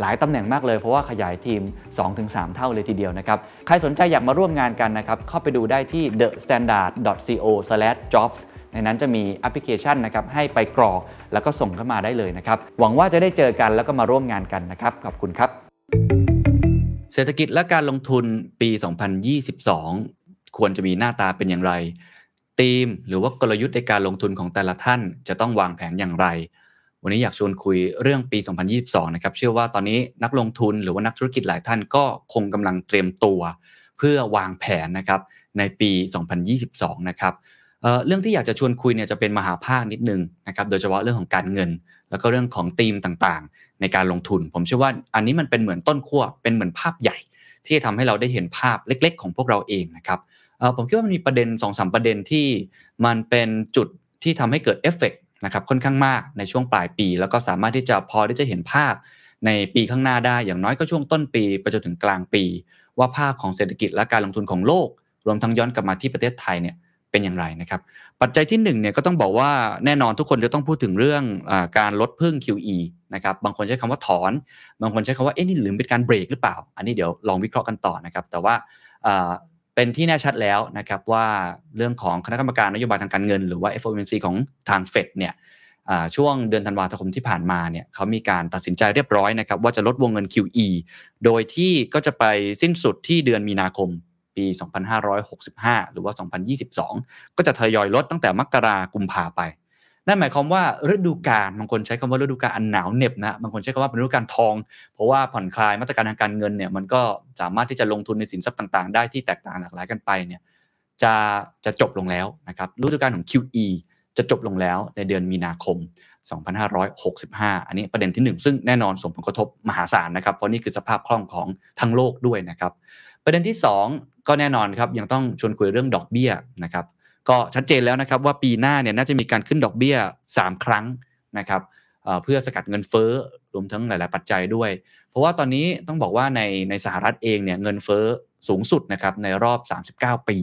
หลายตำแหน่งมากเลย เพราะว่าขยายทีม 2-3 เท่าเลยทีเดียวนะครับ ใครสนใจอยากมาร่วมงานกันนะครับเข้าไปดูได้ที่ thestandard.co/jobs ในนั้นจะมีแอปพลิเคชันนะครับให้ไปกรอกแล้วก็ส่งเข้ามาได้เลยนะครับ หวังว่าจะได้เจอกันแล้วก็มาร่วมงานกันนะครับ ขอบคุณครับ เศรษฐกิจและการลงทุนปี 2022 ควรจะมีหน้าตาเป็นอย่างไรธีม หรือว่ากลยุทธ์ในการลงทุนของแต่ละท่านจะต้องวางแผนอย่างไร วันนี้อยากชวนคุยเรื่องปี 2022 นะครับ เชื่อว่าตอนนี้นักลงทุนหรือว่านักธุรกิจหลายท่านก็คงกำลังเตรียมตัว เพื่อวางแผนนะครับในปี 2022 นะครับเเรื่องที่อยากจะชวนคุยเนี่ยจะเป็นมหาภาคนิดนึงนะครับโดยเฉพาะเรื่องของการเงิน แล้วก็เรื่องของธีมต่างๆ ในการลงทุน ผมเชื่อว่าอันนี้มันเป็นเหมือนต้นขั้วเป็นเหมือนภาพใหญ่ ที่จะทำให้เราได้เห็นภาพเล็ก ๆ ของพวกเราเองนะครับผมคิดว่ามันมีประเด็น2อสประเด็นที่มันเป็นจุดที่ทำให้เกิดเอฟเฟกต์ นะครับค่อนข้างมากในช่วงปลายปี แล้วก็สามารถที่จะพอที่จะเห็นภาพในปีข้างหน้าได้อย่างน้อยก็ช่วงต้นปีไปจนถึงกลางปี ว่าภาพของเศรษฐกิจและการลงทุนของโลก รวมทั้งย้อนกลับมาที่ประเทศไทยเนี่ยเป็นอย่างไรนะครับ ปัจจัยที่1เนี่ยก็ต้องบอกว่าแน่นอนทุกคนจะต้องพูดถึงเรื่องอการลดพึ่ง QE นะครับบางคนใช้คำว่าถอน บางคนใช้คำว่าเอ๊ะนี่หรือเป็นการเบรกหรือเปล่า อันนี้เดี๋ยวลองวิเคราะห์กันต่อนะครับแต่ว่า เป็นที่แน่ชัดแล้วนะครับว่าเรื่องของคณะกรรมการนโยบายทางการเงิน หรือว่า FOMC ของทางเฟดเนี่ยช่วงเดือนธันวาคมที่ผ่านมาเนี่ยเขามีการตัดสินใจเรียบร้อยนะครับว่าจะลดวงเงิน QE โดยที่ก็จะไปสิ้นสุดที่เดือนมีนาคมปี 2565 หรือว่า 2022 ก็จะทยอยลดตั้งแต่มกรากุมภาไป นั่นหมายความว่าฤดูกาลบางคนใช้คำว่าฤดูกาลอันหนาวเหน็บนะบางคนใช้คำว่าเป็นฤดูกาลทอง เพราะว่าผ่อนคลายมาตรการทางการเงินเนี่ยมันก็สามารถที่จะลงทุนในสินทรัพย์ต่างๆ ได้ที่แตกต่างหลากหลายกันไปเนี่ยจะจะจบลงแล้วนะครับฤดูกาลของ QE จะจบลงแล้วในเดือนมีนาคม 2565 อันนี้ประเด็นที่ 1 ซึ่งแน่นอนส่งผลกระทบมหาศาลนะครับ เพราะนี่คือสภาพคล่องของทั้งโลกด้วยนะครับ ประเด็นที่ 2 ก็แน่นอนครับยังต้องชวนคุยเรื่องดอกเบี้ยนะครับ ก็ชัดเจนแล้วนะครับว่าปีหน้าเนี่ยน่าจะมีการขึ้นดอกเบี้ย 3 ครั้งนะครับเพื่อสกัดเงินเฟ้อรวมทั้งหลาย ๆ ปัจจัยด้วย เพราะว่าตอนนี้ต้องบอกว่าในในสหรัฐเองเนี่ยเงินเฟ้อสูงสุดนะครับในรอบ 39 ปี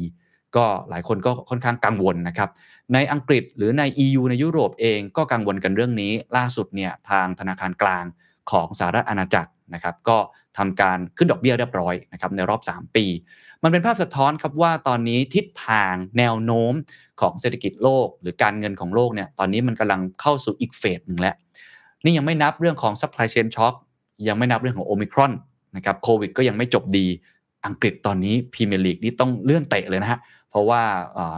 ก็หลายคนก็ค่อนข้างกังวลนะครับในอังกฤษหรือใน EU ในยุโรปเองก็กังวลกันเรื่องนี้ ล่าสุดเนี่ยทางธนาคารกลางของสหรัฐอาณาจักรนะครับก็ทำการขึ้นดอกเบี้ยเรียบร้อยนะครับในรอบ 3 ปี มันเป็นภาพสะท้อนครับว่าตอนนี้ทิศทางแนวโน้มของเศรษฐกิจโลก หรือการเงินของโลกเนี่ยตอนนี้มันกำลังเข้าสู่อีกเฟสหนึ่งแล้วนี่ยังไม่นับเรื่องของ supply chain shock ยังไม่นับเรื่องของโอมิครอนนะครับโควิดก็ยังไม่จบดีอังกฤษตอนนี้พรีเมียร์ลีกนี่ต้องเลื่อนเตะเลยนะฮะ เพราะว่า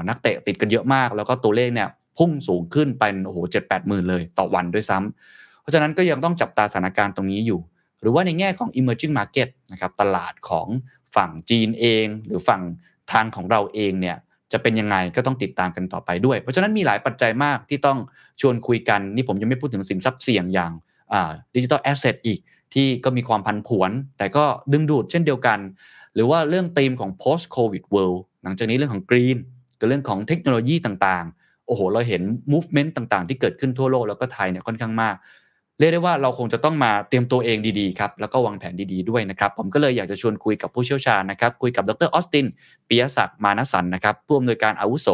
นักเตะติดกันเยอะมาก แล้วก็ตัวเลขเนี่ยพุ่งสูงขึ้นเป็นโอ้โหเจ็ดแปดหมื่นเลยต่อวันด้วยซ้ำเพราะฉะนั้นก็ยังต้องจับตาสถานการณ์ตรงนี้อยู่ หรือว่าในแง่ของ emerging market นะครับตลาดของ ฝั่งจีนเอง หรือฝั่งทางของเราเองเนี่ยจะเป็นยังไงก็ต้องติดตามกันต่อไปด้วย เพราะฉะนั้นมีหลายปัจจัยมากที่ต้องชวนคุยกัน นี่ผมยังไม่พูดถึงสินทรัพย์เสี่ยงอย่างดิจิทัลแอสเซทอีกที่ก็มีความพันผวน แต่ก็ดึงดูดเช่นเดียวกัน หรือว่าเรื่องธีมของ post covid world หลังจากนี้เรื่องของ green กับเรื่องของเทคโนโลยีต่างๆ โอ้โห เราเห็น movement ต่างๆ ที่เกิดขึ้นทั่วโลกแล้วก็ไทยเนี่ยค่อนข้างมาก เรียกได้ว่าเราคงจะต้องมาเตรียมตัวเองดีๆครับแล้วก็วางแผนดีๆด้วยนะครับ ผมก็เลยอยากจะชวนคุยกับผู้เชี่ยวชาญนะครับ คุยกับดรออสตินปิยศักดิ์มานสันนะครับผู้อำนวยการอาวุโส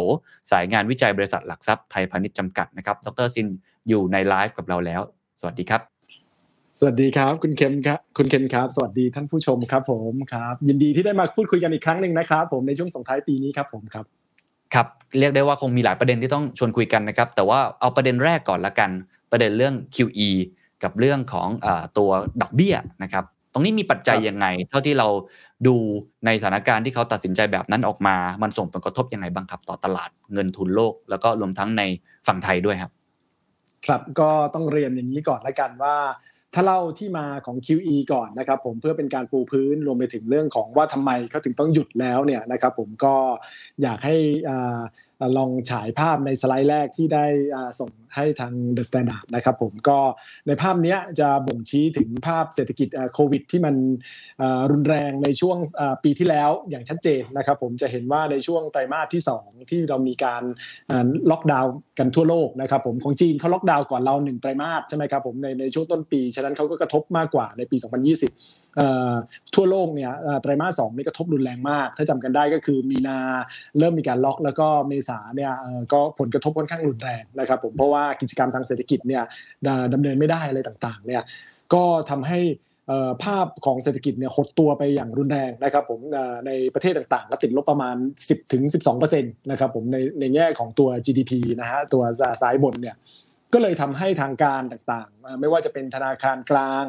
สายงานวิจัยบริษัทหลักทรัพย์ไทยพาณิชย์จำกัดนะครับ ดรซินอยู่ในไลฟ์กับเราแล้ว สวัสดีครับ สวัสดีครับคุณเคนครับคุณเคนครับ สวัสดีท่านผู้ชมครับ ผมครับ ยินดีที่ได้มาพูดคุยกันอีกครั้งหนึ่งนะครับ ผมในช่วงส่งท้ายปีนี้ครับผมครับครับเรียกได้ว่าคงมีหลายประเด็นที่ต้องชวนคุยกันนะครับ แต่ว่าเอาประเด็นแรกก่อนละกัน ประเด็นเรื่อง QE กับเรื่องของอตัวดอกเบี้ยนะครับตรงนี้มีปัจจัยยังไง เท่าที่เราดูในสถานการณ์ที่เขาตัดสินใจแบบนั้นออกมา มันส่งผลกระทบยังไงบ้างครับ ต่อตลาดเงินทุนโลก แล้วก็รวมทั้งในฝั่งไทยด้วยครับ ครับก็ต้องเรียนอย่างนี้ก่อนละกันว่า ถ้าเล่าที่มาของ QE ก่อนนะครับ ผมเพื่อเป็นการปูพื้นรวมไปถึงเรื่องของว่าทำไมเขาถึงต้องหยุดแล้วเนี่ยนะครับ ผมก็อยากให้ลองฉายภาพในสไลด์แรกที่ได้ส่ง ให้ทาง The Standard นะครับผมก็ในภาพนี้จะบ่งชี้ถึงภาพเศรษฐกิจโควิด ที่มันรุนแรงในช่วงปีที่แล้วอย่างชัดเจนนะครับผมจะเห็นว่าในช่วงไตรมาสที่ 2 ที่เรามีการล็อกดาวน์กันทั่วโลกนะครับผมของจีนเขาล็อกดาวน์ก่อนเรา1ไตรมาสใช่ไหมครับผมในในช่วงต้นปี ฉะนั้นเขาก็กระทบมากกว่าในปี 2020ทั่วโลกเนี่ยไตรมาสสองนี่กระทบรุนแรงมาก ถ้าจำกันได้ก็คือมีนาเริ่มมีการล็อก แล้วก็เมษาเนี่ยก็ผลกระทบค่อนข้างรุนแรงนะครับผมเพราะว่ากิจกรรมทางเศรษฐกิจเนี่ยดำเนินไม่ได้อะไรต่างๆเนี่ยก็ทำให้ภาพของเศรษฐกิจเนี่ยหดตัวไปอย่างรุนแรงนะครับผมในประเทศต่างๆ ก็ติดลบประมาณ 10ถึง12%นะครับผมในในแง่ของตัว GDP นะฮะตัวซ้ายบนเนี่ยก็เลยทำให้ทางการต่างๆ ไม่ว่าจะเป็นธนาคารกลาง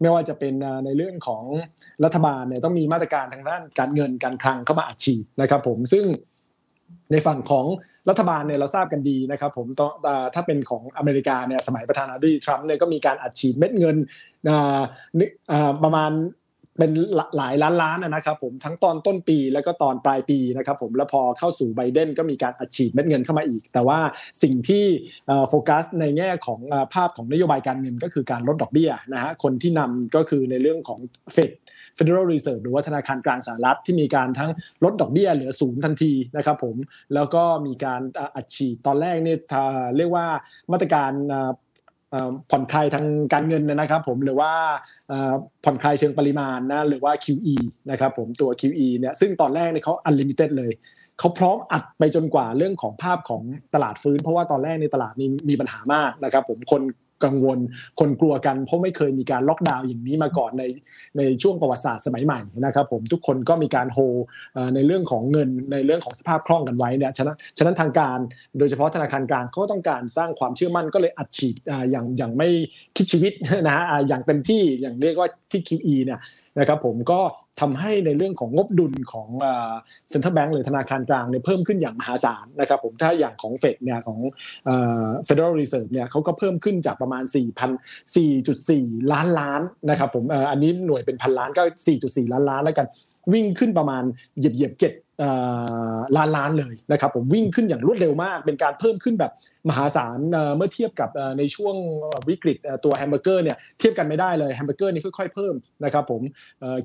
ไม่ว่าจะเป็นในเรื่องของรัฐบาลเนี่ยต้องมีมาตรการทางด้านการเงินการคลังเข้ามาอัดฉีดนะครับ ผมซึ่งในฝั่งของรัฐบาลเนี่ยเราทราบกันดีนะครับ ผมถ้าเป็นของอเมริกาเนี่ยสมัยประธานาธิบดีทรัมป์เนี่ยก็มีการอัดฉีดเม็ดเงินประมาณ เป็นหลายล้านล้านนะครับผมทั้งตอนต้นปีแล้วก็ตอนปลายปีนะครับผมแล้วพอเข้าสู่ไบเดนก็มีการอัดฉีดเม็ดเงินเข้ามาอีก แต่ว่าสิ่งที่โฟกัสในแง่ของภาพของนโยบายการเงินก็คือการลดดอกเบี้ยนะฮะคนที่นำก็คือในเรื่องของเฟด Federal Reserve หรือว่าธนาคารกลางสหรัฐที่มีการทั้งลดดอกเบี้ยเหลือศูนย์ทันทีนะครับผมแล้วก็มีการอัดฉีดตอนแรกเนี่ยเรียกว่ามาตรการ ผ่อนคลายทางการเงินนะครับผมหรือว่าผ่อนคลายเชิงปริมาณนะหรือว่า QE นะครับผมตัว QE เนี่ยซึ่งตอนแรกเนี่ยเขา unlimited เลยเขาพร้อมอัดไปจนกว่าเรื่องของภาพของตลาดฟื้น เพราะว่าตอนแรกในตลาดนี้มีปัญหามากนะครับผมคน กังวล คนกลัวกันเพราะไม่เคยมีการล็อกดาวน์อย่างนี้มาก่อนในในช่วงประวัติศาสตร์สมัยใหม่นะครับผมทุกคนก็มีการโฮในเรื่องของเงินในเรื่องของสภาพคล่องกันไว้เนี่ยฉะนั้นฉะนั้นทางการ โดยเฉพาะธนาคารกลางเขาต้องการสร้างความเชื่อมั่นก็เลยอัดฉีดอย่างอย่างไม่คิดชีวิตนะฮะอย่างเต็มที่อย่างเรียกว่าที่ QE เนี่ยนะครับผมก็ ทำให้ในเรื่องของงบดุลของเซ็นทรัลแบงก์หรือธนาคารกลางเนี่ยเพิ่มขึ้นอย่างมหาศาลนะครับผมถ้าอย่างของเฟดเนี่ยของFederal Reserve เนี่ยเขาก็เพิ่มขึ้นจากประมาณ 4,000 4.4 ล้านล้านนะครับผมอันนี้หน่วยเป็นพันล้านก็ 4.4 ล้านล้านแล้วกันวิ่งขึ้นประมาณเหยียบเหยียบเจ็ด ล้านล้านเลยนะครับผมวิ่งขึ้นอย่างรวดเร็วมาก เป็นการเพิ่มขึ้นแบบมหาศาลเมื่อเทียบกับในช่วงวิกฤตตัวแฮมเบอร์เกอร์เนี่ยเทียบกันไม่ได้เลยแฮมเบอร์เกอร์นี่ค่อยๆเพิ่มนะครับผม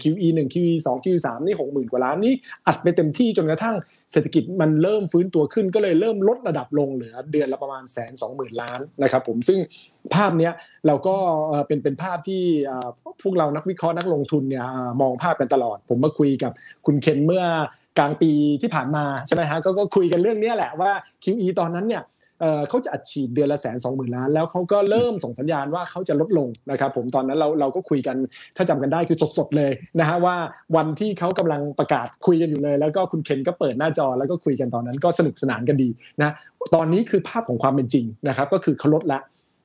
QE 1 QE 2 QE 3นี่60,000 กว่าล้านนี่อัดไปเต็มที่จนกระทั่งเศรษฐกิจมันเริ่มฟื้นตัวขึ้นก็เลยเริ่มลดระดับลงเหลือเดือนละประมาณแสนสองหมื่นล้านนะครับผมซึ่งภาพนี้เราก็เป็นเป็นภาพที่พวกเรานักวิเคราะห์นักลงทุนเนี่ยมองภาพกันตลอด ผมมาคุยกับคุณเคนเมื่อ กลางปีที่ผ่านมาใช่ไหมฮะก็คุยกันเรื่องนี้แหละว่า QE ตอนนั้นเนี่ยเขาจะอัดฉีดเดือนละแสนสองหมื่นล้าน แล้วเขาก็เริ่มส่งสัญญาณว่าเขาจะลดลงนะครับผมตอนนั้นเราเราก็คุยกันถ้าจำกันได้คือสดๆเลยนะฮะว่าวันที่เขากำลังประกาศคุยกันอยู่เลย แล้วก็คุณเคนก็เปิดหน้าจอแล้วก็คุยกันตอนนั้นก็สนุกสนานกันดีนะตอนนี้คือภาพของความเป็นจริงนะครับก็คือเขาลดละ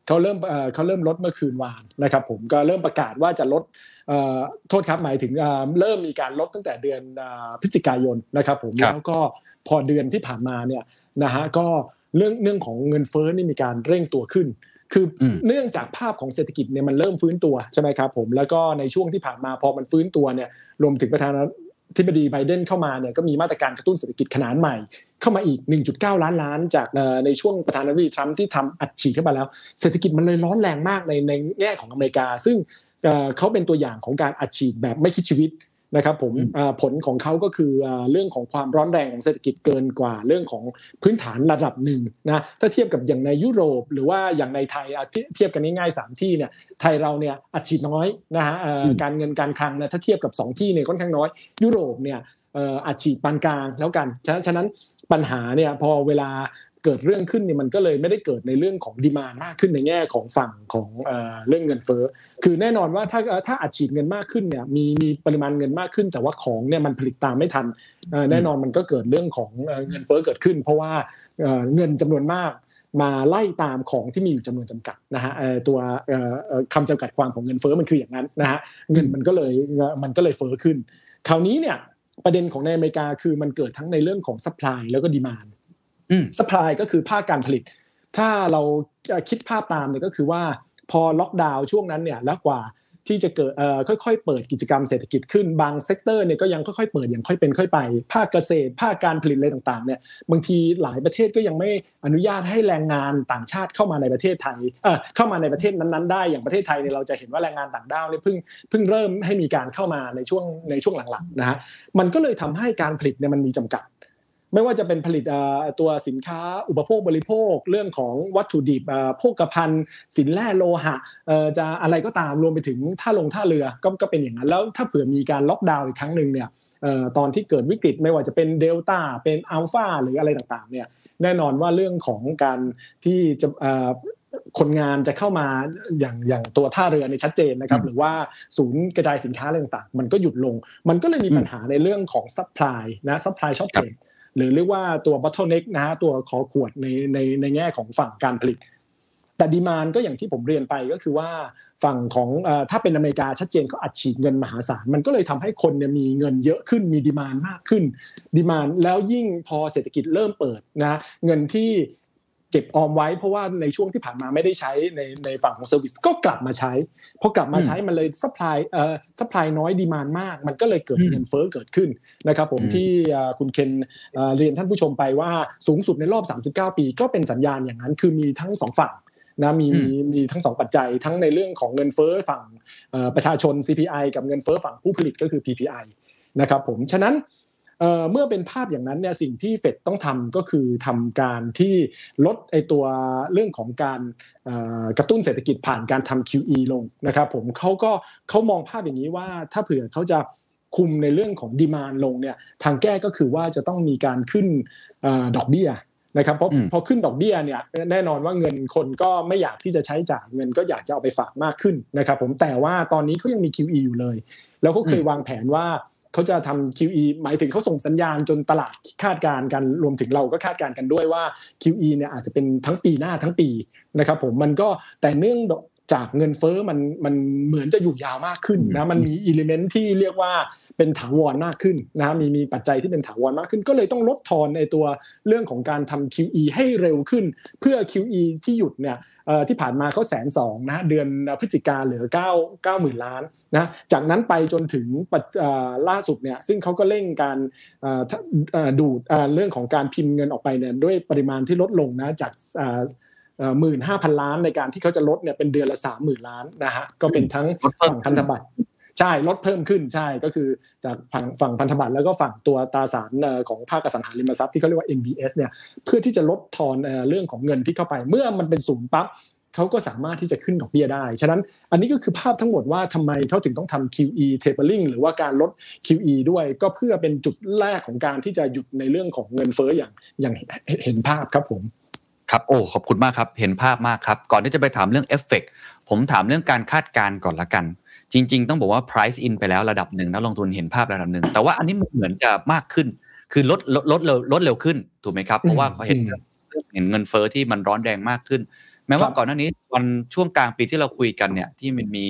เขาเริ่มเขาเริ่มลดเมื่อคืนวานนะครับผมก็เริ่มประกาศว่าจะลดโทษครับหมายถึงเริ่มมีการลดตั้งแต่เดือนพฤศจิกายนนะครับผมแล้วก็พอเดือนที่ผ่านมาเนี่ยนะฮะก็เรื่องเรื่องของเงินเฟ้อนี่มีการเร่งตัวขึ้น คือเนื่องจากภาพของเศรษฐกิจเนี่ยมันเริ่มฟื้นตัวใช่ไหมครับผมแล้วก็ในช่วงที่ผ่านมาพอมันฟื้นตัวเนี่ยรวมถึงประธานา ที่บดีไบเดนเข้ามาเนี่ยก็มีมาตรการกระตุ้นเศรษฐกิจขนาดใหม่ เข้ามาอีก 1.9 ล้านล้าน จากในช่วงประธานาธิบดีทรัมป์ที่ทำอัดฉีดเข้ามาแล้ว เศรษฐกิจมันเลยร้อนแรงมากในในแง่ของอเมริกา ซึ่งเขาเป็นตัวอย่างของการอัดฉีดแบบไม่คิดชีวิต นะครับผมผลของเขาก็คือเรื่องของความร้อนแรงของเศรษฐกิจเกินกว่าเรื่องของพื้นฐานระดับหนึ่งนะถ้าเทียบกับอย่างในยุโรป หรือว่าอย่างในไทยเทียบกันง่ายๆ3ที่เนี่ยไทยเราเนี่ยอัดฉีดน้อยนะฮะการเงินการคลังนะถ้าเทียบกับ 2 ที่เนี่ยค่อนข้างน้อย ยุโรปเนี่ยอัดฉีดปานกลางแล้วกัน ฉะนั้นปัญหาเนี่ยพอเวลา เกิดเรื่องขึ้นเนี่ยมันก็เลยไม่ได้เกิดในเรื่องของดีมานมากขึ้นในแง่ของฝั่งของเรื่องเงินเฟ้อคือแน่นอนว่าถ้าถ้าอัดฉีดเงินมากขึ้นเนี่ยมีมีปริมาณเงินมากขึ้น แต่ว่าของเนี่ยมันผลิตตามไม่ทันแน่นอนมันก็เกิดเรื่องของเงินเฟ้อเกิดขึ้น เพราะว่าเงินจำนวนมากมาไล่ตามของที่มีอยู่จำนวนจำกัดนะฮะตัวคำจำกัดความของเงินเฟ้อมันคืออย่างนั้นนะฮะเงินมันก็เลยมันก็เลยเฟ้อขึ้น คราวนี้เนี่ยประเด็นของในอเมริกาคือมันเกิดทั้งในเรื่องของ supply แล้วก็ demand supply ก็คือภาคการผลิต ถ้าเราคิดภาพตามเนี่ยก็คือว่าพอล็อกดาวน์ช่วงนั้นเนี่ยแล้วกว่าที่จะเกิดค่อยๆ เปิดกิจกรรมเศรษฐกิจขึ้นบาง sector เนี่ยก็ยังค่อยๆ เปิดอย่างค่อยเป็นค่อยไป ภาคเกษตร ภาคการผลิตอะไรต่างๆเนี่ยบางทีหลายประเทศก็ยังไม่อนุญาตให้แรงงานต่างชาติเข้ามาในประเทศไทยเออเข้ามาในประเทศนั้นๆได้อย่างประเทศไทยเนี่ยเราจะเห็นว่าแรงงานต่างด้าวเนี่ยเพิ่งเพิ่งเริ่มให้มีการเข้ามาในช่วงในช่วงหลังๆนะฮะมันก็เลยทำให้การผลิตเนี่ยมันมีจำกัด ไม่ว่าจะเป็นผลิตตัวสินค้าอุปโภคบริโภค เรื่องของวัตถุดิบโภคภัณฑ์ สินแร่โลหะจะอะไรก็ตามรวมไปถึงท่าลงท่าเรือก็ก็เป็นอย่างนั้น แล้วถ้าเผื่อมีการล็อกดาวน์อีกครั้งหนึ่งเนี่ยตอนที่เกิดวิกฤตไม่ว่าจะเป็นเดลต้าเป็นอัลฟาหรืออะไรต่างๆเนี่ยแน่นอนว่าเรื่องของการที่จะคนงานจะเข้ามาอย่างอย่างตัวท่าเรือในชัดเจนนะครับ หรือว่าศูนย์กระจายสินค้าอะไรต่างๆ มันก็หยุดลง มันก็เลยมีปัญหาในเรื่องของ supply นะ supply shortage หรือเรียกว่าตัว bottleneck นะฮะตัวคอขวดในในในแง่ของฝั่งการผลิต แต่ demand ก็อย่างที่ผมเรียนไปก็คือว่าฝั่งของถ้าเป็นอเมริกาชัดเจนเขาอัดฉีดเงินมหาศาลมันก็เลยทำให้คนเนี่ยมีเงินเยอะขึ้นมี demand มากขึ้น demand แล้วยิ่งพอเศรษฐกิจเริ่มเปิดนะเงินที่ เก็บออมไว้ เพราะว่าในช่วงที่ผ่านมาไม่ได้ใช้ในในฝั่งของ service ก็กลับมาใช้พอกลับมาใช้มันเลย supply เอ่อ supply น้อย demand มาก มันก็เลยเกิดเงินเฟ้อเกิดขึ้นนะครับผมที่คุณเคนเรียนท่านผู้ชมไปว่าสูงสุดในรอบ 39 ปี ก็เป็นสัญญาณอย่างนั้น คือมีทั้งสองฝั่งนะมีมีทั้งสองปัจจัยทั้งในเรื่องของเงินเฟ้อฝั่งประชาชน CPI กับเงินเฟ้อฝั่งผู้ผลิตก็คือ PPI นะครับผมฉะนั้น เมื่อเป็นภาพอย่างนั้นเนี่ยสิ่งที่เฟดต้องทำก็คือทำการที่ลดไอตัวเรื่องของการกระตุ้นเศรษฐกิจผ่านการทำ QE ลงนะครับผมเขาก็เขามองภาพอย่างนี้ว่าถ้าเผื่อเขาจะคุมในเรื่องของดีมานลงเนี่ยทางแก้ก็คือว่าจะต้องมีการขึ้นดอกเบี้ยนะครับเพราะพอขึ้นดอกเบี้ยเนี่ยแน่นอนว่าเงินคนก็ไม่อยากที่จะใช้จ่ายเงินก็อยากจะเอาไปฝากมากขึ้นนะครับผมแต่ว่าตอนนี้เขายังมี QE อยู่เลย แล้วเขาเคยวางแผนว่า เขาจะทำ QE หมายถึงเขาส่งสัญญาณจนตลาดคาดการณ์กันรวมถึงเราก็คาดการณ์กันด้วยว่า QE เนี่ยอาจจะเป็นทั้งปีหน้าทั้งปีนะครับผมมันก็แต่เนื่อง จากเงินเฟ้อมันมันเหมือนจะอยู่ยาวมากขึ้นนะมันมีอิเลเมนที่เรียกว่าเป็นถาวรมากขึ้นนะมีมีปัจจัยที่เป็นถาวรมากขึ้น ก็เลยต้องลดทอนในตัวเรื่องของการทำ QE ให้เร็วขึ้น เพื่อ QE ที่หยุดเนี่ยที่ผ่านมาเขาแสนสองนะเดือนพฤศจิกาเหลือ9 9หมื่นล้านนะจากนั้นไปจนถึงล่าสุดเนี่ยซึ่งเขาก็เร่งการดูดเรื่องของการพิมพ์เงินออกไปเนี่ยด้วยปริมาณที่ลดลงนะจาก หมื่นห้าพันล้านในการที่เขาจะลดเนี่ยเป็นเดือนละสามหมื่นล้านนะฮะก็เป็นทั้งฝั่งพันธบัตรใช่ลดเพิ่มขึ้นใช่ก็คือจากฝั่งฝั่งพันธบัตรแล้วก็ฝั่งตัวตราสารของภาคอสังหาริมทรัพย์ที่เขาเรียกว่า MBS เนี่ยเพื่อที่จะลดทอนเรื่องของเงินที่เข้าไป เมื่อมันเป็นศูนย์ปั๊บเขาก็สามารถที่จะขึ้นดอกเบี้ยได้ ฉะนั้นอันนี้ก็คือภาพทั้งหมดว่าทำไมเขาถึงต้องทำ QE tapering หรือว่าการลด QE ด้วย ก็เพื่อเป็นจุดแรกของการที่จะหยุดในเรื่องของเงินเฟ้ออย่างอย่างเห็นภาพครับผม ครับโอ้ขอบคุณมากครับเห็นภาพมากครับ ก่อนที่จะไปถามเรื่องเอฟเฟกผมถามเรื่องการคาดการณ์ก่อนละกัน จริง ๆ ต้องบอกว่า price in ไปแล้วระดับหนึ่งนักลงทุนเห็นภาพระดับหนึ่งแต่ว่าอันนี้เหมือนจะมากขึ้น คือลดลดลดเร็วลดเร็วขึ้นถูกไหมครับเพราะว่าเขาเห็นเห็นเงินเฟอ้อที่มันร้อนแรงมากขึ้น แม้ว่าก่อนหน้านี้วันช่วงกลางปีที่เราคุยกันเนี่ยที่มันมี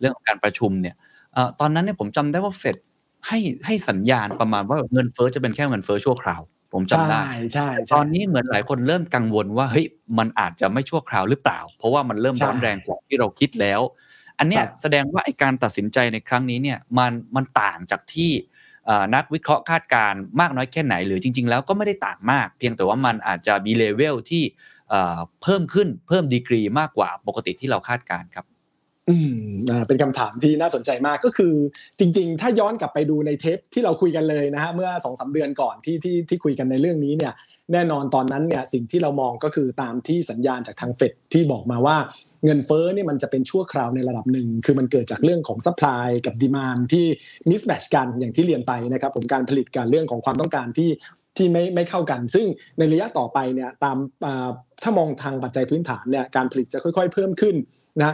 เรื่องของการประชุมเนี่ยตอนนั้นเนี่ยผมจำได้ว่าเฟดให้ให้สัญญาณประมาณว่าเงินเฟอ้อจะเป็นแค่เงินเฟอ้อชั่วคราว ผมจำได้ใช่ตอนนี้เหมือนหลายคนเริ่มกังวลว่าเฮ้ยมันอาจจะไม่ชั่วคราวหรือเปล่า เพราะว่ามันเริ่มร้อนแรงกว่าที่เราคิดแล้ว อันเนี้ยแสดงว่าไอการตัดสินใจในครั้งนี้เนี่ยมันมันต่างจากที่นักวิเคราะห์คาดการมากน้อยแค่ไหน หรือจริง ๆ แล้วก็ไม่ได้ต่างมาก เพียงแต่ว่ามันอาจจะมีเลเวลที่เพิ่มขึ้นเพิ่มดีกรีมากกว่าปกติที่เราคาดการณ์ครับ อืมอ่าเป็นคำถามที่น่าสนใจมากก็คือ จริง ๆ ถ้าย้อนกลับไปดูในเทปที่เราคุยกันเลยนะฮะเมื่อสองสามเดือนก่อนที่ที่ที่คุยกันในเรื่องนี้เนี่ยแน่นอนตอนนั้นเนี่ยสิ่งที่เรามองก็คือตามที่สัญญาณจากทางเฟดที่บอกมาว่าเงินเฟ้อเนี่ยมันจะเป็นชั่วคราวในระดับหนึ่ง คือมันเกิดจากเรื่องของ supply กับ demand ที่ mismatch กันอย่างที่เรียนไปนะครับผมการผลิตการเรื่องของความต้องการที่ที่ไม่ไม่เข้ากัน ซึ่งในระยะต่อไปเนี่ยตามถ้ามองทางปัจจัยพื้นฐานเนี่ยการผลิตจะค่อย ๆ เพิ่มขึ้นนะ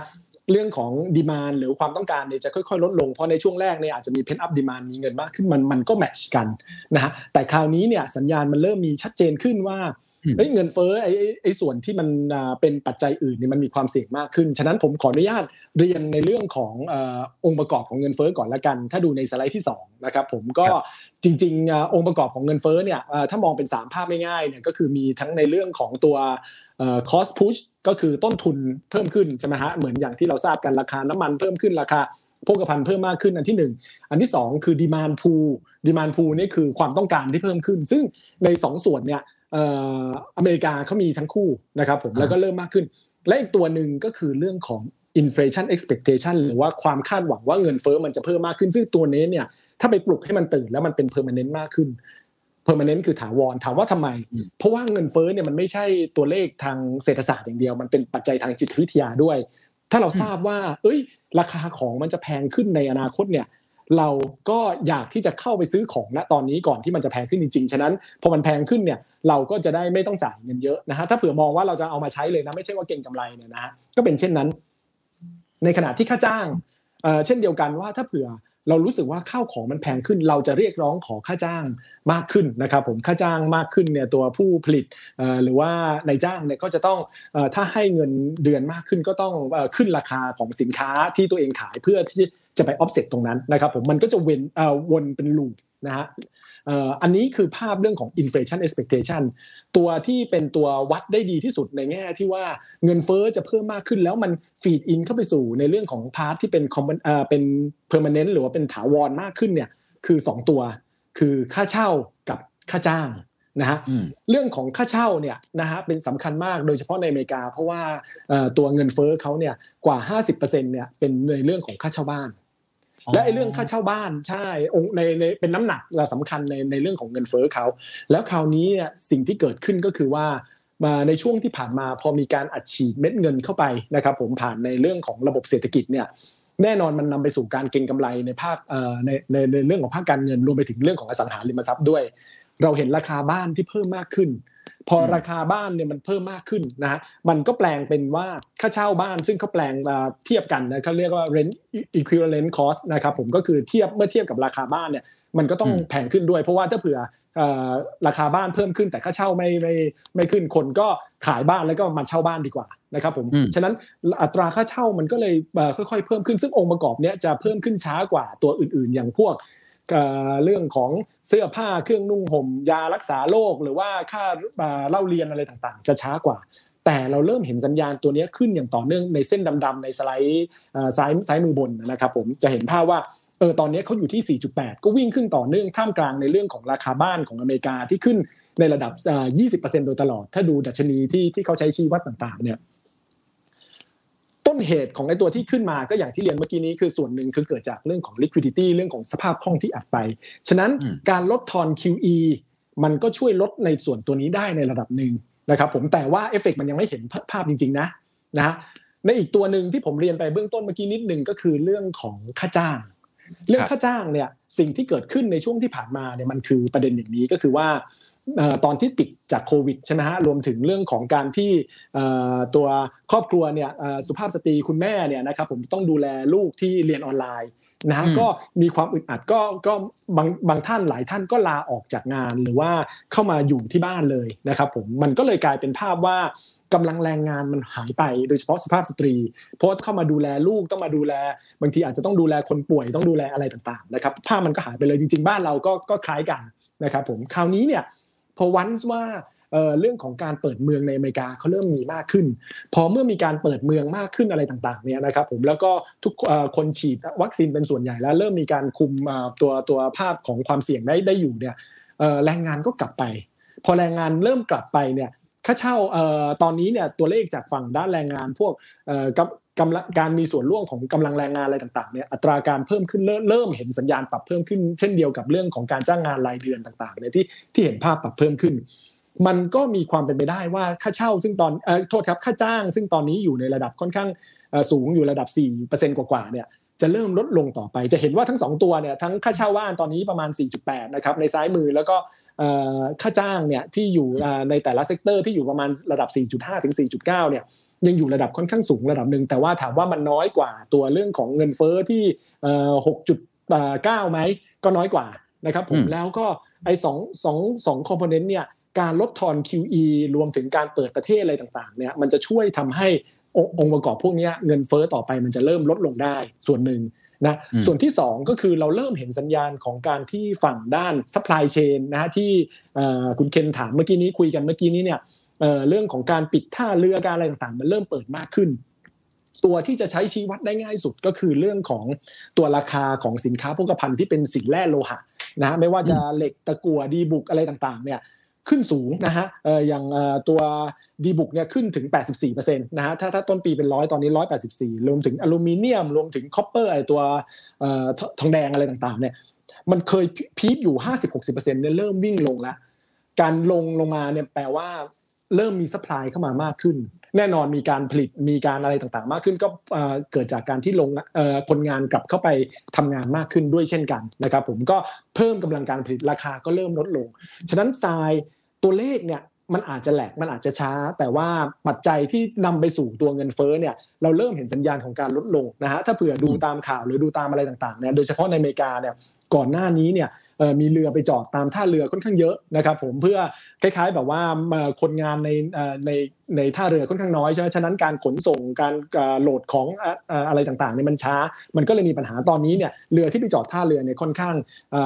เรื่องของดีมานหรือความต้องการเนี่ยจะค่อยๆ ลดลง เพราะในช่วงแรกเนี่ยอาจจะมีเพนอัพดีมานมีเงินมากขึ้นมันมันก็แมทช์กันนะฮะแต่คราวนี้เนี่ยสัญญาณมันเริ่มมีชัดเจนขึ้นว่าเงินเฟ้อไอ้ไอ้ส่วนที่มันเป็นปัจจัยอื่นเนี่ยมันมีความเสี่ยงมากขึ้น ฉะนั้นผมขออนุญาตเรียนในเรื่องขององค์ประกอบของเงินเฟ้อก่อนละกัน ถ้าดูในสไลด์ที่2นะครับผมก็จริงๆองค์ประกอบของเงินเฟ้อเนี่ยถ้ามองเป็น 3 ภาพง่ายๆเนี่ยก็คือมีทั้งในเรื่องของตัว cost push ก็คือต้นทุนเพิ่มขึ้นใช่ไหมฮะเหมือนอย่างที่เราทราบกันราคาน้ำมันเพิ่มขึ้นราคาโภคภัณฑ์เพิ่มมากขึ้นอันที่ 1 อันที่ 2 คือดีมานพูดีมานพูนี่คือความต้องการที่เพิ่มขึ้น ซึ่งใน 2 ส่วนเนี่ยอเมริกาเขามีทั้งคู่นะครับผมแล้วก็เริ่มมากขึ้น และอีกตัวหนึ่งก็คือเรื่องของ inflation expectation หรือว่าความคาดหวังว่าเงินเฟ้อมันจะเพิ่มมากขึ้น ซึ่งตัวนี้เนี่ยถ้าไปปลุกให้มันตื่นแล้วมันเป็น permanent มากขึ้น permanent คือถาวรถามว่าทำไม เพราะว่าเงินเฟ้อเนี่ยมันไม่ใช่ตัวเลขทางเศรษฐศาสตร์อย่างเดียว มันเป็นปัจจัยทางจิตวิทยาด้วย ถ้าเราทราบว่า เอ้ย ราคาของมันจะแพงขึ้นในอนาคตเนี่ยเราก็อยากที่จะเข้าไปซื้อของณตอนนี้ก่อนที่มันจะแพงขึ้นจริงๆ ฉะนั้นพอมันแพงขึ้นเนี่ยเราก็จะได้ไม่ต้องจ่ายเงินเยอะนะฮะถ้าเผื่อมองว่าเราจะเอามาใช้เลยนะไม่ใช่ว่าเก่งกำไรเนี่ยนะฮะก็เป็นเช่นนั้น ในขณะที่ค่าจ้างเช่นเดียวกันว่าถ้าเผื่อ เรารู้สึกว่าข้าวของมันแพงขึ้น เราจะเรียกร้องขอค่าจ้างมากขึ้นนะครับผมค่าจ้างมากขึ้นเนี่ยตัวผู้ผลิตหรือว่านายจ้างเนี่ยก็จะต้องถ้าให้เงินเดือนมากขึ้นก็ต้องขึ้นราคาของสินค้าที่ตัวเองขายเพื่อที่จะไป offset ตรงนั้นนะครับผมมันก็จะเวนวนเป็นลูปนะฮะ อันนี้คือภาพเรื่องของ inflation expectation ตัวที่เป็นตัววัดได้ดีที่สุดในแง่ที่ว่าเงินเฟอ้อจะเพิ่มมากขึ้นแล้วมัน feed in เข้าไปสู่ในเรื่องของพาร์ทที่เป็นเป็น permanent หรือว่าเป็นถาวรมากขึ้นเนี่ยคือ 2 ตัว คือค่าเช่ากับค่าจ้างนะฮะเรื่องของค่าเช่าเนี่ยนะฮะเป็นสำคัญมากโดยเฉพาะในอเมริกา เพราะว่าตัวเงินเฟอ้อเขาเนี่ยกว่า 50%เนี่ยเป็นในเรื่องของค่าเช่าบ้าน และไอ้เรื่องค่าเช่าบ้านใช่องในในเป็นน้ำหนักสำคัญในในเรื่องของเงินเฟ้อเขาแล้วคราวนี้เนี่ยสิ่งที่เกิดขึ้นก็คือว่ามาในช่วงที่ผ่านมาพอมีการอัดฉีดเม็ดเงินเข้าไปนะครับผมผ่านในเรื่องของระบบเศรษฐกิจเนี่ยแน่นอนมันนำไปสู่การเก็งกำไรในภาคในในในเรื่องของภาคการเงินรวมไปถึงเรื่องของอสังหาริมทรัพย์ด้วย เราเห็นราคาบ้านที่เพิ่มมากขึ้น พอราคาบ้านเนี่ยมันเพิ่มมากขึ้นนะฮะมันก็แปลงเป็นว่าค่าเช่าบ้าน ซึ่งเขาแปลงเทียบกันนะเขาเรียกว่า rent equivalent cost นะครับผมก็คือเทียบเมื่อเทียบกับราคาบ้านเนี่ยมันก็ต้องแพงขึ้นด้วย เพราะว่าถ้าเผื่อราคาบ้านเพิ่มขึ้น แต่ค่าเช่าไม่ไม่ไม่ขึ้นคนก็ขายบ้านแล้วก็มาเช่าบ้านดีกว่านะครับผมฉะนั้นอัตราค่าเช่ามันก็เลยค่อยๆเพิ่มขึ้นซึ่งองค์ประกอบเนี้ยจะเพิ่มขึ้นช้ากว่าตัวอื่นๆ อย่างพวก เรื่องของเสื้อผ้าเครื่องนุ่งห่มยารักษาโรคหรือว่าค่าเล่าเรียนอะไรต่างๆ จะช้ากว่า แต่เราเริ่มเห็นสัญญาณตัวนี้ขึ้นอย่างต่อเนื่องในเส้นดำๆในสไลด์ซ้ายซ้ายมือบนนะครับผมจะเห็นภาพว่าเออตอนนี้เขาอยู่ที่ 4.8 ก็วิ่งขึ้นต่อเนื่องท่ามกลางในเรื่องของราคาบ้านของอเมริกาที่ขึ้นในระดับ 20%โดยตลอด ถ้าดูดัชนีที่ที่เขาใช้ชี้วัดต่างๆเนี่ย เหตุของไอ้ตัวที่ขึ้นมาก็อย่างที่เรียนเมื่อกี้นี้คือส่วนหนึ่งคือเกิดจากเรื่องของ liquidity เรื่องของสภาพคล่องที่อัดไป ฉะนั้นการลดทอน QE มันก็ช่วยลดในส่วนตัวนี้ได้ในระดับหนึ่งนะครับผมแต่ว่าเอฟเฟกมันยังไม่เห็นภาพจริง ๆ นะนะฮะในอีกตัวหนึ่งที่ผมเรียนไปเบื้องต้นเมื่อกี้นิดหนึ่งก็คือเรื่องของค่าจ้าง เรื่องค่าจ้างเนี่ยสิ่งที่เกิดขึ้นในช่วงที่ผ่านมาเนี่ยมันคือประเด็นอย่างนี้ก็คือว่า ตอนที่ปิดจากโควิดใช่ไหมฮะรวมถึงเรื่องของการที่ตัวครอบครัวเนี่ยสุภาพสตรีคุณแม่เนี่ยนะครับผมต้องดูแลลูกที่เรียนออนไลน์นะก็มีความอึดอัดก็ก็บางบางท่านหลายท่านก็ลาออกจากงานหรือว่าเข้ามาอยู่ที่บ้านเลยนะครับผมมันก็เลยกลายเป็นภาพว่ากำลังแรงงานมันหายไปโดยเฉพาะสุภาพสตรี เพราะเข้ามาดูแลลูกต้องมาดูแล บางทีอาจจะต้องดูแลคนป่วยต้องดูแลอะไรต่างๆนะครับภาพมันก็หายไปเลยจริง ๆ บ้านเราก็ก็คล้ายกันนะครับผมคราวนี้เนี่ย พอวันส์ว่าเรื่องของการเปิดเมืองในอเมริกาเขาเริ่มมีมากขึ้น พอเมื่อมีการเปิดเมืองมากขึ้นอะไรต่างๆเนี่ยนะครับผมแล้วก็ทุกคนฉีดวัคซีนเป็นส่วนใหญ่แล้ว เริ่มมีการคุมตัวตัวภาพของความเสี่ยงได้ได้อยู่เนี่ยแรงงานก็กลับไป พอแรงงานเริ่มกลับไปเนี่ยค่าเช่าตอนนี้เนี่ยตัวเลขจากฝั่งด้านแรงงานพวก กำลังการมีส่วนร่วมของกำลังแรงงานอะไรต่างๆเนี่ยอัตราการเพิ่มขึ้นเริ่มเห็นสัญญาณปรับเพิ่มขึ้น เช่นเดียวกับเรื่องของการจ้างงานรายเดือนต่างๆเนี่ยที่ที่เห็นภาพปรับเพิ่มขึ้น มันก็มีความเป็นไปได้ว่าค่าเช่า ซึ่งตอนโทษครับค่าจ้าง ซึ่งตอนนี้อยู่ในระดับค่อนข้างสูงอยู่ระดับ4%กว่าๆเนี่ย จะเริ่มลดลงต่อไป จะเห็นว่าทั้ง 2 ตัวเนี่ยทั้งค่าเช่าบ้านตอนนี้ประมาณ 4.8 นะครับในซ้ายมือแล้วก็ค่าจ้างเนี่ยที่อยู่ในแต่ละ sector ที่อยู่ประมาณระดับ 4.5 ถึง 4.9 เนี่ยยังอยู่ระดับค่อนข้างสูงระดับหนึ่งแต่ว่าถามว่ามันน้อยกว่าตัวเรื่องของเงินเฟ้อที่ 6.9 ไหมก็น้อยกว่านะครับผมแล้วก็ไอ้สองสองสอง component เนี่ยการลดทอน QE รวมถึงการเปิดประเทศอะไรต่างๆเนี่ยมันจะช่วยทำให้ องค์ประกอบพวกนี้เงินเฟ้อต่อไปมันจะเริ่มลดลงได้ส่วนหนึ่งนะส่วนที่ 2 ก็คือเราเริ่มเห็นสัญญาณของการที่ฝั่งด้าน supply chain นะฮะที่คุณเคนถามเมื่อกี้นี้คุยกันเมื่อกี้นี้เนี่ยเรื่องของการปิดท่าเรือการอะไรต่างๆ มันเริ่มเปิดมากขึ้น ตัวที่จะใช้ชี้วัดได้ง่ายสุดก็คือเรื่องของตัวราคาของสินค้าโภคภัณฑ์ที่เป็นสินแร่โลหะนะไม่ว่าจะเหล็กตะกั่วดีบุกอะไรต่างๆเนี่ย ขึ้นสูงนะฮะอย่างตัวดีบุกเนี่ยขึ้นถึง 84%นะฮะถ้าถ้าต้นปีเป็นร้อยตอนนี้ 184 รวมถึงอลูมิเนียม รวมถึง copper ไอตัวทองแดงอะไรต่างๆเนี่ยมันเคย peak อยู่ 50-60%เนี่ยเริ่มวิ่งลงแล้ว การลงลงมาเนี่ยแปลว่าเริ่มมี supply เข้ามามากขึ้น แน่นอนมีการผลิตมีการอะไรต่างๆ มากขึ้นก็เกิดจากการที่ลงคนงานกลับเข้าไปทำงานมากขึ้นด้วยเช่นกันนะครับผมก็เพิ่มกำลังการผลิตราคาก็เริ่มลดลง ฉะนั้นทรายตัวเลขเนี่ยมันอาจจะแหลกมันอาจจะช้า แต่ว่าปัจจัยที่นำไปสู่ตัวเงินเฟ้อเนี่ยเราเริ่มเห็นสัญญาณของการลดลงนะฮะถ้าเผื่อดูตามข่าวหรือดูตามอะไรต่างๆเนี่ยโดยเฉพาะในอเมริกาเนี่ยก่อนหน้านี้เนี่ย มีเรือไปจอดตามท่าเรือค่อนข้างเยอะนะครับผมเพื่อคล้าย ๆ แบบว่าคนงานในในในท่าเรือค่อนข้างน้อยใช่ไหมฉะนั้นการขนส่งการโหลดของอะไรต่างๆเนี่ยมันช้า มันก็เลยมีปัญหาตอนนี้เนี่ยเรือที่ไปจอดท่าเรือเนี่ยค่อนข้าง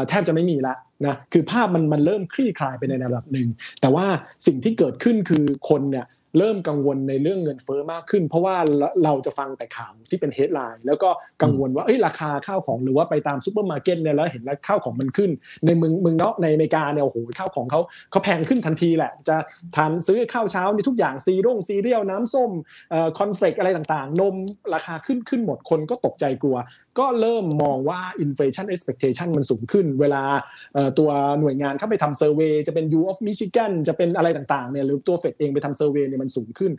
แทบจะไม่มีละนะคือภาพมันมันเริ่มคลี่คลายไปในระดับหนึ่งแต่ว่าสิ่งที่เกิดขึ้นคือคนเนี่ย เริ่มกังวลในเรื่องเงินเฟ้อมากขึ้น เพราะว่าเราจะฟังแต่ข่าวที่เป็น headline แล้วก็กังวลว่าเอ้ยราคาข้าวของหรือว่าไปตามซูเปอร์มาร์เก็ตเนี่ยแล้วเห็นแล้วข้าวของมันขึ้น ในเมืองเมืองนอกในอเมริกาเนี่ยโอ้โหข้าวของเขาเขาแพงขึ้นทันทีแหละ จะทานซื้อข้าวเช้าในทุกอย่างซีร่งซีเรียลน้ำส้มคอนเฟลกอะไรต่างๆ นมราคาขึ้นขึ้นหมดคนก็ตกใจกลัว ก็เริ่มมองว่า inflation expectation มันสูงขึ้น เวลาตัวหน่วยงานเข้าไปทำ survey จะเป็น U of Michigan จะเป็นอะไรต่างๆเนี่ยหรือตัวเฟดเองไปทำ survey เนี่ยมันสูงขึ้น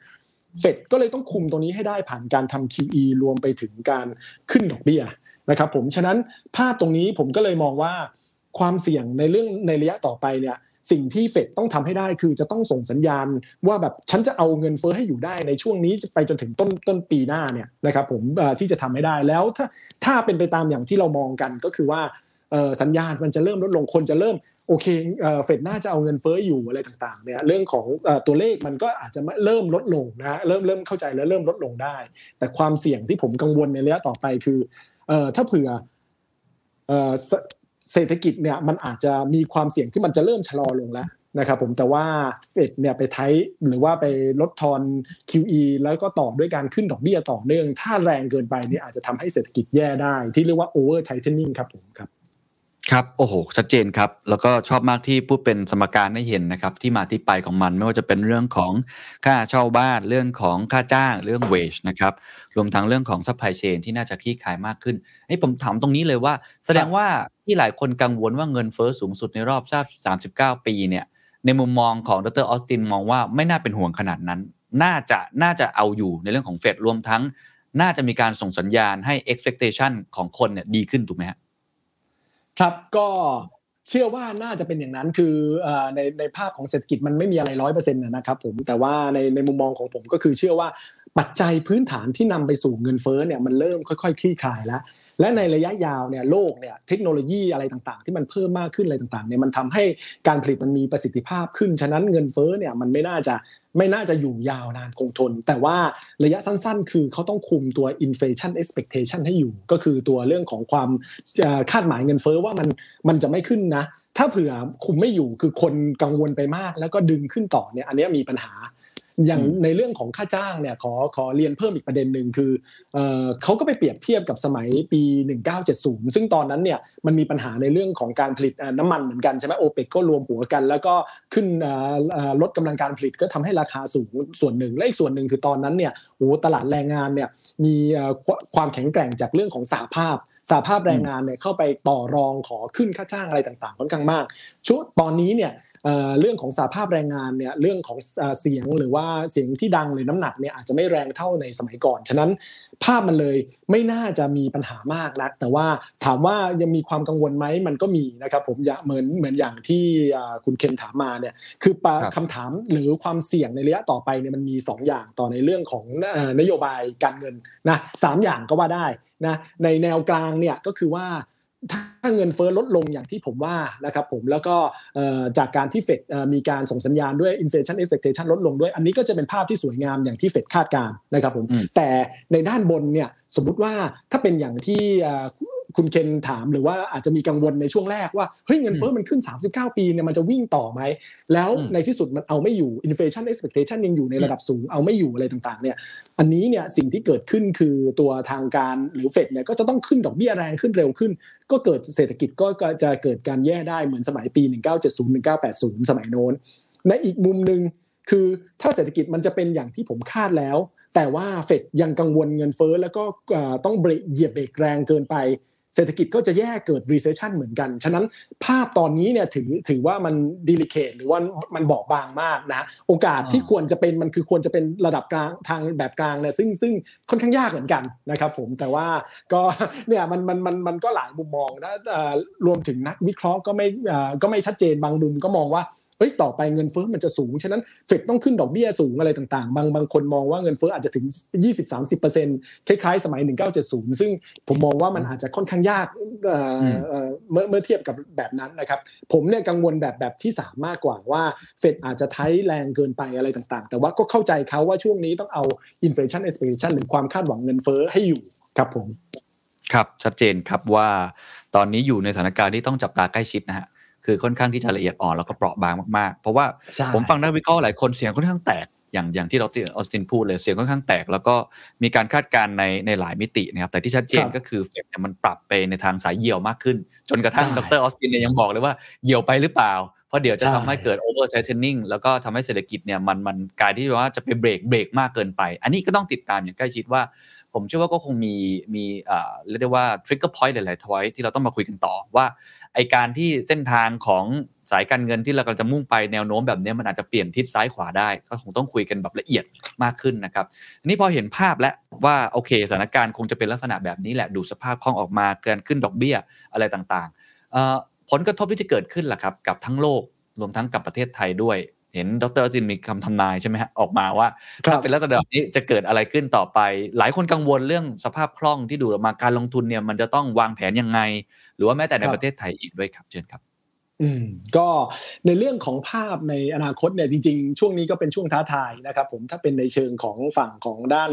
เฟดก็เลยต้องคุมตรงนี้ให้ได้ผ่านการทำ QE รวมไปถึงการขึ้นดอกเบี้ยนะครับผมฉะนั้นภาพตรงนี้ผมก็เลยมองว่าความเสี่ยงในเรื่องในระยะต่อไปเนี่ยสิ่งที่เฟดต้องทำให้ได้คือจะต้องส่งสัญญาณว่าแบบฉันจะเอาเงินเฟ้อให้อยู่ได้ในช่วงนี้ไปจนถึงต้นต้นปีหน้าเนี่ยนะครับผมที่จะทำให้ได้แล้วถ้าถ้าเป็นไปตามอย่างที่เรามองกันก็คือว่า สัญญาณมันจะเริ่มลดลงคนจะเริ่มโอเคเฟดน่าจะเอาเงินเฟ้ออยู่อะไรต่างๆเนี่ยเรื่องของตัวเลขมันก็อาจจะเริ่มลดลงนะเริ่มเริ่มเข้าใจแล้วเริ่มลดลงได้ แต่ความเสี่ยงที่ผมกังวลในระยะต่อไปคือถ้าเผื่อเศรษฐกิจเนี่ยมันอาจจะมีความเสี่ยงที่มันจะเริ่มชะลอลงแล้วนะครับผมแต่ว่าเฟดเนี่ยไปไทหรือว่าไปลดทอน QE แล้วก็ต่อด้วยการขึ้นดอกเบี้ยต่อเนื่อง ถ้าแรงเกินไปเนี่ยอาจจะทำให้เศรษฐกิจแย่ได้ ที่เรียกว่า over tightening ครับผมครับ ครับ โอ้โหชัดเจนครับ แล้วก็ชอบมากที่พูดเป็นสมการให้เห็นนะครับ ที่มาที่ไปของมัน ไม่ว่าจะเป็นเรื่องของค่าเช่าบ้าน เรื่องของค่าจ้าง เรื่อง wage นะครับ รวมทั้งเรื่องของ supply chain ที่น่าจะคลี่คลายมากขึ้นให้ผมถามตรงนี้เลยว่า แสดงว่าที่หลายคนกังวลว่าเงินเฟอ้อสูงสุดในรอบทราบ 39 ปีเนี่ย ในมุมมองของดร ออสติน มองว่าไม่น่าเป็นห่วงขนาดนั้น น่าจะ น่าจะเอาอยู่ในเรื่องของเฟดรวมทั้งน่าจะมีการส่งสัญญาณให้ expectation ของคนเนี่ยดีขึ้นถูกไหมครับ ครับก็เชื่อว่าน่าจะเป็นอย่างนั้นคือในในภาพของเศรษฐกิจมันไม่มีอะไรร้อยเปอร์เซ็นต์นะครับผมแต่ว่าในในมุมมองของผมก็คือเชื่อว่าปัจจัยพื้นฐานที่นำไปสู่เงินเฟ้อเนี่ยมันเริ่มค่อยๆคลี่คลายแล้ว และในระยะยาวเนี่ยโลกเนี่ยเทคโนโลยีอะไรต่างๆ ที่มันเพิ่มมากขึ้นอะไรต่างๆเนี่ยมันทำให้การผลิตมันมีประสิทธิภาพขึ้นฉะนั้นเงินเฟ้อเนี่ยมันไม่น่าจะ ไม่น่าจะอยู่ยาวนานคงทน แต่ว่าระยะสั้นๆ คือเขาต้องคุมตัว inflation expectation ให้อยู่ ก็คือตัวเรื่องของความคาดหมายเงินเฟ้อว่ามันมันจะไม่ขึ้นนะ ถ้าเผื่อคุมไม่อยู่คือคนกังวลไปมาก แล้วก็ดึงขึ้นต่อเนี่ยอันนี้มีปัญหา อย่างในเรื่องของค่าจ้างเนี่ยขอขอเรียนเพิ่มอีกประเด็นหนึ่งคือเขาก็ไปเปรียบเทียบกับสมัยปี 1970 ซึ่งตอนนั้นเนี่ยมันมีปัญหาในเรื่องของการผลิตน้ำมันเหมือนกันใช่ไหมโอเปกก็รวมหัวกัน แล้วก็ขึ้นลดกำลังการผลิตก็ทำให้ราคาสูงส่วนหนึ่ง และอีกส่วนหนึ่งคือตอนนั้นเนี่ยโอ้ตลาดแรงงานเนี่ยมีความแข็งแกร่งจากเรื่องของสหภาพสหภาพแรงงานเนี่ยเข้าไปต่อรองขอขึ้นค่าจ้างอะไรต่างๆค่อนข้างมากชุดตอนนี้เนี่ย เรื่องของสาภาพแรงงานเนี่ยเรื่องของเสียงหรือว่าเสียงที่ดังหรือน้ำหนักเนี่ยอาจจะไม่แรงเท่าในสมัยก่อน ฉะนั้นภาพมันเลยไม่น่าจะมีปัญหามากนัก แต่ว่าถามว่ายังมีความกังวลไหมมันก็มีนะครับผมอย่าเหมือนเหมือนอย่างที่คุณเคนถามมาเนี่ยคือคำถามหรือความเสี่ยงในระยะต่อไปเนี่ยมันมี 2 อย่างต่อในเรื่องของนโยบายการเงินนะสอย่างก็ว่าได้นะในแนวกลางเนี่ยก็คือว่า ถ้าเงินเฟ้อลดลงอย่างที่ผมว่านะครับผมแล้วก็จากการที่เฟดมีการส่งสัญญาณด้วย inflation expectation ลดลงด้วย อันนี้ก็จะเป็นภาพที่สวยงามอย่างที่เฟดคาดการนะครับผมแต่ในด้านบนเนี่ยสมมุติว่าถ้าเป็นอย่างที่ คุณเคนถามหรือว่าอาจจะมีกังวลในช่วงแรกว่าเฮ้ยเงินเฟ้อมันขึ้น 39 ปีเนี่ยมันจะวิ่งต่อไหม แล้วในที่สุดมันเอาไม่อยู่ inflation expectation ยังอยู่ในระดับสูงเอาไม่อยู่อะไรต่างๆเนี่ยอันนี้เนี่ยสิ่งที่เกิดขึ้นคือตัวทางการหรือเฟดเนี่ยก็จะต้องขึ้นดอกเบี้ยแรงขึ้นเร็วขึ้น ก็เกิดเศรษฐกิจก็จะเกิดการแย่ได้เหมือนสมัยปี 1970 1980 สมัยโน้นในอีกมุมหนึ่งคือถ้าเศรษฐกิจมันจะเป็นอย่างที่ผมคาดแล้ว แต่ว่าเฟดยังกังวลเงินเฟ้อแล้วก็ต้องเบรกเหยียบเบรกแรงเกินไป เศรษฐกิจก็จะแย่เกิด recession เหมือนกัน ฉะนั้นภาพตอนนี้เนี่ยถือถือว่ามัน delicate หรือว่ามันบอบบางมากนะโอกาสที่ควรจะเป็นมันคือควรจะเป็นระดับกลางทางแบบกลางเนี่ยซึ่งซึ่งค่อนข้างยากเหมือนกันนะครับผมแต่ว่าก็เนี่ยมันมันมันมันก็หลายมุมมองนะรวมถึงนักวิเคราะห์ก็ไม่ก็ไม่ชัดเจนบางมุมก็มองว่า เอ้ยต่อไปเงินเฟ้อมันจะสูง ฉะนั้นเฟดต้องขึ้นดอกเบี้ยสูงอะไรต่างๆ บางบางคนมองว่าเงินเฟ้ออาจจะถึง 20-30%คล้ายๆ สมัย 1970 ซึ่งผมมองว่ามันอาจจะค่อนข้างยากเมื่อเมื่อเทียบกับแบบนั้นนะครับ ผมเนี่ยกังวลแบบแบบที่ 3 มากกว่าว่าเฟดอาจจะใช้แรงเกินไปอะไรต่างๆ แต่ว่าก็เข้าใจเขาว่าช่วงนี้ต้องเอา inflation expectation หรือความคาดหวังเงินเฟ้อให้อยู่ครับผม ครับชัดเจนครับว่าตอนนี้อยู่ในสถานการณ์ที่ต้องจับตาใกล้ชิดนะฮะ คือค่อนข้างที่จะละเอียดอ่อนแล้วก็เปราะบางมากๆ เพราะว่าผมฟังนักวิเคราะห์หลายคนเสียงค่อนข้างแตกอย่างอย่างที่ดร.ออสตินพูดเลยเสียงค่อนข้างแตก แล้วก็มีการคาดการณ์ในในหลายมิตินะครับแต่ที่ชัดเจนก็คือเฟดเนี่ยมันปรับไปในทางสายเหี่ยวมากขึ้น จนกระทั่งดร.ออสตินเนี่ยยังบอกเลยว่าเหี่ยวไปหรือเปล่า เพราะเดี๋ยวจะทำให้เกิด overtightening แล้วก็ทำให้เศรษฐกิจเนี่ยมันมันกลายที่ว่าจะไปเบรกเบรกมากเกินไป อันนี้ก็ต้องติดตามอย่างใกล้ชิดว่า ผมเชื่อว่าก็คงมีมีเรียกได้ว่า trigger point หลายๆ point ที่เราต้องมาคุยกันต่อว่าไอการที่เส้นทางของสายการเงินที่เรากำลังจะมุ่งไปแนวโน้มแบบนี้มันอาจจะเปลี่ยนทิศซ้ายขวาได้ ก็คงต้องคุยกันแบบละเอียดมากขึ้นนะครับนี่พอเห็นภาพแล้วว่าโอเคสถานการณ์คงจะเป็นลักษณะแบบนี้แหละดูดสภาพคล่องออกมาเกินขึ้นดอกเบี้ยอะไรต่างๆผลกระทบที่จะเกิดขึ้นล่ะครับกับทั้งโลกรวมทั้งกับประเทศไทยด้วย เห็นดร.จินมีคำทำนายใช่ไหมฮะออกมาว่าถ้าเป็นลักษณะแบบนี้จะเกิดอะไรขึ้นต่อไป หลายคนกังวลเรื่องสภาพคล่องที่ดูออกมาการลงทุนเนี่ยมันจะต้องวางแผนยังไง หรือว่าแม้แต่ในประเทศไทยอีกด้วยครับเชิญครับ อืมก็ในเรื่องของภาพในอนาคตเนี่ยจริงๆ ช่วงนี้ก็เป็นช่วงท้าทายนะครับผมถ้าเป็นในเชิงของฝั่งของด้าน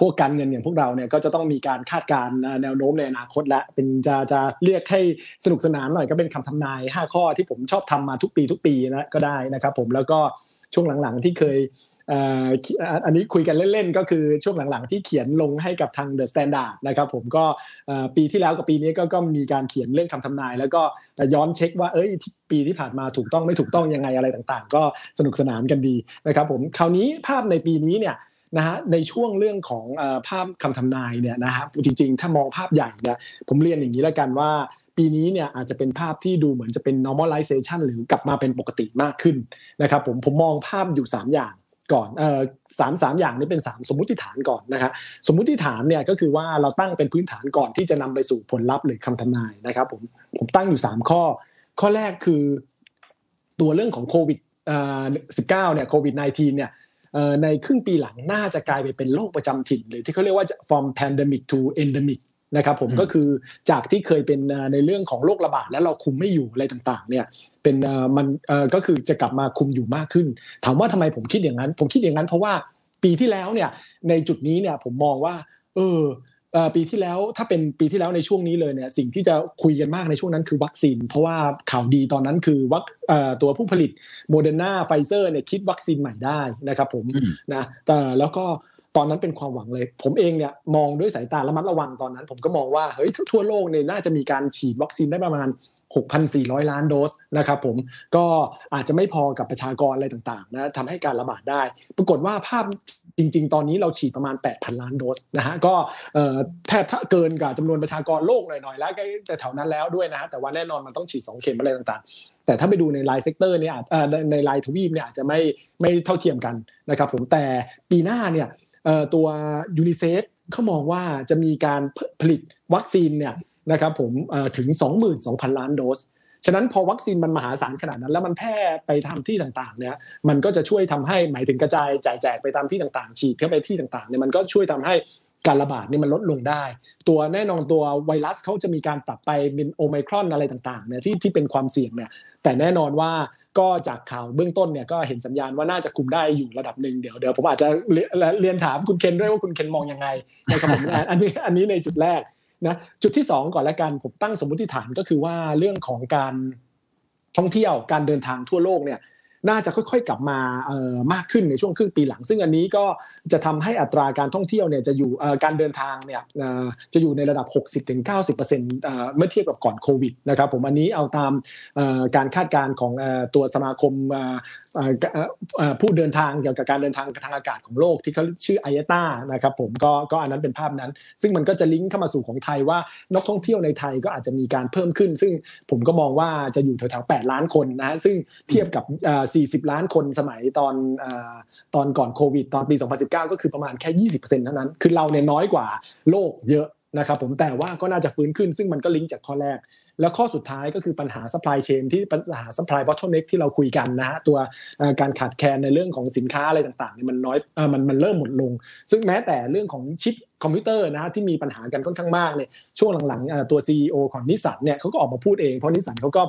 พวกการเงินอย่างพวกเราเนี่ยก็จะต้องมีการคาดการณ์แนวโน้มในอนาคตและเป็นจะจะเรียกให้สนุกสนานหน่อยก็เป็นคำทำนาย 5 ข้อที่ผมชอบทำมาทุกปีทุกปีนะก็ได้นะครับผมแล้วก็ช่วงหลังๆที่เคย อันนี้คุยกันเล่นๆ ก็คือช่วงหลังๆ ที่เขียนลงให้กับทาง The Standard นะครับผมก็ปีที่แล้วกับปีนี้ก็ก็มีการเขียนเรื่องคำทำนาย แล้วก็ย้อนเช็คว่าเอ้ยปีที่ผ่านมาถูกต้องไม่ถูกต้องยังไงอะไรต่างๆ ก็สนุกสนานกันดีนะครับผมคราวนี้ภาพในปีนี้เนี่ยนะฮะในช่วงเรื่องของภาพคำทำนายเนี่ยนะฮะจริงๆ ถ้ามองภาพใหญ่เนี่ยผมเรียนอย่างนี้แล้วกันว่าปีนี้เนี่ยอาจจะเป็นภาพที่ดูเหมือนจะเป็น normalization หรือกลับมาเป็นปกติมากขึ้นนะครับผมผมมองภาพอยู่ 3 อย่าง ก่อนเอ่อสามสามอย่างนี้เป็นสามสมมติฐานก่อนนะครับสมมติฐานเนี่ยก็คือว่าเราตั้งเป็นพื้นฐานก่อนที่จะนำไปสู่ผลลัพธ์หรือคำทำนายนะครับผมผมตั้งอยู่ 3 ข้อ ข้อแรกคือตัวเรื่องของโควิดอ่าสิบเก้าเนี่ยโควิด -19 เนี่ยในครึ่งปีหลังน่าจะกลายไปเป็นโรคประจำถิ่นหรือที่เขาเรียกว่า from pandemic to endemic นะครับผมก็คือจากที่เคยเป็นในเรื่องของโรคระบาดแล้วเราคุมไม่อยู่อะไรต่างๆเนี่ยเป็นมันก็คือจะกลับมาคุมอยู่มากขึ้น ถามว่าทำไมผมคิดอย่างนั้น ผมคิดอย่างนั้นเพราะว่าปีที่แล้วเนี่ยในจุดนี้เนี่ยผมมองว่า เออปีที่แล้วถ้าเป็นปีที่แล้วในช่วงนี้เลยเนี่ยสิ่งที่จะคุยกันมากในช่วงนั้นคือวัคซีน เพราะว่าข่าวดีตอนนั้นคือวัคตัวผู้ผลิตโมเดอร์นาไฟเซอร์เนี่ยคิดวัคซีนใหม่ได้นะครับผมนะแต่แล้วก็ ตอนนั้นเป็นความหวังเลย ผมเองเนี่ยมองด้วยสายตาระมัดระวังตอนนั้น ผมก็มองว่าเฮ้ยทั่วโลกเนี่ยน่าจะมีการฉีดวัคซีนได้ประมาณ 6,400 ล้านโดสนะครับผมก็อาจจะไม่พอกับประชากรอะไรต่างๆนะทำให้การระบาดได้ ปรากฏว่าภาพจริง ๆ ตอนนี้เราฉีดประมาณ 8,000 ล้านโดสนะฮะก็แทบเกินกับจำนวนประชากรโลกหน่อยๆแล้วแต่แถวนั้นแล้วด้วยนะฮะแต่ว่าแน่นอนมันต้องฉีด 2 เข็มอะไรต่างๆ แต่ถ้าไปดูในราย sector เนี่ยในรายทวีปเนี่ยอาจจะไม่ไม่เท่าเทียมกันนะครับผมแต่ปีหน้าเนี่ย ตัวยูนิเซฟเขามองว่าจะมีการผลิตวัคซีนเนี่ยนะครับผมถึง 22,000 ล้านโดส ฉะนั้นพอวัคซีนมันมหาศาลขนาดนั้น แล้วมันแพร่ไปทำที่ต่างๆเนี่ยมันก็จะช่วยทำให้หมายถึงกระจายจ่ายแจกไปตามที่ต่างๆ ฉีดเข้าไปที่ต่างๆเนี่ยมันก็ช่วยทำให้การระบาดนี่มันลดลงได้ ตัวแน่นอนตัวไวรัสเขาจะมีการปรับไปเป็นโอไมครอนอะไรต่างๆเนี่ยที่ที่เป็นความเสี่ยงเนี่ยแต่แน่นอนว่า ก็จากข่าวเบื้องต้นเนี่ยก็เห็นสัญญาณว่าน่าจะคุมได้อยู่ระดับหนึ่งเดี๋ยวเดี๋ยวผมอาจจะเรียนถามคุณเคนด้วยว่าคุณเคนมองยังไงในคำถามอันนี้อันนี้ในจุดแรกนะจุดที่ 2 ก่อนละกันผมตั้งสมมติฐานก็คือว่าเรื่องของการท่องเที่ยวการเดินทางทั่วโลกเนี่ย น่าจะค่อยๆกลับมามากขึ้นในช่วงครึ่งปีหลัง ซึ่งอันนี้ก็จะทำให้อัตราการท่องเที่ยวเนี่ยจะอยู่การเดินทางเนี่ยจะอยู่ในระดับ 60-90%เมื่อเทียบกับก่อนโควิดนะครับผมอันนี้เอาตามการคาดการณ์ของตัวสมาคมผู้เดินทางเกี่ยวกับการเดินทางทางอากาศของโลกที่เขาชื่อไอเอต้านะครับผมก็ก็อันนั้นเป็นภาพนั้น ซึ่งมันก็จะลิงก์เข้ามาสู่ของไทยว่านักท่องเที่ยวในไทยก็อาจจะมีการเพิ่มขึ้น ซึ่งผมก็มองว่าจะอยู่แถวๆ8ล้านคนนะฮะซึ่งเทียบกับ40 ล้านคนสมัยตอนตอนก่อนโควิด ตอนปี 2019 ก็คือประมาณแค่ 20%เท่านั้น คือเราเนี่ยน้อยกว่าโลกเยอะนะครับผมแต่ว่าก็น่าจะฟื้นขึ้นซึ่งมันก็ลิงก์จากข้อแรก แล้วข้อสุดท้ายก็คือปัญหา supply chain ที่ปัญหา supply bottleneck ที่เราคุยกันนะฮะตัวการขาดแคลนในเรื่องของสินค้าอะไรต่างๆเนี่ยมันน้อยมันมันเริ่มหมดลง ซึ่งแม้แต่เรื่องของชิป คอมพิวเตอร์นะที่มีปัญหากันค่อนข้างมากเนี่ยช่วงหลังๆตัว CEO ของนิสสันเนี่ยเขาก็ออกมาพูดเองเพราะนิสสันเขาก็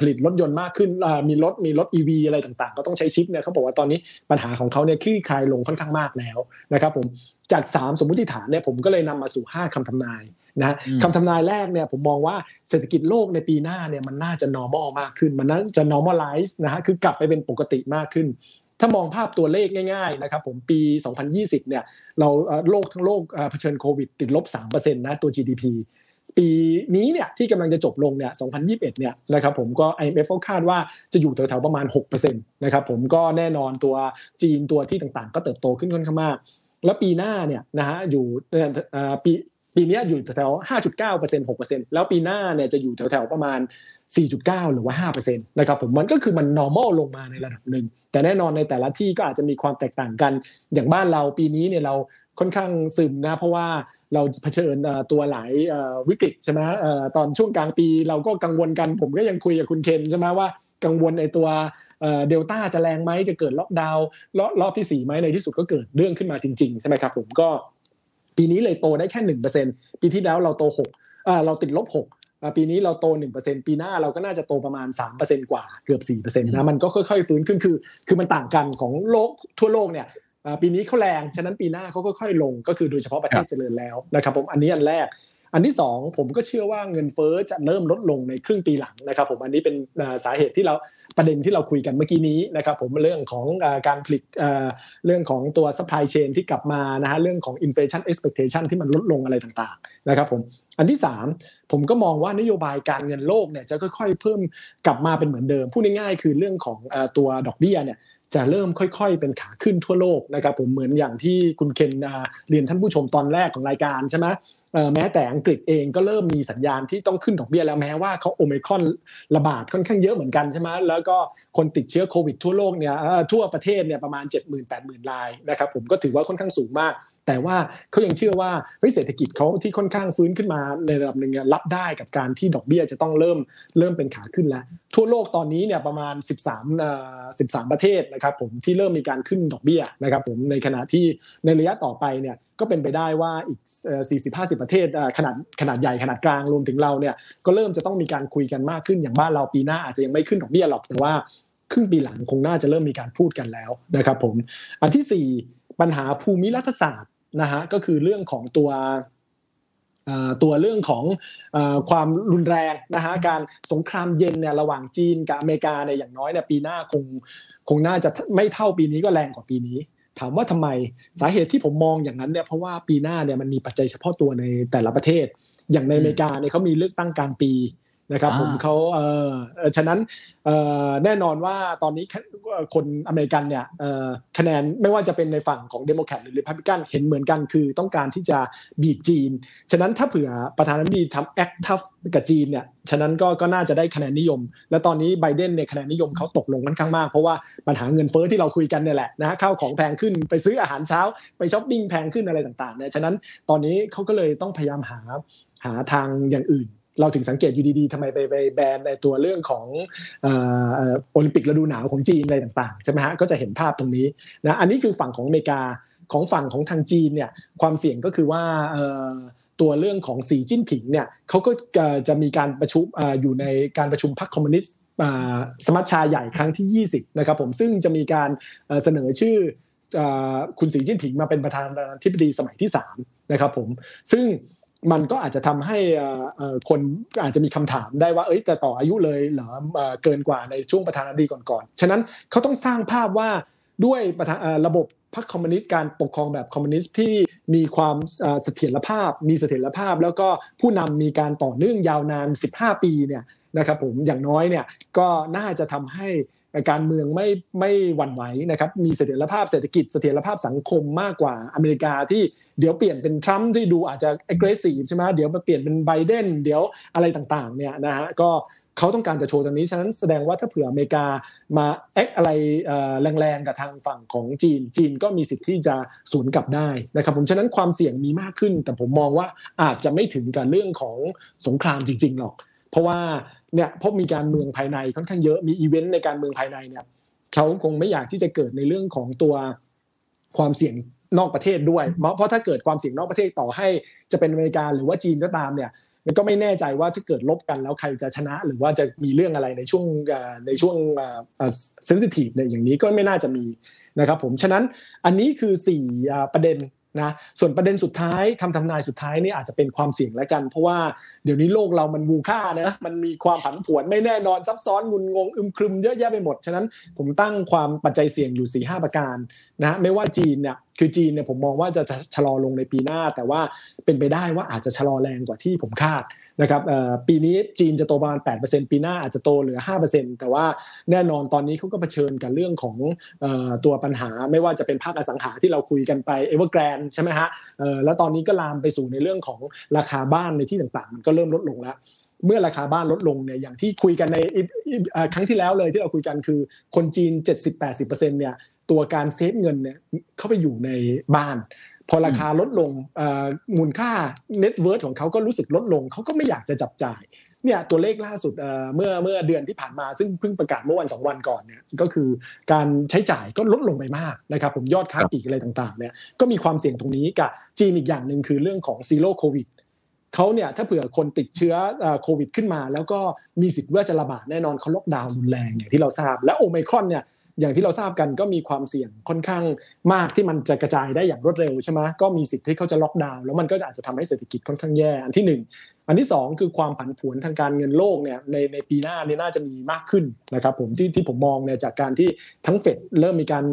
ผลิตรถยนต์มากขึ้นมีรถมีรถ EV อะไรต่างๆ ก็ต้องใช้ชิปเนี่ยเขาบอกว่าตอนนี้ปัญหาของเขาเนี่ยคลี่คลายลงค่อนข้างมากแล้วนะครับผมจาก 3 สมมติฐานเนี่ยผมก็เลยนำมาสู่ 5คำทำนายนะคำทำนายแรกเนี่ยผมมองว่าเศรษฐกิจโลกในปีหน้าเนี่ยมันน่าจะ normal มากขึ้น มันน่าจะ normalize นะฮะคือกลับไปเป็นปกติมากขึ้น ถ้ามองภาพตัวเลขง่ายๆนะครับผมปี 2020 เนี่ยเราโลกทั้งโลกเผชิญโควิดติดลบ 3%นะตัว GDP ปีนี้เนี่ยที่กำลังจะจบลงเนี่ย2021 เนี่ยนะครับผมก็ IMF คาดว่าจะอยู่แถวๆประมาณ 6%นะครับผมก็แน่นอนตัวจีนตัวที่ต่างๆ ก็เติบโตขึ้นค่อนข้างมาก แล้วปีหน้าเนี่ยนะฮะอยู่ปีปีนี้อยู่แถวๆ5.9% 6%แล้วปีหน้าเนี่ยจะอยู่แถวๆประมาณ 4.9 หรือว่า 5%นะครับผมมันก็คือมัน normal ลงมาในระดับหนึ่ง แต่แน่นอนในแต่ละที่ก็อาจจะมีความแตกต่างกัน อย่างบ้านเราปีนี้เนี่ยเราค่อนข้างซึมนะเพราะว่าเราเผชิญตัวหลายวิกฤตใช่ไหมตอนช่วงกลางปีเราก็กังวลกัน ผมก็ยังคุยกับคุณเคนใช่ไหมว่ากังวลในตัวเดลต้าจะแรงไหมจะเกิดล็อกดาวน์รอบที่ 4 ไหมในที่สุดก็เกิดเรื่องขึ้นมาจริงๆใช่ไหมครับผมก็ปีนี้เลยโตได้แค่หนึ่งเปอร์เซ็นปีที่แล้วเราโตหกเราติดลบหก ปีนี้เราโตหนึ่งเปอร์เซ็นปีหน้าเราก็น่าจะโตประมาณสามเปอร์เซ็นกว่าเกือบสี่เปอร์เซ็นต์นะมันก็ค่อยๆฟื้นขึ้นคือ คือมันต่างกันของโลกทั่วโลกเนี่ยปีนี้เขาแรง ฉะนั้นปีหน้าเขาค่อยๆลงก็คือโดยเฉพาะประเทศเจริญแล้วนะครับผมอันนี้อันแรก อันที่ 2 ผมก็เชื่อว่าเงินเฟ้อจะเริ่มลดลงในครึ่งปีหลังนะครับผมอันนี้เป็นสาเหตุที่เราประเด็นที่เราคุยกันเมื่อกี้นี้นะครับผมเรื่องของการผลิตเรื่องของตัว supply chain ที่กลับมานะฮะเรื่องของ inflation expectation ที่มันลดลงอะไรต่างๆนะครับผมอันที่ 3 ผมก็มองว่านโยบายการเงินโลกเนี่ยจะค่อยๆ เพิ่มกลับมาเป็นเหมือนเดิมพูดง่ายๆคือเรื่องของตัวดอกเบี้ยเนี่ย จะเริ่มค่อยๆ เป็นขาขึ้นทั่วโลกนะครับผมเหมือนอย่างที่คุณเคนเรียนท่านผู้ชมตอนแรกของรายการใช่ไหมแม้แต่อังกฤษเองก็เริ่มมีสัญญาณที่ต้องขึ้นดอกเบี้ยแล้วแม้ว่าเขาโอเมครอนระบาดค่อนข้างเยอะเหมือนกันใช่ไหมแล้วก็คนติดเชื้อโควิดทั่วโลกเนี่ยทั่วประเทศเนี่ยประมาณ 7 0 0 0 0 8 0 0 0รายนะครับผมก็ถือว่าค่อนข้างสูงมาก แต่ว่าเขายังเชื่อว่าเฮ้ยเศรษฐกิจเขาที่ค่อนข้างฟื้นขึ้นมาในระดับหนึ่งรับได้กับการที่ดอกเบี้ยจะต้องเริ่มเริ่มเป็นขาขึ้นแล้ว ทั่วโลกตอนนี้เนี่ยประมาณ 13เอ่อ13 ประเทศนะครับผมที่เริ่มมีการขึ้นดอกเบี้ยนะครับผมในขณะที่ในระยะต่อไปเนี่ยก็เป็นไปได้ว่าอีก 40-50 ประเทศขนาดขนาดใหญ่ขนาดกลางรวมถึงเราเนี่ยก็เริ่มจะต้องมีการคุยกันมากขึ้นอย่างบ้านเราปีหน้าอาจจะยังไม่ขึ้นดอกเบี้ยหรอกแต่ว่าครึ่งปีหลังคงน่าจะเริ่มมีการพูดกันแล้วนะครับผมอันที่ 4 ปัญหาภูมิรัฐศาสตร์ นะฮะก็คือเรื่องของตัวตัวเรื่องของความรุนแรงนะฮะการสงครามเย็นเนี่ยระหว่างจีนกับอเมริกาเนี่ยอย่างน้อยเนี่ยปีหน้าคงคงน่าจะไม่เท่าปีนี้ก็แรงกว่าปีนี้ ถามว่าทำไมสาเหตุที่ผมมองอย่างนั้นเนี่ยเพราะว่าปีหน้าเนี่ยมันมีปัจจัยเฉพาะตัวในแต่ละประเทศ อย่างในอเมริกาเนี่ยเขามีเลือกตั้งกลางปี นะครับอ่าผมเขาเออเอ่อฉะนั้นเอ่อแน่นอนว่าตอนนี้คนอเมริกันเนี่ยเอ่อคะแนนไม่ว่าจะเป็นในฝั่งของเดโมแครตหรือริพับลิกันเห็นเหมือนกันคือต้องการที่จะบีบจีน ฉะนั้นถ้าเผื่อประธานาธิบดีทำ act tough กับจีนเนี่ยฉะนั้นก็ก็น่าจะได้คะแนนนิยม และตอนนี้ไบเดนเนี่ยคะแนนนิยมเขาตกลงค่อนข้างมาก เพราะว่าปัญหาเงินเฟ้อที่เราคุยกันเนี่ยแหละนะฮะข้าวของแพงขึ้นไปซื้ออาหารเช้า ไปช้อปปิ้งแพงขึ้นอะไรต่างๆเนี่ยฉะนั้นตอนนี้เขาก็เลยต้องพยายามหาหาทางอย่างอื่น เราถึงสังเกตอยู่ดีๆทำไมไปไปแบนในตัวเรื่องของโอลิมปิกฤดูหนาวของจีนอะไรต่างๆใช่ไหมฮะก็จะเห็นภาพตรงนี้นะอันนี้คือฝั่งของอเมริกาของฝั่งของทางจีนเนี่ยความเสี่ยงก็คือว่าตัวเรื่องของสีจิ้นผิงเนี่ยเขาก็จะมีการประชุมออยู่ในการประชุมพรรคคอมมิวนิสต์สมัชชาใหญ่ครั้งที่ 20 นะครับผมซึ่งจะมีการเสนอชื่ออคุณสีจิ้นผิงมาเป็นประธานาธิบดีสมัยที่3นะครับผมซึ่ง มันก็อาจจะทำให้คนอาจจะมีคำถามได้ว่า เอ้ยจะต่ออายุเลยเหรอเกินกว่าในช่วงประธานาธิบดีก่อนๆ ฉะนั้นเขาต้องสร้างภาพว่า ด้วยประธานระบบพรรคคอมมิวนิสต์การปกครองแบบคอมมิวนิสต์ที่มีความเสถียรภาพ มีเสถียรภาพ แล้วก็ผู้นำมีการต่อเนื่องยาวนาน 15 ปีเนี่ยนะครับผมอย่างน้อยเนี่ยก็น่าจะทำให้การเมืองไม่ไม่หวั่นไหวนะครับมีเสถียรภาพเศรษฐกิจเสถียรภาพสังคมมากกว่าอเมริกาที่เดี๋ยวเปลี่ยนเป็นทรัมป์ที่ดูอาจจะ aggressive ใช่ไหมเดี๋ยวมาเปลี่ยนเป็นไบเดนเดี๋ยวอะไรต่างๆเนี่ยนะฮะก็ เขาต้องการจะโชว์ตรงนี้ ฉะนั้นแสดงว่าถ้าเผื่ออเมริกามาแอคอะไรแรงๆกับทางฝั่งของจีน จีนก็มีสิทธิ์ที่จะสวนกลับได้นะครับผมฉะนั้นความเสี่ยงมีมากขึ้น แต่ผมมองว่าอาจจะไม่ถึงกับเรื่องของสงครามจริง ๆ หรอก เพราะว่าเนี่ยพราะมีการเมืองภายในค่อนข้างเยอะมีอีเวนต์ในการเมืองภายในเนี่ยเขาคงไม่อยากที่จะเกิดในเรื่องของตัวความเสี่ยงนอกประเทศด้วย เพราะถ้าเกิดความเสี่ยงนอกประเทศต่อให้จะเป็นอเมริกาหรือว่าจีนก็ตามเนี่ย มันก็ไม่แน่ใจว่าถ้าเกิดลบกันแล้วใครจะชนะ หรือว่าจะมีเรื่องอะไรในช่วงในช่วงเซนซิทีฟเนี่ยอย่างนี้ก็ไม่น่าจะมีนะครับผมฉะนั้นอันนี้คือ4อ่ประเด็นนะส่วนประเด็นสุดท้ายคำทำนายสุดท้ายนี่อาจจะเป็นความเสี่ยงแล้วกัน เพราะว่าเดี๋ยวนี้โลกเรามันวูค่านะมันมีความผันผวนไม่แน่นอนซับซ้อนงุนงงอึมครึมเยอะแยะไปหมด ฉะนั้นผมตั้งความปัจจัยเสี่ยงอยู่4ีหประการนะฮะไม่ว่าจีนเนี่ยคือจีนเนี่ยผมมองว่าจะชะลอลงในปีหน้า แต่ว่าเป็นไปได้ว่าอาจจะชะลอแรงกว่าที่ผมคาดนะครับปีนี้จีนจะโตประมาณ 8%ปีหน้าอาจจะโตเหลือ 5%แต่ว่าแน่นอนตอนนี้เขาก็เผชิญกับเรื่องของตัวปัญหาไม่ว่าจะเป็นภาคอสังหาที่เราคุยกันไปเอเวอร์แกรนใช่ไหมฮะแล้วตอนนี้ก็ลามไปสู่ในเรื่องของราคาบ้านในที่ต่างๆ มันก็เริ่มลดลงแล้ว เมื่อราคาบ้านลดลงเนี่ยอย่างที่คุยกันในครั้งที่แล้วเลยที่เราคุยกันคือ คนจีน 70-80%เนี่ยตัวการ save เงินเนี่ยเข้าไปอยู่ในบ้าน พอราคาลดลงเอ่อมูลค่า net worth ของเขาก็รู้สึกลดลงเขาก็ไม่อยากจะจับจ่ายเนี่ยตัวเลขล่าสุดเมื่อเมื่อเดือนที่ผ่านมาซึ่งเพิ่งประกาศเมื่อวันสองวันก่อนเนี่ยก็คือการใช้จ่ายก็ลดลงไปมากนะครับผมยอดค้าปลีกอะไรต่างๆเนี่ยก็มีความเสี่ยงตรงนี้กับจีนอีกอย่างหนึ่งคือเรื่องของ zero โควิดเขาเนี่ยถ้าเผื่อคนติดเชื้อโควิดขึ้นมา แล้วก็มีสิทธิ์ว่าจะระบาดแน่นอนเขาล็อกดาวน์รุนแรงอย่างที่เราทราบ และโอไมครอนเนี่ยอย่างที่เราทราบกันก็มีความเสี่ยงค่อนข้างมากที่มันจะกระจายได้อย่างรวดเร็วใช่ไหมก็มีสิทธิ์ที่เขาจะล็อกดาวน์แล้วมันก็อาจจะทำให้เศรษฐกิจค่อนข้างแย่อันที่หนึ่งอันที่สองคือความผันผวนทางการเงินโลกเนี่ยในในปีหน้านี่น่าจะมีมากขึ้นนะครับผมที่ที่ผมมองเนี่ยจากการที่ทั้งเฟดเริ่มมีการ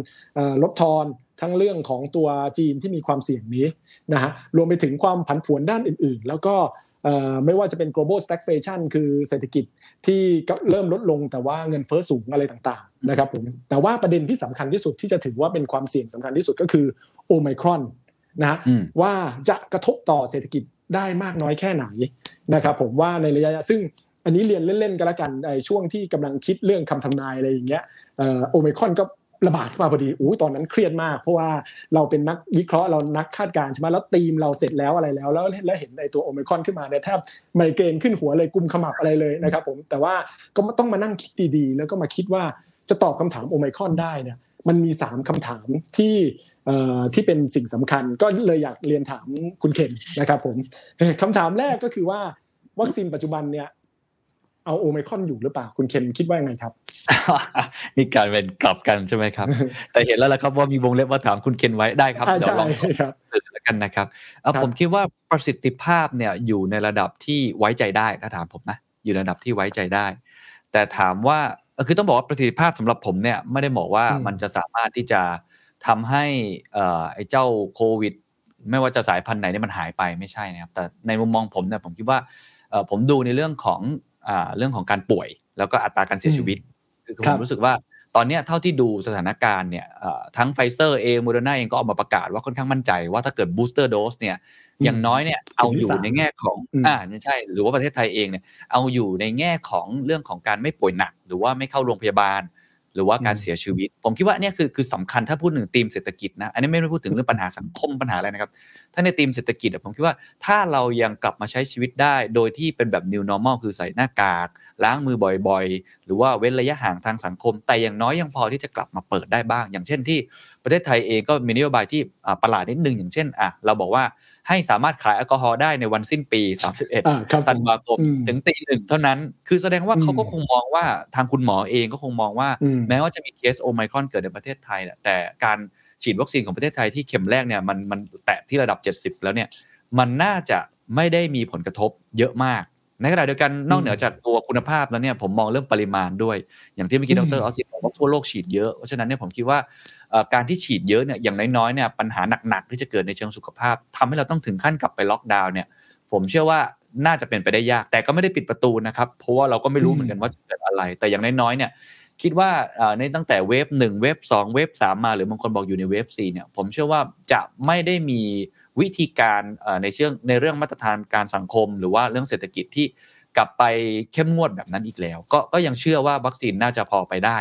ลดทอน ทั้งเรื่องของตัวจีนที่มีความเสี่ยงนี้นะฮะรวมไปถึงความผันผวนด้านอื่น ๆ แล้วก็เอ่อไม่ว่าจะเป็น global stagflation คือเศรษฐกิจที่ก็เริ่มลดลงแต่ว่าเงินเฟ้อสูงอะไรต่างๆนะครับผมแต่ว่าประเด็นที่สำคัญที่สุดที่จะถือว่าเป็นความเสี่ยงสำคัญที่สุดก็คือโอไมครอนนะฮะอืมว่าจะกระทบต่อเศรษฐกิจได้มากน้อยแค่ไหนนะครับผมว่าในระยะซึ่งอันนี้เรียนเล่นๆกันละกันไอ้ช่วงที่กำลังคิดเรื่องคำทำนายอะไรอย่างเงี้ยเอ่อโอไมครอนก็ ระบาดขึ้นมาพอดีอู้ตอนนั้นเครียดมาก เพราะว่าเราเป็นนักวิเคราะห์เรานักคาดการณ์ใช่ไหมแล้วทีมเราเสร็จแล้วอะไรแล้ว แล้วแล้วเห็นไอ้ตัวโอไมคอนขึ้นมาเนี่ยแทบไมเกรนขึ้นหัวเลยกุมขมับอะไรเลยนะครับผมแต่ว่าก็ต้องมานั่งคิดดีๆ แล้วก็มาคิดว่าจะตอบคำถามโอไมคอนได้เนี่ยมันมีสามคำถามที่เอ่อที่เป็นสิ่งสำคัญก็เลยอยากเรียนถามคุณเคนนะครับผมเอ่อคำถามแรกก็คือว่าวัคซีนปัจจุบันเนี่ยเอาโอไมคอนอยู่หรือเปล่าคุณเคนคิดว่ายังไงครับ มีการเป็นกลับกันใช่ไหมครับ แต่เห็นแล้วละครับว่ามีวงเล็บว่าถามคุณเคนไว้ได้ครับอ่าเดี๋ยวใช่ลองครับสื่อแล้วกันนะครับเอาครับผมคิดว่าประสิทธิภาพเนี่ยอยู่ในระดับที่ไว้ใจได้ถ้าถามผมนะอยู่ในระดับที่ไว้ใจได้ แต่ถามว่าเอ่อคือต้องบอกว่าประสิทธิภาพสำหรับผมเนี่ยไม่ได้บอกว่าอืมมันจะสามารถที่จะทำให้เอ่อไอ้เจ้าโควิด ไม่ว่าจะสายพันธุ์ไหนเนี่ยมันหายไปไม่ใช่นะครับ แต่ในมุมมองผมเนี่ยผมคิดว่าเอ่อผมดูในเรื่องของอ่าเรื่องของการป่วย แล้วก็อัตราการเสียชีวิต คือครับผมรู้สึกว่าตอนเนี้ยเท่าที่ดูสถานการณ์เนี่ยเอ่อทั้งไฟเซอร์เองโมเดอร์นาเองก็ออกมาประกาศว่าค่อนข้างมั่นใจว่าถ้าเกิด booster dose เนี่ยอย่างน้อยเนี่ยเอาอยู่ในแง่ของอืมอ่าใช่หรือว่าประเทศไทยเองเนี่ยเอาอยู่ในแง่ของเรื่องของการไม่ป่วยหนัก หรือว่าไม่เข้าโรงพยาบาล หรือว่าการเสียชีวิต ผมคิดว่าเนี่ยคือคือสำคัญถ้าพูดถึงธีมเศรษฐกิจนะ อันนี้ไม่ได้พูดถึงเรื่องปัญหาสังคมปัญหาอะไรนะครับ ถ้าในธีมเศรษฐกิจอะผมคิดว่าถ้าเรายังกลับมาใช้ชีวิตได้ โดยที่เป็นแบบ new normal คือใส่หน้ากาก ล้างมือบ่อยๆ หรือว่าเว้นระยะห่างทางสังคม แต่อย่างน้อยยังพอที่จะกลับมาเปิดได้บ้าง อย่างเช่นที่ประเทศไทยเองก็มีนโยบายที่อ่าประหลาดนิดนึงอย่างเช่นอะเราบอกว่า ให้สามารถขายแอลกอฮอล์ได้ในวันสิ้นปี 31อ่าครับธันวาคมอืมถึงตีหนึ่งเท่านั้น คือแสดงว่าอืมเขาก็คงมองว่าทางคุณหมอเองก็คงมองว่าอืมแม้ว่าจะมีเคสโอไมครอนเกิดในประเทศไทยเนี่ยแต่การฉีดวัคซีนของประเทศไทยที่เข็มแรกเนี่ยมันมันแตะที่ระดับ 70 แล้วเนี่ยมันน่าจะไม่ได้มีผลกระทบเยอะมาก ในขณะเดียวกันนอกเหนือจากตัวคุณภาพแล้วเนี่ยผมมองเรื่องปริมาณด้วย อย่างที่เมื่อกี้อืมดรเอสตินบอกว่าทั่วโลกฉีดเยอะ เพราะฉะนั้นเนี่ยผมคิดว่าเอ่อ การที่ฉีดเยอะเนี่ยอย่างน้อยๆเนี่ยปัญหาหนักๆที่จะเกิดในเชิงสุขภาพทำให้เราต้องถึงขั้นกลับไปล็อกดาวน์เนี่ยผมเชื่อว่าน่าจะเป็นไปได้ยาก แต่ก็ไม่ได้ปิดประตูนะครับ เพราะว่าเราก็ไม่รู้เหมือนกันว่าจะเกิดอะไร แต่อย่างน้อยๆเนี่ยคิดว่าในตั้งแต่เวฟหนึ่งเวฟสองเวฟสามมาหรือบางคนบอกอยู่ในเวฟสี่เนี่ยผมเชื่อว่าจะไม่ได้มีวิธีการในเรื่องในเรื่องมาตรฐานการสังคม หรือว่าเรื่องเศรษฐกิจที่กลับไปเข้มงวดแบบนั้นอีกแล้ว ก็ก็ยังเชื่อว่าวัคซีนน่าจะพอไปได้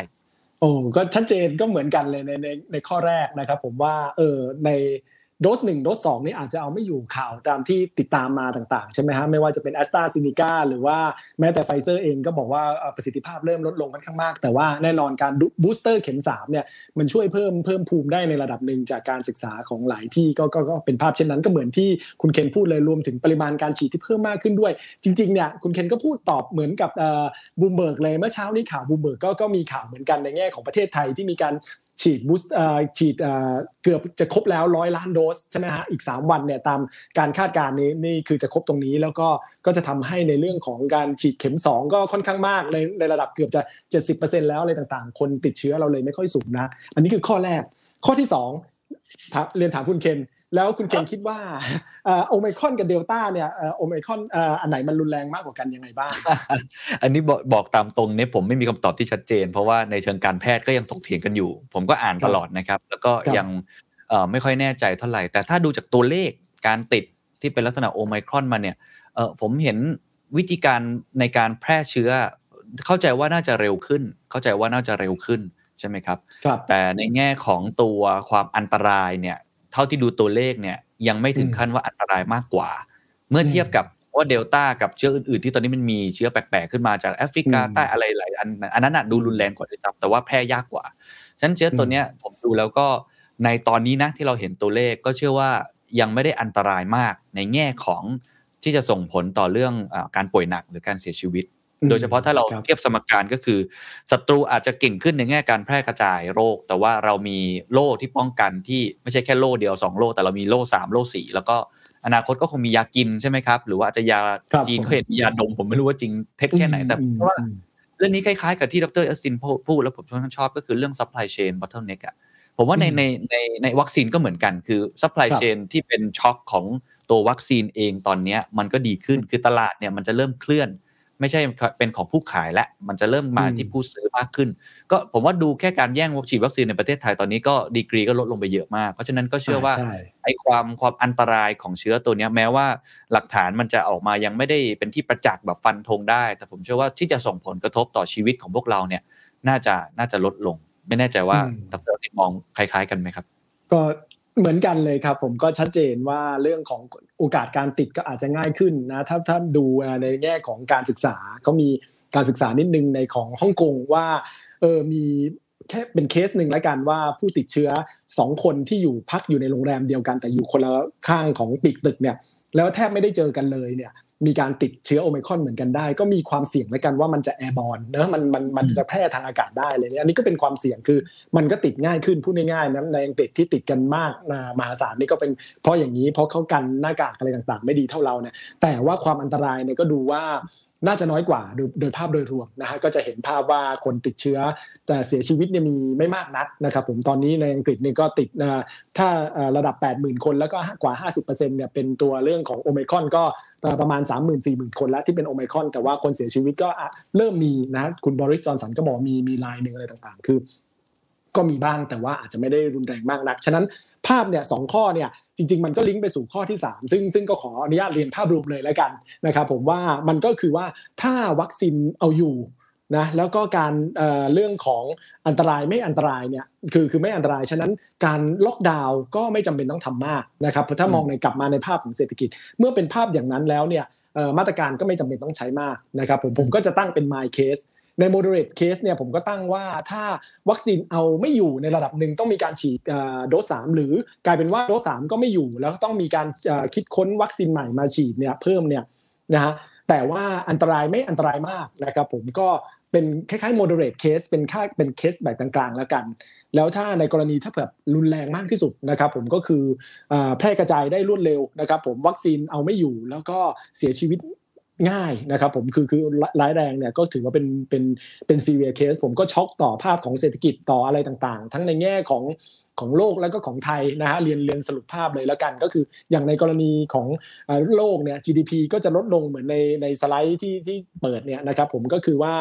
โอ้ก็ชัดเจนก็เหมือนกันเลยในในในข้อแรกนะครับ ผมว่าเออใน โดสหนึ่งโดสสองนี่อาจจะเอาไม่อยู่ข่าวตามที่ติดตามมาต่างๆ ใช่ไหมฮะไม่ว่าจะเป็นแอสตราซินิกาหรือว่าแม้แต่ไฟเซอร์เองก็บอกว่าประสิทธิภาพเริ่มลดลงค่อนข้างมาก แต่ว่าแน่นอนการ booster เข็ม3เนี่ยมันช่วยเพิ่มเพิ่มภูมิได้ในระดับหนึ่งจากการศึกษาของหลายที่ก็ก็ก็เป็นภาพเช่นนั้นก็เหมือนที่คุณเคนพูดเลยรวมถึงปริมาณการฉีดที่เพิ่มมากขึ้นด้วย จริงๆเนี่ยคุณเคนก็พูดตอบเหมือนกับบูมเบิร์กเลยเมื่อเช้านี้ข่าวบูมเบิร์กก็ก็มีข่าวเหมือนกันในแง่ของประเทศไทยที่มีการ ฉีด boost ฉีดเกือบจะครบแล้วร้อยล้านโดสใช่ไหมฮะอีก 3 วันเนี่ยตามการคาดการณ์นี้นี่คือจะครบตรงนี้แล้วก็ก็จะทำให้ในเรื่องของการฉีดเข็ม 2 ก็ค่อนข้างมากในในระดับเกือบจะ 70%แล้วอะไรต่างๆ คนติดเชื้อเราเลยไม่ค่อยสูงนะ อันนี้คือข้อแรกข้อที่2เรียนถามคุณเคน แล้วคุณเคนคิดว่าโอไมครอนกับเดลต้าเนี่ยโอไมครอนอันไหนมันรุนแรงมากกว่ากันยังไงบ้าง อันนี้บอกบอกตามตรงเนี่ยผมไม่มีคำตอบที่ชัดเจน เพราะว่าในเชิงการแพทย์ก็ยังถกเถียงกันอยู่ ผมก็อ่านครับตลอดนะครับ แล้วก็ครับยังเอ่อไม่ค่อยแน่ใจเท่าไหร่ แต่ถ้าดูจากตัวเลขการติดที่เป็นลักษณะโอไมครอนมาเนี่ยเออผมเห็นวิธีการในการแพร่เชื้อ เข้าใจว่าน่าจะเร็วขึ้น เข้าใจว่าน่าจะเร็วขึ้นใช่ไหมครับครับแต่ในแง่ของตัวความอันตรายเนี่ย เท่าที่ดูตัวเลขเนี่ยยังไม่ถึงอืมขั้นว่าอันตรายมากกว่า เมื่อเทียบกับว่าเดลต้ากับเชื้ออื่นๆ ที่ตอนนี้มันมีเชื้อแปลกๆขึ้นมาจากแอฟริกาอืมใต้อะไรหลายอันอันนั้นน่ะดูรุนแรงกว่าด้วยซ้ำแต่ว่าแพร่ยากกว่าฉะนันเชื้อตัวเนี้ยผมดูแล้วก็ในตอนนี้นะที่เราเห็นตัวเลขก็เชื่อว่ายังไม่ได้อันตรายมากในแง่ของที่จะส่งผลต่อเรื่องอาการป่วยหนักหรือการเสียชีวิต โดยเฉพาะถ้าเราครับเทียบสมการก็คือศัตรูอาจจะเก่งขึ้นในแง่การแพร่กระจายโรค แต่ว่าเรามีโล่ที่ป้องกันที่ไม่ใช่แค่โล่เดียว 2 โล่แต่เรามีโล่3โล่4แล้วก็อนาคตก็คงมียากินใช่ไหมครับ หรือว่าอาจจะยาครับจีนผมเขาเห็นมียาดมผมไม่รู้ว่าจริงเท็จแค่ไหนแต่เพราะว่าเรื่องนี้คล้ายๆกับที่ดรเอสตินพูดแล้วผมค่อนข้างชอบก็คือเรื่อง supply chain bottleneck อะผมว่าในอืมในในในวัคซีนก็เหมือนกันคือ supply ครับ chain ที่เป็นช็อคของตัววัคซีนเองตอนเนี้ยมันก็ดีขึ้นคือตลาดเนี่ยมันจะเริ่มเคลื่อน ไม่ใช่เป็นของผู้ขายและ มันจะเริ่มมาอืมที่ผู้ซื้อมากขึ้น ก็ผมว่าดูแค่การแย่งฉีดวัคซีนในประเทศไทยตอนนี้ก็ดีกรีก็ลดลงไปเยอะมาก เพราะฉะนั้นก็เชื่อว่าใช่ไอ้ความความอันตรายของเชื้อตัวเนี้ยแม้ว่าหลักฐานมันจะออกมายังไม่ได้เป็นที่ประจักษ์แบบฟันธงได้ แต่ผมเชื่อว่าที่จะส่งผลกระทบต่อชีวิตของพวกเราเนี่ย น่าจะน่าจะลดลง ไม่แน่ใจว่าอืมดรติมองคล้าย ๆ กันไหมครับ ก็ เหมือนกันเลยครับ ผมก็ชัดเจนว่าเรื่องของโอกาสการติดก็อาจจะง่ายขึ้นนะถ้าถ้าดูในแง่ของการศึกษาเขามีการศึกษานิดนึงในของฮ่องกงว่าเออมีแค่เป็นเคสหนึ่งแล้วกันว่าผู้ติดเชื้อสองคนที่อยู่พักอยู่ในโรงแรมเดียวกัน แต่อยู่คนละข้างของปีกตึกเนี่ยแล้วแทบไม่ได้เจอกันเลยเนี่ย มีการติดเชื้อโอไมครอนเหมือนกันได้ ก็มีความเสี่ยงแล้วกันว่ามันจะ airborne เนอะมันมันมันจะแพร่ทางอากาศได้เลยเนี่ยอันนี้ก็เป็นความเสี่ยงคือมันก็ติดง่ายขึ้นพูดง่ายๆนะในอังกฤษที่ติดกันมากมายมหาศาลนี่ก็เป็นเพราะอย่างนี้เพราะเขากันหน้ากากอะไรต่างๆ ไม่ดีเท่าเราเนี่ยแต่ว่าความอันตรายเนี่ยก็ดูว่า น่าจะน้อยกว่าโดยภาพโดยรวมนะฮะก็จะเห็นภาพว่าคนติดเชื้อ แต่เสียชีวิตเนี่ยมีไม่มากนักนะครับผมตอนนี้ในอังกฤษเนี่ยก็ติดถ้าระดับ 80,000 คนแล้วก็กว่า 50%เนี่ยเป็นตัวเรื่องของโอไมคอนก็ประมาณ 3 0 0 0 0 4 0 0 0 คนแล้วที่เป็นโอไมคอนแต่ว่าคนเสียชีวิตก็เริ่มมีนะคุณบริสจอนสันก็บอกมีมีลายหนึ่งอะไรต่างๆ คือ ก็มีบ้างแต่ว่าอาจจะไม่ได้รุนแรงมากนัก ฉะนั้นภาพเนี่ยสองข้อเนี่ย จริง ๆ มันก็ลิงก์ไปสู่ข้อที่ 3 ซึ่งซึ่งก็ขออนุญาตเรียนภาพรวมเลยแล้วกันนะครับผมว่ามันก็คือว่าถ้าวัคซีนเอาอยู่นะแล้วก็การเเรื่องของอันตรายไม่อันตรายเนี่ยคือคือไม่อันตราย ฉะนั้นการล็อกดาวน์ก็ไม่จำเป็นต้องทำมากนะครับเพราะถ้ามองในกลับมาในภาพของเศรษฐกิจ เมื่อเป็นภาพอย่างนั้นแล้วเนี่ยมาตรการก็ไม่จำเป็นต้องใช้มากนะครับผมผมก็จะตั้งเป็น my case ใน moderate case เนี่ยผมก็ตั้งว่าถ้าวัคซีนเอาไม่อยู่ในระดับหนึ่งต้องมีการฉีดโดสสามหรือกลายเป็นว่าโดสสามก็ไม่อยู่ แล้วต้องมีการคิดค้นวัคซีนใหม่มาฉีดเนี่ยเพิ่มเนี่ยนะฮะแต่ว่าอันตรายไม่อันตรายมากนะครับผมก็เป็นคล้ายๆ moderate case เป็นค่าเป็นเคสแบบกลางๆแล้วกัน แล้วถ้าในกรณีถ้าแบบรุนแรงมากที่สุดนะครับผมก็คือแพร่กระจายได้รวดเร็วนะครับผมวัคซีนเอาไม่อยู่แล้วก็เสียชีวิต ง่ายนะครับผมคือคือร้ายแรงเนี่ยก็ถือว่าเป็นเป็นเป็นซีเรียเคสผมก็ช็อกต่อภาพของเศรษฐกิจต่ออะไรต่างๆ ทั้งในแง่ของของโลกแล้วก็ของไทยนะฮะเรียนเรียนสรุปภาพเลยแล้วกัน ก็คืออย่างในกรณีของโลกเนี่ย GDP ก็จะลดลงเหมือนในในสไลด์ที่ที่เปิดเนี่ยนะครับผมก็คือว่า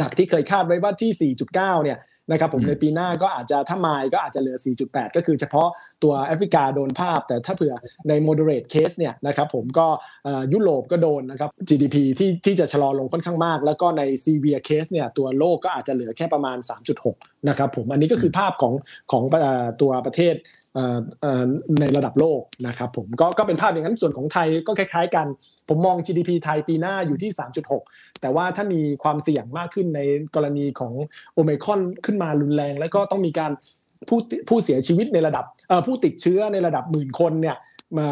จากที่เคยคาดไว้ว่าที่ 4.9 เนี่ย นะครับผมในปีหน้าก็อาจจะถ้าไมล์ก็อาจจะเหลือ 4.8 ก็คือเฉพาะตัวแอฟริกาโดนภาพ แต่ถ้าเผื่อใน moderate case เนี่ยนะครับผมก็ยุโรปก็โดนนะครับ GDP ที่ที่จะชะลอลงค่อนข้างมาก แล้วก็ใน severe case เนี่ยตัวโลกก็อาจจะเหลือแค่ประมาณ 3.6 นะครับผมอันนี้ก็คือภาพของของตัวประเทศในระดับโลกนะครับผมก็ก็เป็นภาพอย่างนั้นส่วนของไทยก็คล้าย ๆ กัน ผมมอง GDP ไทยปีหน้าอยู่ที่ 3.6 แต่ว่าถ้ามีความเสี่ยงมากขึ้นในกรณีของโอเมคอนขึ้นมารุนแรง แล้วก็ต้องมีการผู้ผู้เสียชีวิตในระดับผู้ติดเชื้อในระดับหมื่นคนเนี่ย มา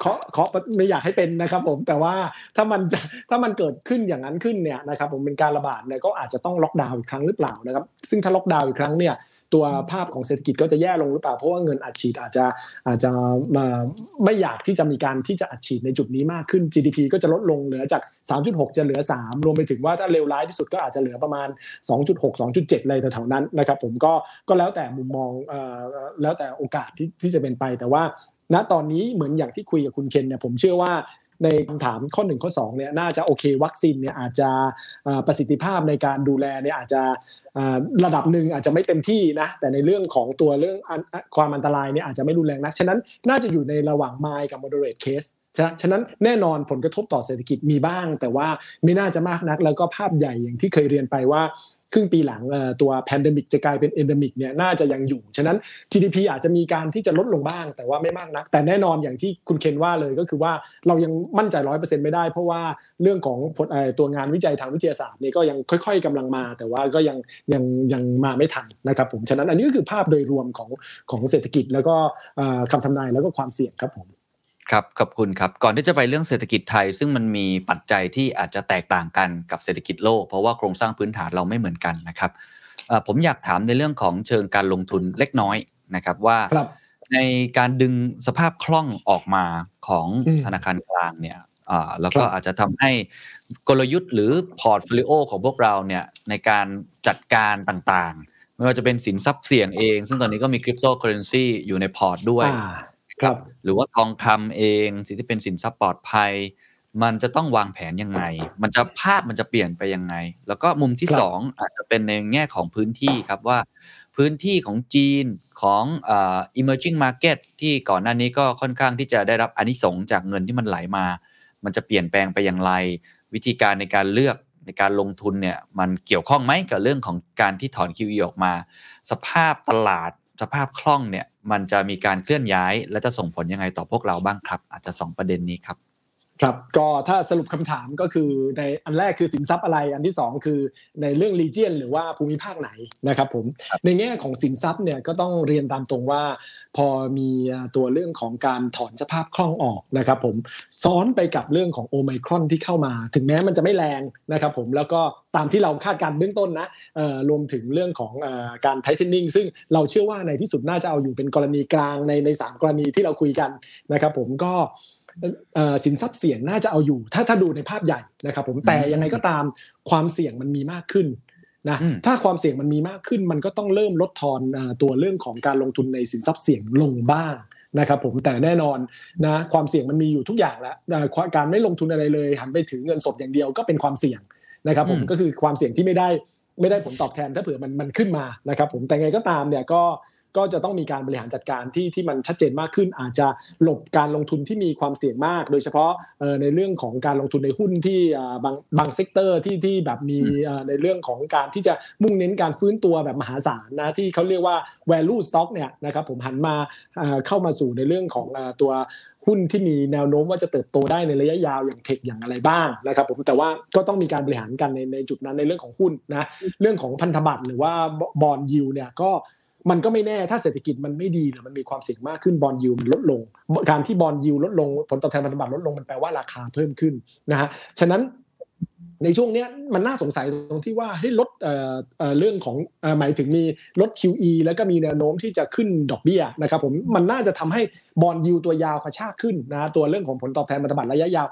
เคาะเคาะไม่อยากให้เป็นนะครับ ผมแต่ว่าถ้ามันจะถ้ามันเกิดขึ้นอย่างนั้นขึ้นเนี่ยนะครับผมเป็นการระบาดเนี่ยก็อาจจะต้องล็อกดาวน์อีกครั้งหรือเปล่านะครับ ซึ่งถ้าล็อกดาวน์อีกครั้งเนี่ยตัวภาพของเศรษฐกิจก็จะแย่ลงหรือเปล่า เพราะว่าเงินอัดฉีดอาจจะอาจจะมาไม่อยากที่จะมีการที่จะอัดฉีดในจุดนี้มากขึ้น GDP ก็จะลดลงเหลือจาก 3.6 จะเหลือ 3 รวมไปถึงว่าถ้าเลวร้ายที่สุดก็อาจจะเหลือประมาณ 2.6 2.7อะไรแถวๆนั้นนะครับผมก็ก็แล้วแต่มุมมองแล้วแต่โอกาสที่ที่จะเป็นไปแต่ว่า ณตอนนี้เหมือนอย่างที่คุยกับคุณเคนเนี่ยผมเชื่อว่าในคำถามข้อ 1 ข้อ2เนี่ยน่าจะโอเค วัคซีนเนี่ยอาจจะประสิทธิภาพในการดูแลเนี่ยอาจจะระดับหนึ่งอาจจะไม่เต็มที่นะแต่ในเรื่องของตัวเรื่องความอันตรายเนี่ยอาจจะไม่รุนแรงนัก ฉะนั้นน่าจะอยู่ในระหว่าง mild กับ moderate case ฉะนั้นแน่นอนผลกระทบต่อเศรษฐกิจมีบ้าง แต่ว่าไม่น่าจะมากนัก แล้วก็ภาพใหญ่อย่างที่เคยเรียนไปว่า ครึ่งปีหลังตัว pandemic จะกลายเป็น endemic เนี่ยน่าจะยังอยู่ ฉะนั้น GDP อาจจะมีการที่จะลดลงบ้าง แต่ว่าไม่มากนัก แต่แน่นอนอย่างที่คุณเคนว่าเลยก็คือว่าเรายังมั่นใจร้อยเปอร์เซ็นต์ไม่ได้ เพราะว่าเรื่องของตัวงานวิจัยทางวิทยาศาสตร์เนี่ยก็ยังค่อย ๆกำลังมา แต่ว่าก็ยังยังยังมาไม่ทันนะครับผม ฉะนั้นอันนี้ก็คือภาพโดยรวมของของเศรษฐกิจแล้วก็คำทำนายแล้วก็ความเสี่ยงครับผม ครับขอบคุณครับ ก่อนที่จะไปเรื่องเศรษฐกิจไทย ซึ่งมันมีปัจจัยที่อาจจะแตกต่างกันกับเศรษฐกิจโลก เพราะว่าโครงสร้างพื้นฐานเราไม่เหมือนกันนะครับผมอยากถามในเรื่องของเชิงการลงทุนเล็กน้อยนะครับว่าในการดึงสภาพคล่องออกมาของธนาคารกลางเนี่ยแล้วก็อาจจะทำให้กลยุทธ์หรือ portfolio ของพวกเราเนี่ยในการจัดการต่างๆ ไม่ว่าจะเป็นสินทรัพย์เสี่ยงเอง ซึ่งตอนนี้ก็มีคริปโตเคอเรนซีอยู่ในพอร์ตด้วย ครับ หรือว่าทองคำเองสิ่งที่เป็นสินทรัพย์ปลอดภัย มันจะต้องวางแผนยังไง มันจะภาพมันจะเปลี่ยนไปยังไง แล้วก็มุมที่สองอาจจะเป็นในแง่ของพื้นที่ครับว่า พื้นที่ของจีนของเอ่อ emerging market ที่ก่อนหน้านี้ก็ค่อนข้างที่จะได้รับอานิสงส์จากเงินที่มันไหลมา มันจะเปลี่ยนแปลงไปอย่างไร วิธีการในการเลือกในการลงทุนเนี่ยมันเกี่ยวข้องไหมกับเรื่องของการที่ถอน QE ออกมา สภาพตลาดสภาพคล่องเนี่ย มันจะมีการเคลื่อนย้าย และจะส่งผลยังไงต่อพวกเราบ้างครับ อาจจะ 2 ประเด็นนี้ครับ ครับก็ถ้าสรุปคำถามก็คือในอันแรกคือสินทรัพย์อะไรอันที่ 2 คือในเรื่องรีเจียนหรือว่าภูมิภาคไหนนะครับผมในแง่ของสินทรัพย์เนี่ยก็ต้องเรียนตามตรงว่า พอมีตัวเรื่องของการถอนสภาพคล่องออกนะครับผมซ้อนไปกับเรื่องของโอไมครอนที่เข้ามา ถึงแม้มันจะไม่แรงนะครับผมแล้วก็ตามที่เราคาดการเบื้องต้นนะรวมถึงเรื่องของการไทเทนนิ่งซึ่งเราเชื่อว่าในที่สุดน่าจะเอาอยู่เป็นกรณีกลางในในสกรณีที่เราคุยกันนะครับผมก็ สินทรัพย์เสี่ยงน่าจะเอาอยู่ ถ้าถ้าดูในภาพใหญ่นะครับ ผมแต่ยังไงก็ตามความเสี่ยงมันมีมากขึ้นนะถ้าความเสี่ยงมันมีมากขึ้น มันก็ต้องเริ่มลดทอนตัวเรื่องของการลงทุนในสินทรัพย์เสี่ยงลงบ้างนะครับผมแต่แน่นอนนะความเสี่ยงมันมีอยู่ทุกอย่างแล้วการไม่ลงทุนอะไรเลยหันไปถือเงินสดอย่างเดียวก็เป็นความเสี่ยงนะครับผมก็คือความเสี่ยงที่ไม่ได้ไม่ได้ผลตอบแทนถ้าเผื่อมันมันขึ้นมานะครับผมแต่ไงก็ตามเนี่ยก็ ก็จะต้องมีการบริหารจัดการที่ที่มันชัดเจนมากขึ้น อาจจะหลบการลงทุนที่มีความเสี่ยงมาก โดยเฉพาะในเรื่องของการลงทุนในหุ้นที่บางบาง sector ที่ที่แบบมีในเรื่องของการที่จะมุ่งเน้นการฟื้นตัวแบบมหาศาลนะที่เขาเรียกว่า value stock เนี่ยนะครับผมหันมาเข้ามาสู่ในเรื่องของตัวหุ้นที่มีแนวโน้มว่าจะเติบโตได้ในระยะยาวอย่างเทคอย่างอะไรบ้างนะครับผมแต่ว่าก็ต้องมีการบริหารกันในในจุดนั้นในเรื่องของหุ้นนะเรื่องของพันธบัตรหรือว่าบอลยูเนี่ยก็ มันก็ไม่แน่ถ้าเศรษฐกิจมันไม่ดีหรือมันมีความเสี่ยงมากขึ้นบอลยูมันลดลง การที่บอลยูลดลงผลตอบแทนพันธบัตรลดลงมันแปลว่าราคาเพิ่มขึ้นนะฮะฉะนั้น ในช่วงนี้มันน่าสงสัยตรงที่ว่าให้ลดเรื่องของหมายถึงมีลด QE แล้วก็มีแนวโน้มที่จะขึ้นดอกเบี้ยนะครับผมมันน่าจะทำให้ bond yield ตัวยาวกระชากขึ้นนะตัวเรื่องของผลตอบแทนพันธบัตรระยะยาว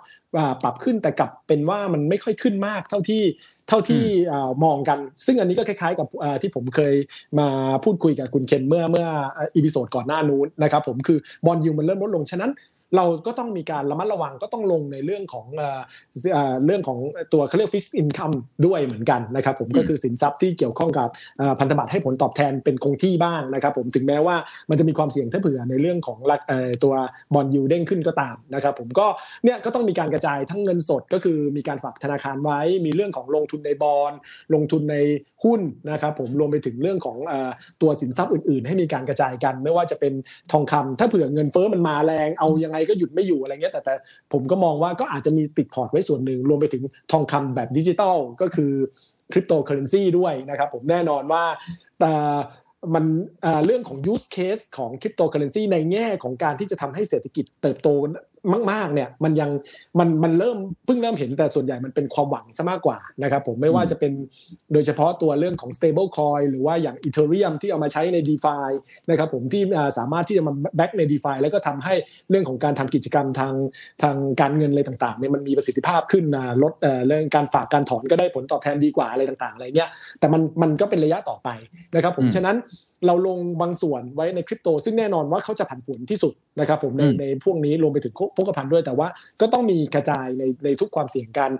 ปรับขึ้นแต่กลับเป็นว่ามันไม่ค่อยขึ้นมากเท่าที่เท่าที่มองกัน ซึ่งอันนี้ก็คล้ายๆกับที่ผมเคยมาพูดคุยกับคุณเคนเมื่อเมื่อ episode ก่อนหน้านู้นนะครับผมคือ bond yield มันเริ่มลดลงฉะนั้น เราก็ต้องมีการระมัดระวังก็ต้องลงในเรื่องของเรื่องของตัวเขาเรียกฟิสอินคัมด้วยเหมือนกันนะครับผมก็คือสินทรัพย์ที่เกี่ยวข้องกับพันธบัตรให้ผลตอบแทนเป็นคงที่บ้างนะครับผมถึงแม้ว่ามันจะมีความเสี่ยงถ้าเผื่อในเรื่องของตัวบอลยูเด้งขึ้นก็ตามนะครับผมก็เนี่ยก็ต้องมีการกระจายทั้งเงินสดก็คือมีการฝากธนาคารไว้ มีเรื่องของลงทุนในบอลลงทุนในหุ้นนะครับผมรวมไปถึงเรื่องของตัวสินทรัพย์อื่นๆ ให้มีการกระจายกัน ไม่ว่าจะเป็นทองคำถ้าเผื่อเงินเฟ้อมันมาแรงเอายังไงก็หยุดไม่อยู่อะไรเงี้ยแต่แต่ผมก็มองว่าก็อาจจะมีติดพอร์ตไว้ส่วนหนึ่ง รวมไปถึงทองคำแบบดิจิตอลก็คือคริปโตเคอเรนซีด้วยนะครับผมแน่นอนว่ามันเรื่องของ use case ของคริปโตเคอเรนซีในแง่ของการที่จะทำให้เศรษฐกิจเติบโต มากๆเนี่ยมันยังมันมันเริ่มเพิ่งเริ่มเห็นแต่ส่วนใหญ่มันเป็นความหวังซะมากกว่านะครับผมไม่ว่าจะเป็นโดยเฉพาะตัวเรื่องของ stable coin หรือว่าอย่าง ethereum ที่เอามาใช้ใน defi นะครับผมที่สามารถที่จะมาแบ็กใน defi แล้วก็ทำให้เรื่องของการทำกิจกรรมทางทางการเงินอะไรต่างๆเนี่ยมันมีประสิทธิภาพขึ้นนะลดเรื่องการฝากการถอนก็ได้ผลตอบแทนดีกว่าอะไรต่างๆอะไรเงี้ยแต่มันมันก็เป็นระยะต่อไปนะครับผมฉะนั้นเราลงบางส่วนไว้ในคริปโต ซึ่งแน่นอนว่าเขาจะผันผวนที่สุดนะครับผมในในพวกนี้รวมไปถึงพกพันด้วยแต่ว่าก็ต้องมีกระจายในในทุกความเสี่ยงกัน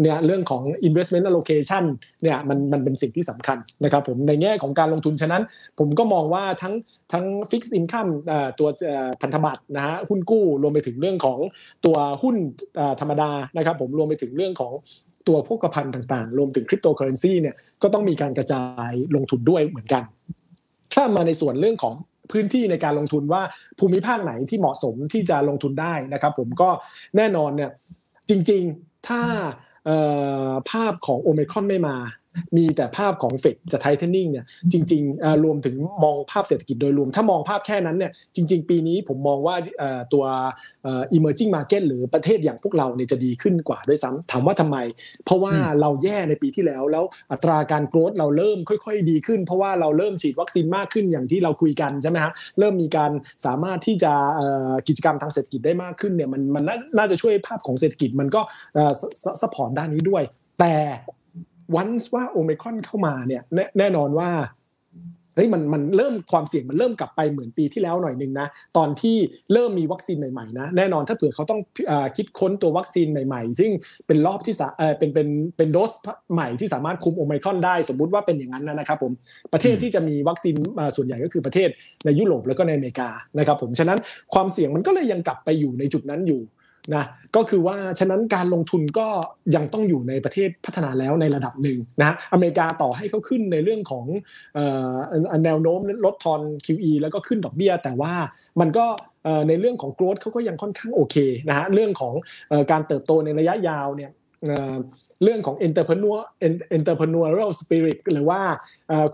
เนี่ยเรื่องของ investment allocation เนี่ยมันมันเป็นสิ่งที่สำคัญนะครับผมในแง่ของการลงทุนฉะนั้น ผมก็มองว่าทั้งทั้ง fixed income ตัวพันธบัตรนะฮะหุ้นกู้รวมไปถึงเรื่องของตัวหุ้นธรรมดานะครับผมรวมไปถึงเรื่องของ ตัวพวกพันต่างๆ รวมถึงคริปโตเคอเรนซีเนี่ยก็ต้องมีการกระจายลงทุนด้วยเหมือนกันถ้ามาในส่วนเรื่องของพื้นที่ในการลงทุนว่าภูมิภาคไหนที่เหมาะสมที่จะลงทุนได้นะครับผมก็แน่นอนเนี่ยจริงๆถ้าภาพของโอเมครอนไม่มา มีแต่ภาพของเฟดจะไทเทนนิ่งเนี่ยจริงๆรวมถึงมองภาพเศรษฐกิจโดยรวม ถ้ามองภาพแค่นั้นเนี่ยจริง ๆ ปีนี้ผมมองว่าตัว emerging market หรือประเทศอย่างพวกเราเนี่ยจะดีขึ้นกว่าด้วยซ้ำถามว่าทำไม เพราะว่าเราแย่ในปีที่แล้ว แล้วอัตราการโกรธเราเริ่มค่อย ๆ ดีขึ้น เพราะว่าเราเริ่มฉีดวัคซีนมากขึ้นอย่างที่เราคุยกันใช่ไหมฮะเริ่มมีการสามารถที่จะกิจกรรมทางเศรษฐกิจได้มากขึ้นเนี่ยมันมันน่าจะช่วยภาพของเศรษฐกิจมันก็ support ด้านนี้ด้วย แต่ วันว่าโอไมครอนเข้ามาเนี่ยแน่นอนว่าเฮ้ยมันมันเริ่มความเสี่ยงมันเริ่มกลับไปเหมือนปีที่แล้วหน่อยนึงนะตอนที่เริ่มมีวัคซีนใหม่ๆนะแน่นอนถ้าเผื่อเขาต้องคิดค้นตัววัคซีนใหม่ๆ ซึ่งเป็นรอบที่เป็นเป็นเป็นโดสใหม่ที่สามารถคุมโอไมครอนได้ สมมุติว่าเป็นอย่างนั้นนะครับผมประเทศที่จะมีวัคซีนส่วนใหญ่ก็คือประเทศในยุโรปแล้วก็ในอเมริกานะครับผมฉะนั้นความเสี่ยงมันก็เลยยังกลับไปอยู่ในจุดนั้นอยู่ นะก็คือว่าฉะนั้นการลงทุนก็ยังต้องอยู่ในประเทศพัฒนาแล้วในระดับหนึ่งนะอเมริกาต่อให้เขาขึ้นในเรื่องของแนวโน้มลดทอน QE แล้วก็ขึ้นดอกเบี้ย แต่ว่ามันก็ในเรื่องของ growth เขาก็ยังค่อนข้างโอเคนะฮะเรื่องของการเติบโตในระยะยาวเนี่ย เรื่องของ entrepreneur entrepreneurial spirit หรือว่า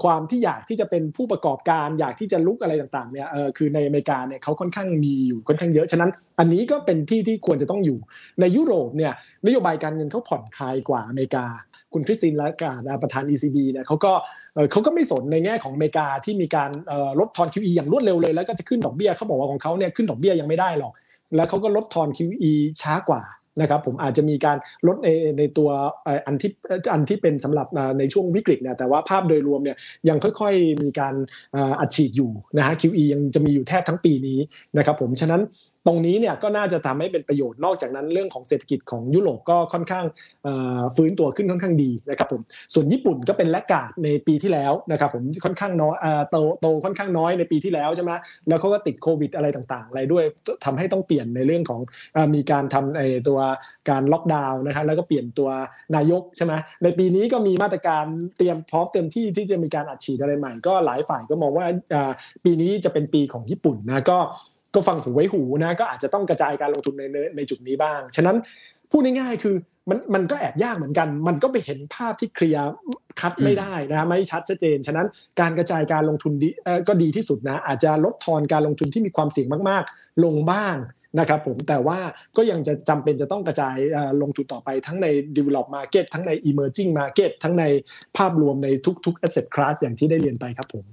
ความที่อยากที่จะเป็นผู้ประกอบการอยากที่จะลุกอะไรต่างๆเนี่ยคือในอเมริกาเนี่ยเขาค่อนข้างมีอยู่ค่อนข้างเยอะฉะนั้น อันนี้ก็เป็นที่ที่ควรจะต้องอยู่ในยุโรปเนี่ยนโยบายการเงินเขาผ่อนคลายกว่าอเมริกา คุณคริสตินและการประธาน ECB เนี่ยเขาก็เขาก็ไม่สนในแง่ของอเมริกาที่มีการลดทอน QE อย่างรวดเร็วเลย แล้วก็จะขึ้นดอกเบี้ยเขาบอกว่าของเขาเนี่ยขึ้นดอกเบี้ยยังไม่ได้หรอกแล้วเขาก็ลดทอน QE ช้ากว่า นะครับผมอาจจะมีการลดในในตัวอันที่อันที่เป็นสำหรับในช่วงวิกฤตเนี่ยแต่ว่าภาพโดยรวมเนี่ยยังค่อยๆมีการอัดฉีดอยู่นะฮะ QE ยังจะมีอยู่แทบทั้งปีนี้นะครับผมฉะนั้น ตรงนี้เนี่ยก็น่าจะทำให้เป็นประโยชน์นอกจากนั้นเรื่องของเศรษฐกิจของยุโรปก็ค่อนข้างฟื้นตัวขึ้นค่อนข้างดีนะครับผมส่วนญี่ปุ่นก็เป็นแลกกาดในปีที่แล้วนะครับผมค่อนข้างน้อยโตโตค่อนข้างน้อยในปีที่แล้วใช่ไหมแล้วเขาก็ติดโควิดอะไรต่างๆอะไรด้วยทำให้ต้องเปลี่ยนในเรื่องของมีการทำตัวการล็อกดาวน์นะครับแล้วก็เปลี่ยนตัวนายกใช่ไหมในปีนี้ก็มีมาตรการเตรียมพร้อมเต็มที่ที่จะมีการอัดฉีดอะไรใหม่ ก็หลายฝ่ายก็มองว่าปีนี้จะเป็นปีของญี่ปุ่นนะก็ ก็ฟังหูไว้หูนะก็อาจจะต้องกระจายการลงทุนในในจุดนี้บ้าง ฉะนั้นพูดง่ายๆคือมันมันก็แอบยากเหมือนกัน มันก็ไปเห็นภาพที่เคลียร์คัดไม่ได้นะไม่ชัดเจน ฉะนั้นการกระจายการลงทุนดีก็ดีที่สุดนะ อาจจะลดทอนการลงทุนที่มีความเสี่ยงมากๆ ลงบ้างนะครับผมแต่ว่าก็ยังจะจำเป็นจะต้องกระจายลงทุนต่อไปทั้งใน develop market ทั้งใน emerging market ทั้งในภาพรวมในทุกๆ asset class อย่างที่ได้เรียนไปครับผม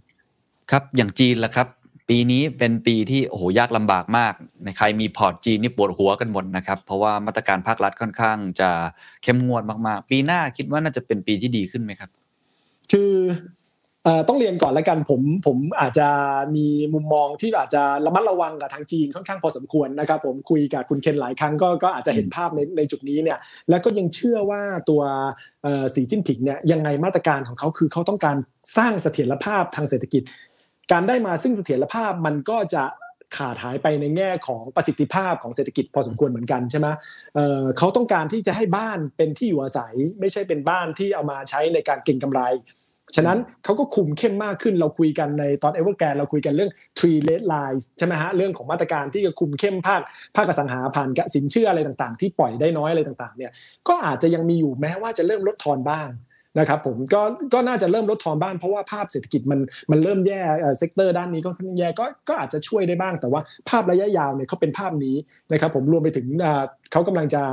ครับอย่างจีนล่ะครับ ปีนี้เป็นปีที่โอ้โหยากลำบากมากในใครมีพอร์ตจีนนี่ปวดหัวกันหมดนะครับ เพราะว่ามาตรการภาครัฐค่อนข้างจะเข้มงวดมากๆ ปีหน้าคิดว่าน่าจะเป็นปีที่ดีขึ้นไหมครับ คือต้องเรียนก่อนแล้วกันผมผมอาจจะมีมุมมองที่อาจจะระมัดระวังกับทางจีนค่อนข้างพอสมควรนะครับ ผมคุยกับคุณเคนหลายครั้งก็ก็อาจจะเห็นภาพในในจุดนี้เนี่ยแล้วก็ยังเชื่อว่าตัวสีจิ้นผิงเนี่ยยังไงมาตรการของเขาคือเขาต้องการสร้างเสถียรภาพทางเศรษฐกิจ การได้มาซึ่งเสถียรภาพมันก็จะขาดหายไปในแง่ของประสิทธิภาพของเศรษฐกิจพอสมควรเหมือนกันใช่ไหมเเขาต้องการที่จะให้บ้านเป็นที่อยู่อาศัย ไม่ใช่เป็นบ้านที่เอามาใช้ในการเก็งกำไร ฉะนั้นเขาก็คุมเข้มมากขึ้นเราคุยกันในตอนเอเวอร์แกนเราคุยกันเรื่อง three red lines ใช่ไหมฮะเรื่องของมาตรการที่จะคุมเข้มภาคภาคอสังหาผ่านสินเชื่ออะไรต่างๆ ที่ปล่อยได้น้อยอะไรต่างๆเนี่ยก็อาจจะยังมีอยู่แม้ว่าจะเริ่มลดทอนบ้าง นะครับผมก็ก็น่าจะเริ่มลดทอนบ้างเพราะว่าภาพเศรษฐกิจมันมันเริ่มแย่ sector ด้านนี้ก็แย่ก็ก็อาจจะช่วยได้บ้าง แต่ว่าภาพระยะยาวเนี่ยเขาเป็นภาพนี้นะครับผมรวมไปถึงเขากำลังจะ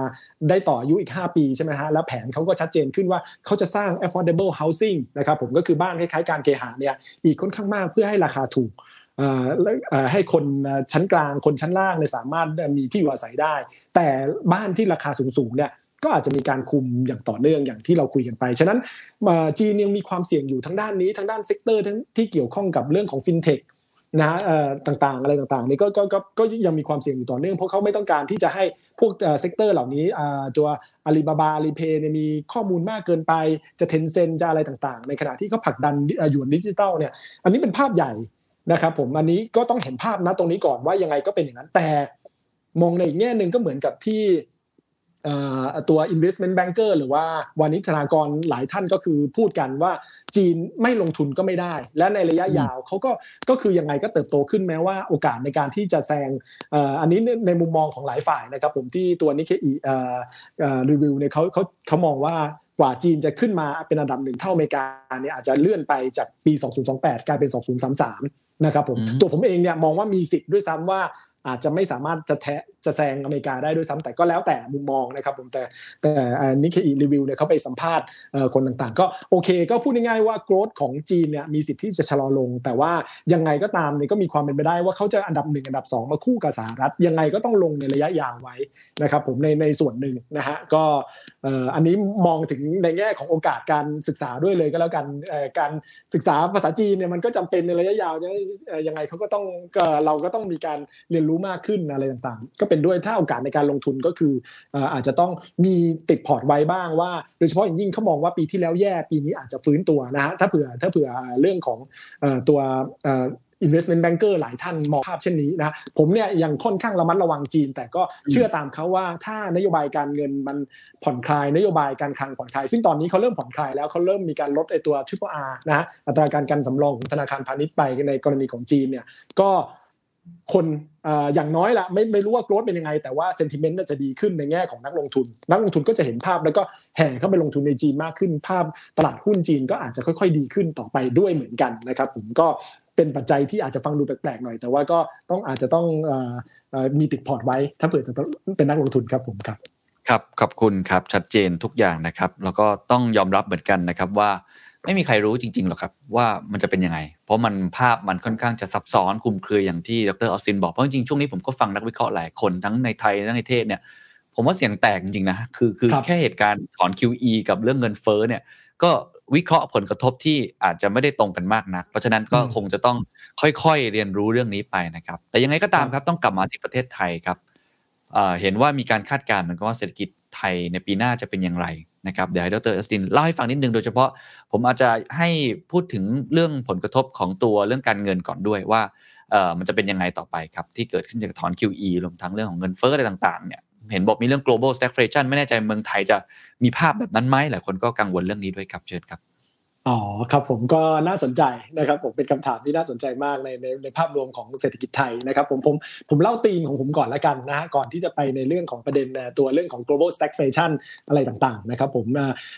ได้ต่ออายุอีก 5 ปีใช่ไหมฮะแล้วแผนเขาก็ชัดเจนขึ้นว่าเขาจะสร้าง affordable housing นะครับผมก็คือบ้านคล้ายๆการเคหะเนี่ยอีกค่อนข้างมากเพื่อให้ราคาถูกให้คนชั้นกลางคนชั้นล่างเนี่ยสามารถมีที่อยู่อาศัยได้ แต่บ้านที่ราคาสูงๆเนี่ย ก็อาจจะมีการคุมอย่างต่อเนื่องอย่างที่เราคุยกันไป ฉะนั้นจีนยังมีความเสี่ยงอยู่ทั้งด้านนี้ทั้งด้าน sector ทั้งที่เกี่ยวข้องกับเรื่องของฟินเทคนะต่างๆ อะไรต่างๆนี่ก็ก็ก็ยังมีความเสี่ยงอยู่ต่อเนื่องเพราะเขาไม่ต้องการที่จะให้พวก sector เหล่านี้ตัวอาลีบาบาอาลีเพย์มีข้อมูลมากเกินไปจะ Tencent จะอะไรต่างๆ ในขณะที่เขาผลักดันหยวนดิจิตอลเนี่ยอันนี้เป็นภาพใหญ่นะครับผมอันนี้ก็ต้องเห็นภาพนะตรงนี้ก่อนว่ายังไงก็เป็นอย่างนั้นแต่มองในอีกแง่หนึ่งก็เหมือนกับที่ ตัว investment banker หรือว่าวาณิชธนากรหลายท่านก็คือพูดกันว่าจีนไม่ลงทุนก็ไม่ได้ และในระยะยาวเขาก็ก็คือยังไงก็เติบโตขึ้นแม้ว่าโอกาสในการที่จะแซงอันนี้ในมุมมองของหลายฝ่ายนะครับผมที่ตัวนิเคอีรีวิวเนี่ยเขาเขาเขามองว่ากว่าจีนจะขึ้นมาเป็นอันดับหนึ่งเท่าอเมริกาเนี่ยอาจจะเลื่อนไปจากปี 2028 กลายเป็น 2033 นะครับผมตัวผมเองเนี่ยมองว่ามีสิทธิ์ด้วยซ้ำว่าอาจจะไม่สามารถจะแทะจะแซงอเมริกาได้ด้วยซ้ำแต่ก็แล้วแต่มุมมองนะครับผมแต่แต่นิเคอีรีวิวเนี่ยเขาไปสัมภาษณ์คนต่างๆ ก็โอเค ก็พูดง่ายๆว่าโกรธของจีนเนี่ยมีสิทธิ์ที่จะชะลอลง แต่ว่ายังไงก็ตามเนี่ยก็มีความเป็นไปได้ว่าเขาจะอันดับหนึ่งอันดับ 2 มาคู่กับสหรัฐ ยังไงก็ต้องลงในระยะยาวไว้นะครับผมในในส่วนหนึ่งนะฮะก็อันนี้มองถึงในแง่ของโอกาสการศึกษาด้วยเลยก็แล้วกันการศึกษาภาษาจีนเนี่ยมันก็จำเป็นในระยะยาวยังไงเขาก็ต้องเราก็ต้องมีการเรียนรู้มากขึ้นอะไรต่างๆก็เป็นด้วยถ้าโอกาสในการลงทุนก็คืออาจจะต้องมีติดพอร์ตไว้บ้างว่า โดยเฉพาะอย่างยิ่งเขามองว่าปีที่แล้วแย่ปีนี้อาจจะฟื้นตัวนะฮะถ้าเผื่อถ้าเผื่อเรื่องของตัว investment banker หลายท่านมองภาพเช่นนี้นะผมเนี่ยยังค่อนข้างระมัดระวังจีน แต่ก็เชื่อตามเขาว่าถ้านโยบายการเงินมันผ่อนคลายนโยบายการคลังผ่อนคลาย ซึ่งตอนนี้เขาเริ่มผ่อนคลายแล้วเขาเริ่มมีการลดไอตัว triple R นะอัตราการกันสำรองของธนาคารพาณิชย์ไปในกรณีของจีนเนี่ยก็ คนอย่างน้อยละไม่ไม่รู้ว่าโกรดเป็นยังไง แต่ว่าเซนติเมนต์น่าจะดีขึ้นในแง่ของนักลงทุน นักลงทุนก็จะเห็นภาพแล้วก็แห่เข้าไปลงทุนในจีนมากขึ้น ภาพตลาดหุ้นจีนก็อาจจะค่อยๆ ดีขึ้นต่อไปด้วยเหมือนกันนะครับ ผมก็เป็นปัจจัยที่อาจจะฟังดูแปลกๆหน่อย แต่ว่าก็ต้องอาจจะต้องมีติดพอร์ตไว้ ถ้าเผื่อจะเป็นนักลงทุนครับผมครับ ครับขอบคุณครับชัดเจนทุกอย่างนะครับ แล้วก็ต้องยอมรับเหมือนกันนะครับว่า ไม่มีใครรู้จริงๆหรอกครับ ว่ามันจะเป็นยังไง เพราะมันภาพมันค่อนข้างจะซับซ้อนคลุมเครืออย่างที่ดรออสซินบอกเพราะจริงๆช่วงนี้ผมก็ฟังนักวิเคราะห์หลายคนทั้งในไทยทั้งในเทศเนี่ยผผมว่าเสียงแตกจริงๆนะคือคือครับแค่เหตุการณ์ถอน QE กับเรื่องเงินเฟ้อเนี่ยก็วิเคราะห์ผลกระทบที่อาจจะไม่ได้ตรงกันมากนัก เพราะฉะนั้นก็อืมคงจะต้องค่อยๆเรียนรู้เรื่องนี้ไปนะครับ แต่ยังไงก็ตามครับครับต้องกลับมาที่ประเทศไทยครับเอ่อเห็นว่ามีการคาดการณ์เหมือนกันว่าเศรษฐกิจไทยในปีหน้าจะเป็นอย่างไร นะครับเดี๋ยวให้ดรเอสตินเล่าให้ฟังนิดนึงโดยเฉพาะผมอาจจะให้พูดถึงเรื่องผลกระทบของตัวเรื่องการเงินก่อนด้วยว่ามันจะเป็นยังไงต่อไปครับ ที่เกิดขึ้นจากถอน QE รวมทั้งเรื่องของเงินเฟ้ออะไรต่างๆเนี่ยเห็นบอกมีเรื่อง global stagflation ไม่แน่ใจเมืองไทยจะมีภาพแบบนั้นไหมหลายคนก็กังวลเรื่องนี้ด้วยครับเชิญครับ อ๋อครับผมก็น่าสนใจนะครับผมเป็นคำถามที่น่าสนใจมากในในในภาพรวมของเศรษฐกิจไทยนะครับผมผมผมเล่าธีมของผมก่อนละกันนะฮะก่อนที่จะไปในเรื่องของประเด็นตัวเรื่องของ global stagflation อะไรต่างๆนะครับผม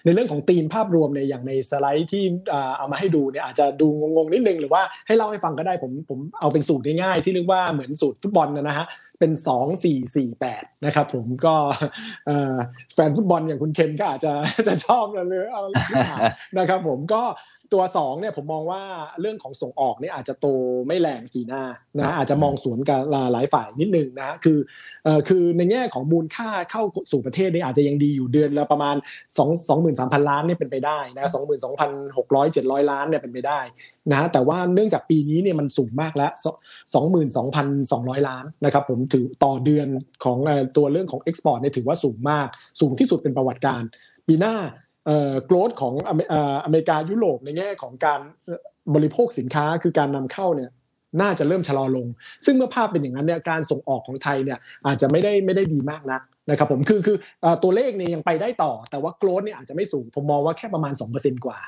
ในเรื่องของธีมภาพรวมในอย่างในสไลด์ที่เอามาให้ดูเนี่ยอาจจะดูงงๆนิดนึงหรือว่าให้เล่าให้ฟังก็ได้ผมผมเอาเป็นสูตรง่ายๆที่เรียกว่าเหมือนสูตรฟุตบอลนะฮะเป็น 2 4 4 8 นะครับผมก็แฟนฟุตบอลอย่างคุณเคนก็อาจจะจะชอบเลยเอานะครับผมก็ตัว2เนี่ยผมมองว่าเรื่องของส่งออกเนี่ยอาจจะโตไม่แรงปีหน้านะอาจจะมองสวนกับหลายฝ่ายนิดนึงนะคือเอ่อคือในแง่ของมูลค่าเข้าสู่ประเทศเนี่ยอาจจะยังดีอยู่เดือนละประมาณ 2 23,000 ล้านเนี่ยเป็นไปได้นะ22,600 700 ล้านเนี่ยเป็นไปได้นะแต่ว่าเนื่องจากปีนี้เนี่ยมันสูงมากแล้ว 22,200 ล้านนะครับผมถือต่อเดือนของเอ่อตัวเรื่องของเอ็กซ์พอร์ตเนี่ยถือว่าสูงมาก สูงที่สุดเป็นประวัติการปีหน้า เอ่อ growth ของอเมริกายุโรปในแง่ของการบริโภคสินค้าคือการนำเข้าเนี่ยน่าจะเริ่มชะลอลง ซึ่งเมื่อภาพเป็นอย่างนั้นเนี่ยการส่งออกของไทยเนี่ยอาจจะไม่ได้ไม่ได้ดีมากนักนะครับผมคือคือตัวเลขเนี่ยยังไปได้ต่อ แต่ว่า growth เนี่ยอาจจะไม่สูง ผมมองว่าแค่ประมาณ 2%กว่า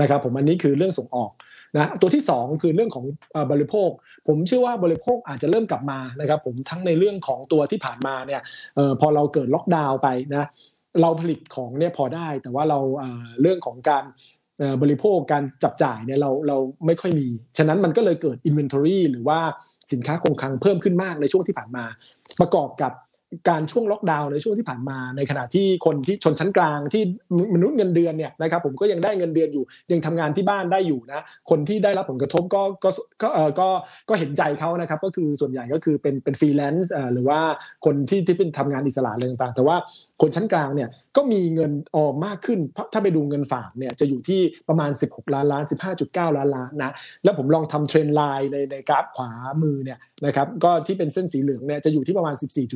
นะครับผมอันนี้คือเรื่องส่งออกนะตัวที่ 2 คือเรื่องของอบริโภค ผมเชื่อว่าบริโภคอาจจะเริ่มกลับมานะครับผมทั้งในเรื่องของตัวที่ผ่านมาเนี่ยออพอเราเกิดล็อกดาวน์ไปนะ เราผลิตของเนี่ยพอได้ แต่ว่าเราเรื่องของการบริโภคการจับจ่ายเนี่ยเราเราไม่ค่อยมี ฉะนั้นมันก็เลยเกิด inventory หรือว่าสินค้าคงคลังเพิ่มขึ้นมากในช่วงที่ผ่านมา ประกอบกับการช่วงล็อกดาวน์ในช่วงที่ผ่านมา ในขณะที่คนที่ชนชั้นกลางที่มนุษย์เงินเดือนเนี่ยนะครับผมก็ยังได้เงินเดือนอยู่ ยังทำงานที่บ้านได้อยู่นะคนที่ได้รับผลกระทบก็ก็ก็เออก็ก็เห็นใจเขานะครับก็คือส่วนใหญ่ก็คือเป็นเป็นฟรีแลนซ์หรือว่าคนที่ที่เป็นทำงานอิสระอะไรต่างๆ แต่ว่า คนชั้นกลางเนี่ยก็มีเงินออมมากขึ้นเพราะถ้าไปดูเงินฝากเนี่ยจะอยู่ที่ประมาณ 16 ล้านล้าน 15.9 ล้านล้านนะแล้วผมลองทำเทรนไลน์ในในกราฟขวามือเนี่ยนะครับก็ที่เป็นเส้นสีเหลืองเนี่ยจะอยู่ที่ประมาณ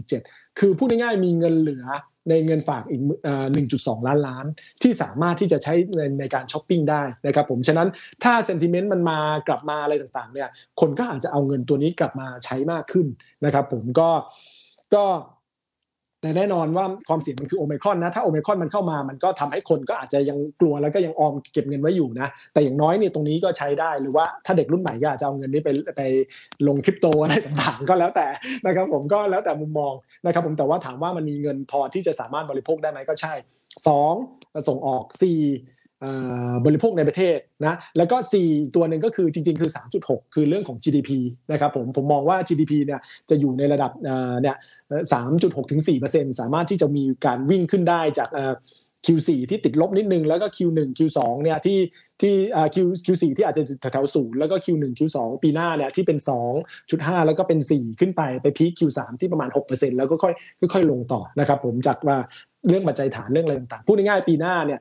14.7 คือพูดง่ายๆมีเงินเหลือในเงินฝากอีกเอ่อ1.2 ล้านล้าน ที่สามารถที่จะใช้ในในการช้อปปิ้งได้นะครับผม ฉะนั้นถ้าเซนติเมนต์มันมากลับมาอะไรต่างๆเนี่ย คนก็อาจจะเอาเงินตัวนี้กลับมาใช้มากขึ้นนะครับผมก็ก็ แต่แน่นอนว่าความเสี่ยงมันคือโอเมครอนนะ ถ้าโอเมครอนมันเข้ามา มันก็ทำให้คนก็อาจจะยังกลัวแล้วก็ยังออมเก็บเงินไว้อยู่นะ แต่อย่างน้อยเนี่ยตรงนี้ก็ใช้ได้ หรือว่าถ้าเด็กรุ่นใหม่ก็อาจจะเอาเงินนี้ไปไปลงคริปโตอะไรต่างๆ ก็แล้วแต่นะครับผมก็แล้วแต่มุมมองนะครับผมแต่ว่าถามว่ามันมีเงินพอที่จะสามารถบริโภคได้ไหมก็ใช่สองส่งออกสี่ บริโภคในประเทศนะแล้วก็ 4 ตัวหนึ่งก็คือจริง ๆ คือ 3.6 คือเรื่องของ GDP นะครับผมผมมองว่า GDP เนี่ยจะอยู่ในระดับเอ่อเนี่ย3.6 ถึง 4%สามารถที่จะมีการวิ่งขึ้นได้จาก Q4 ที่ติดลบนิดนึง แล้วก็ Q1 Q2 เนี่ยที่ที่ Q Q4 ที่อาจจะแถวๆศูนย์แล้วก็ Q1 Q2 ปีหน้าเนี่ยที่เป็น 2.5 แล้วก็เป็น 4 ขึ้นไปไปพีค Q3 ที่ประมาณ 6%แล้วก็ค่อยค่อยๆลงต่อนะครับผมจากว่าเรื่องปัจจัยฐานเรื่องอะไรต่างๆพูดง่ายๆปีหน้าเนี่ย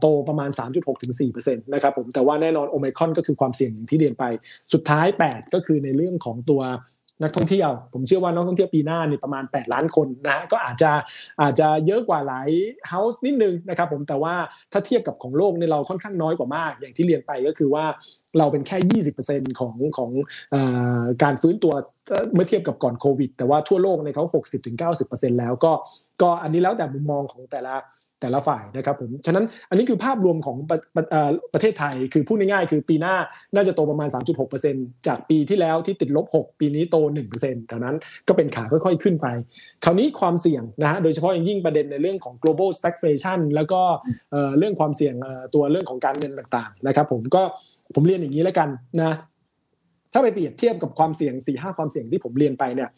โตประมาณ 3.6ถึง4%นะครับผมแต่ว่าแน่นอนโอไมครอนก็คือความเสี่ยงอย่างที่เรียนไป สุดท้าย 8 ก็คือในเรื่องของตัวนักท่องเที่ยว ผมเชื่อว่านักท่องเที่ยวปีหน้านี่ประมาณ 8 ล้านคนนะฮะก็อาจจะอาจจะเยอะกว่าหลายเฮาส์นิดนึงนะครับผมแต่ว่าถ้าเทียบกับของโลกเนี่ยเราค่อนข้างน้อยกว่ามาก อย่างที่เรียนไปก็คือว่าเราเป็นแค่ 20%ของของเอ่อการฟื้นตัวเมื่อเทียบกับก่อนโควิด แต่ว่าทั่วโลกเนี่ยเขา 60-90%แล้วก็ก็อันนี้แล้วแต่มุมมองของแต่ละ แต่ละฝ่ายนะครับผมฉะนั้นอันนี้คือภาพรวมของประประเอ่อประเทศไทยคือพูดง่ายๆคือปีหน้าน่าจะโตประมาณ 3.6%จากปีที่แล้วที่ติดลบ 6 ปีนี้โต1%เท่านั้นก็เป็นขาค่อยๆขึ้นไป คราวนี้ความเสี่ยงนะฮะโดยเฉพาะอย่างยิ่งประเด็นในเรื่องของ global stagflation แล้วก็เรื่องความเสี่ยงตัวเรื่องของการเงินต่างๆนะครับผมก็ผมเรียนอย่างนี้แล้วกันนะถ้าไปเปรียบเทียบกับความเสี่ยง4ี่ห้าความเสี่ยงที่ผมเรียนไปเนี่ย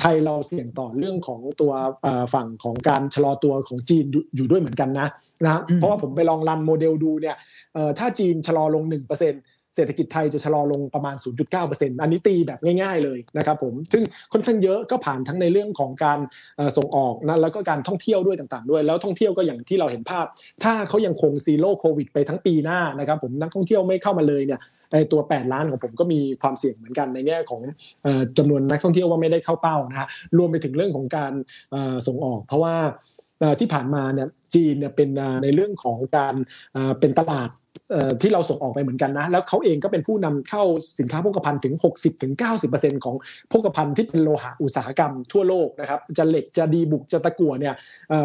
ไทยเราเสี่ยงต่อเรื่องของตัวเอ่อฝั่งของการชะลอตัวของจีนอยู่อยู่ด้วยเหมือนกันนะนะอืมเพราะว่าผมไปลองรันโมเดลดูเนี่ยเอ่อถ้าจีนชะลอลง1%แเศรษฐกิจไทยจะชะลอลงประมาณ 0.9%อันนี้ตีแบบง่าย ๆเลยนะครับผมซึ่งค่อนข้างเยอะก็ผ่านทั้งในเรื่องของการส่งออกนะแล้วก็การท่องเที่ยวด้วยต่างๆ ด้วย แล้วท่องเที่ยวก็อย่างที่เราเห็นภาพ ถ้าเขายังคงซีโร่โควิดไปทั้งปีหน้านะครับผมนักท่องเที่ยวไม่เข้ามาเลยเนี่ยไอตัว 8 ล้านของผมก็มีความเสี่ยงเหมือนกันในแง่ของจำนวนนักท่องเที่ยวว่าไม่ได้เข้าเป้านะฮะรวมไปถึงเรื่องของการส่งออก เพราะว่าที่ผ่านมาเนี่ยจีนเนี่ยเป็นในเรื่องของการเป็นตลาด ที่เราส่งออกไปเหมือนกันนะ แล้วเขาเองก็เป็นผู้นำเข้าสินค้าโภคภัณฑ์ถึง 60-90%ของโภคภัณฑ์ที่เป็นโลหะอุตสาหกรรมทั่วโลกนะครับจะเหล็กจะดีบุกจะตะกั่วเนี่ย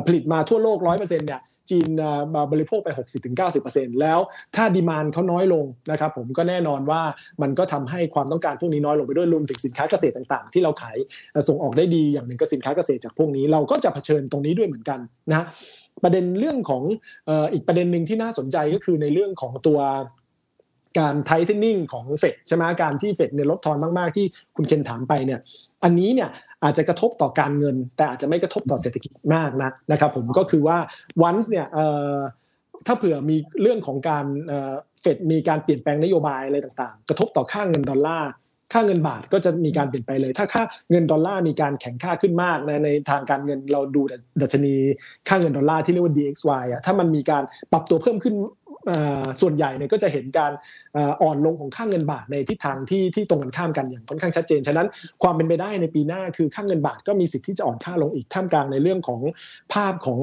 ผลิตมาทั่วโลก 100%เนี่ยจีนบริโภคไป 60-90%แล้วถ้าดีมานเขาน้อยลงนะครับผมก็แน่นอนว่ามันก็ทำให้ความต้องการพวกนี้น้อยลงไปด้วยรวมถึงสินค้าเกษตรต่างๆ ที่เราขายส่งออกได้ดีอย่างหนึ่งก็สินค้าเกษตรจากพวกนี้ เราก็จะเผชิญตรงนี้ด้วยเหมือนกันนะ ประเด็นเรื่องของอีกประเด็นหนึ่งที่น่าสนใจก็คือในเรื่องของตัวการไทเทนนิ่งของเฟดใช่ไหมการที่เฟดเนี่ยลดทอนมาก ๆ ที่คุณเคนถามไปเนี่ยอันนี้เนี่ยอาจจะกระทบต่อการเงิน แต่อาจจะไม่กระทบต่อเศรษฐกิจมากนะนะครับผมก็คือว่าวันส์เนี่ยถ้าเผื่อมีเรื่องของการเฟดมีการเปลี่ยนแปลงนโยบายอะไรต่างๆ กระทบต่อค่าเงินดอลลาร์ ค่าเงินบาทก็จะมีการเปลี่ยนไปเลย ถ้าค่าเงินดอลลาร์มีการแข็งค่าขึ้นมากในในทางการเงินเราดูดัชนีค่าเงินดอลลาร์ที่เรียกว่า DXY อะถ้ามันมีการปรับตัวเพิ่มขึ้นส่วนใหญ่เนี่ยก็จะเห็นการอ่อนลงของค่าเงินบาทในทิศทางที่ที่ตรงกันข้ามกันอย่างค่อนข้างชัดเจน ฉะนั้นความเป็นไปได้ในปีหน้าคือค่าเงินบาทก็มีสิทธิ์ที่จะอ่อนค่าลงอีกท่ามกลางในเรื่องของภาพของ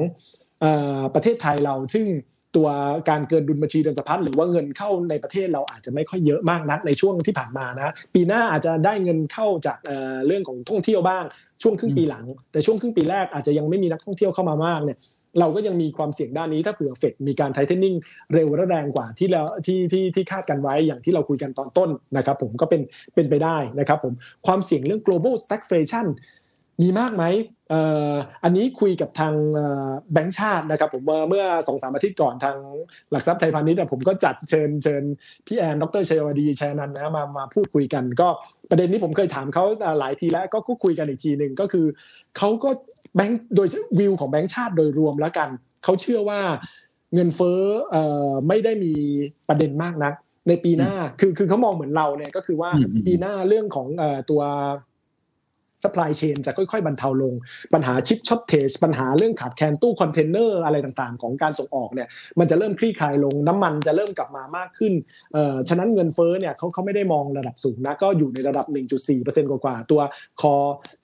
ประเทศไทยเราซึ่ง ตัวการเกินดุลบัญชีเดินสะพัดหรือว่าเงินเข้าในประเทศเราอาจจะไม่ค่อยเยอะมากนักในช่วงที่ผ่านมานะปีหน้าอาจจะได้เงินเข้าจากเรื่องของท่องเที่ยวบ้างช่วงครึ่งปีหลัง แต่ช่วงครึ่งปีแรกอาจจะยังไม่มีนักท่องเที่ยวเข้ามามากเนี่ยเราก็ยังมีความเสี่ยงด้านนี้ถ้าเผื่อเฟดมีการไทเทนนิ่งเร็วและแรงกว่าที่แล้วที่ที่ที่คาดกันไว้อย่างที่เราคุยกันตอนต้นนะครับผมก็เป็นเป็นไปได้นะครับผมความเสี่ยงเรื่อง global stagflation มีมากไหมอันนี้คุยกับทางแบงค์ชาตินะครับ ผมเมื่อสองสามอาทิตย์ก่อนทางหลักทรัพย์ไทยพาณิชย์ผมก็จัดเชิญเชิญพี่แอนดรชัยวดีชัยนันนะมามาพูดคุยกัน ก็ประเด็นนี้ผมเคยถามเขาหลายทีแล้วก็คุยกันอีกทีหนึ่งก็คือเขาก็แบงค์โดยวิวของแบงค์ชาติโดยรวมแล้วกันเขาเชื่อว่าเงินเฟ้อไม่ได้มีประเด็นมากนัก ในปีหน้าคือคือเขามองเหมือนเราเนี่ยก็คือว่าปีหน้าเรื่องของตัว supply chain จะค่อยๆ บรรเทาลง ปัญหา chip shortage ปัญหาเรื่องขาดแคลนตู้คอนเทนเนอร์อะไรต่างๆ ของการส่งออกเนี่ยมันจะเริ่มคลี่คลายลงน้ำมันจะเริ่มกลับมามากขึ้นเอ่อฉะนั้นเงินเฟ้อเนี่ยเขาเขาไม่ได้มองระดับสูงนะก็อยู่ในระดับ 1.4%กว่าๆตัวคอ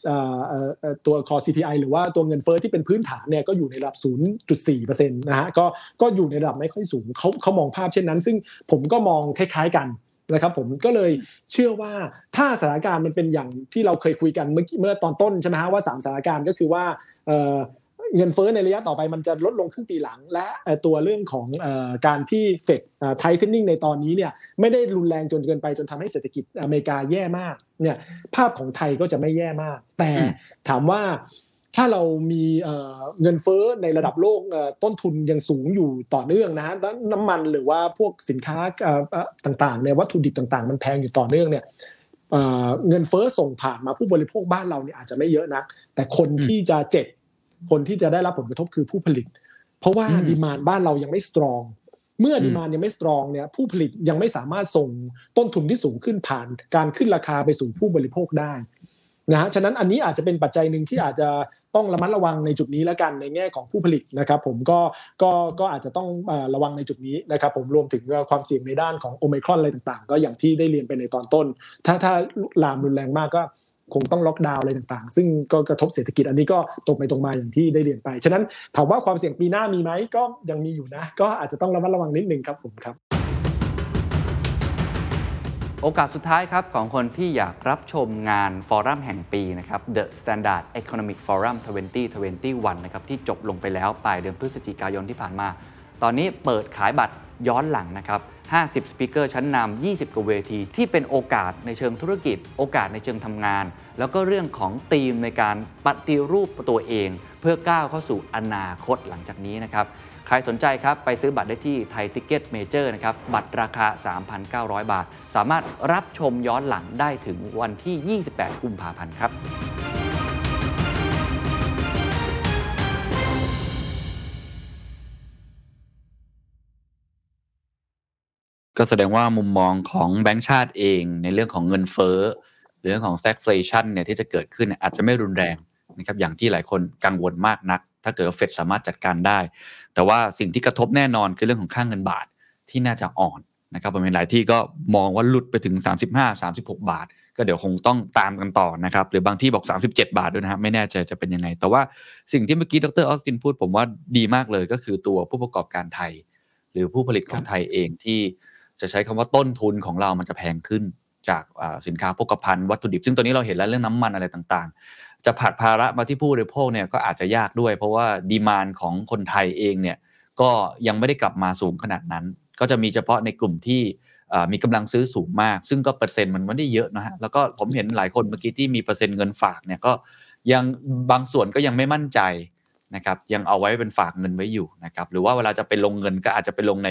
เอ่อตัวคอ CPI หรือว่าตัวเงินเฟ้อที่เป็นพื้นฐานเนี่ยก็อยู่ในระดับ 0.4%นะฮะก็ก็อยู่ในระดับไม่ค่อยสูงเขาเขามองภาพเช่นนั้น ซึ่งผมก็มองคล้ายๆกัน นะครับผมก็เลยเชื่อว่าถ้าสถานการณ์มันเป็นอย่างที่เราเคยคุยกันเมื่อเมื่อตอนต้นใช่ไหมฮะว่า 3 สถานการณ์ก็คือว่าเงินเฟ้อในระยะต่อไปมันจะลดลงครึ่งปีหลัง และตัวเรื่องของการที่เฟดไทเทนนิ่งในตอนนี้เนี่ยไม่ได้รุนแรงจนเกินไปจนทำให้เศรษฐกิจอเมริกาแย่มากเนี่ยภาพของไทยก็จะไม่แย่มาก แต่ถามว่า ถ้าเรามีเงินเฟ้อในระดับโลกต้นทุนยังสูงอยู่ต่อเนื่องนะฮะน้ำมันหรือว่าพวกสินค้าต่างๆเนี่ยวัตถุดิบต่างๆ มันแพงอยู่ต่อเนื่องเนี่ยเงินเฟ้อส่งผ่านมาผู้บริโภคบ้านเราเนี่ยอาจจะไม่เยอะนะแต่คนที่จะเจ็บคนที่จะได้รับผลกระทบคือผู้ผลิต เพราะว่าดีมานบ้านเรายังไม่สตรอง เมื่อดีมานยังไม่สตรองเนี่ยผู้ผลิตยังไม่สามารถส่งต้นทุนที่สูงขึ้นผ่าน การขึ้นราคาไปสู่ผู้บริโภคได้ นะฮะฉะนั้นอันนี้อาจจะเป็นปัจจัยหนึ่งที่อาจจะต้องระมัดระวังในจุดนี้แล้วกันในแง่ของผู้ผลิตนะครับผมก็ก็ก็อาจจะต้องระวังในจุดนี้นะครับผมรวมถึงความเสี่ยงในด้านของโอมิครอนอะไรต่างๆ ก็อย่างที่ได้เรียนไปในตอนต้น ถ้าถ้าลามรุนแรงมากก็คงต้องล็อกดาวน์อะไรต่างๆ ซึ่งก็กระทบเศรษฐกิจอันนี้ก็ตรงไปตรงมาอย่างที่ได้เรียนไป ฉะนั้นถามว่าความเสี่ยงปีหน้ามีไหมก็ยังมีอยู่นะ ก็อาจจะต้องระมัดระวังนิดนึงครับผมครับ โอกาสสุดท้ายครับของคนที่อยากรับชมงานฟอรัมแห่งปีนะครับ The Standard Economic Forum 2021 นะครับที่จบลงไปแล้วปลายเดือนพฤศจิกายนที่ผ่านมา ตอนนี้เปิดขายบัตรย้อนหลังนะครับ 50 speaker ชั้นนำ 20 กว่าเวที ที่เป็นโอกาสในเชิงธุรกิจ โอกาสในเชิงทำงาน แล้วก็เรื่องของธีมในการปฏิรูปตัวเอง เพื่อก้าวเข้าสู่อนาคตหลังจากนี้นะครับ ใครสนใจครับไปซื้อบัตรได้ที่ไทยทิกเก็ตเมเจอร์นะครับ บัตรราคา 3,900 บาท สามารถรับชมย้อนหลังได้ถึงวันที่ 28 กุมภาพันธ์ครับก็แสดงว่ามุมมองของแบงก์ชาติเองในเรื่องของเงินเฟ้อเรื่องของแซกเฟลชันเนี่ยที่จะเกิดขึ้นอาจจะไม่รุนแรงนะครับอย่างที่หลายคนกังวลมากนัก ถ้าเกิดเฟดสามารถจัดการได้ แต่ว่าสิ่งที่กระทบแน่นอนคือเรื่องของค่างเงินบาทที่น่าจะอ่อนนะครับผมเห็นหลายที่ก็มองว่าหลุดไปถึง 35-36 บาท ก็เดี๋ยวคงต้องตามกันต่อนะครับ หรือบางที่บอก 37 บาทด้วยนะครับไม่แน่ใจจะเป็นยังไง แต่ว่าสิ่งที่เมื่อกี้ดรออสตินพูดผมว่าดีมากเลยก็คือตัวผู้ประกอบการไทย หรือผู้ผลิตของไทยเองที่จะใช้คำว่าต้นทุนของเรามันจะแพงขึ้นจากสินค้าโภคภัณฑ์วัตถุดิบ ซึ่งตัวนี้เราเห็นแล้วเรื่องน้ำมันอะไรต่างๆ จะผัดภาระมาที่ผู้บริโภคเนี่ยก็อาจจะยากด้วย เพราะว่าดีมานของคนไทยเองเนี่ยก็ยังไม่ได้กลับมาสูงขนาดนั้น ก็จะมีเฉพาะในกลุ่มที่มีกำลังซื้อสูงมาก ซึ่งก็เปอร์เซ็นต์มันไม่ได้เยอะนะฮะแล้วก็ผมเห็นหลายคนเมื่อกี้ที่มีเปอร์เซ็นต์เงินฝากเนี่ยก็ยังบางส่วนก็ยังไม่มั่นใจนะครับยังเอาไว้เป็นฝากเงินไว้อยู่นะครับหรือว่าเวลาจะไปลงเงินก็อาจจะไปลงใน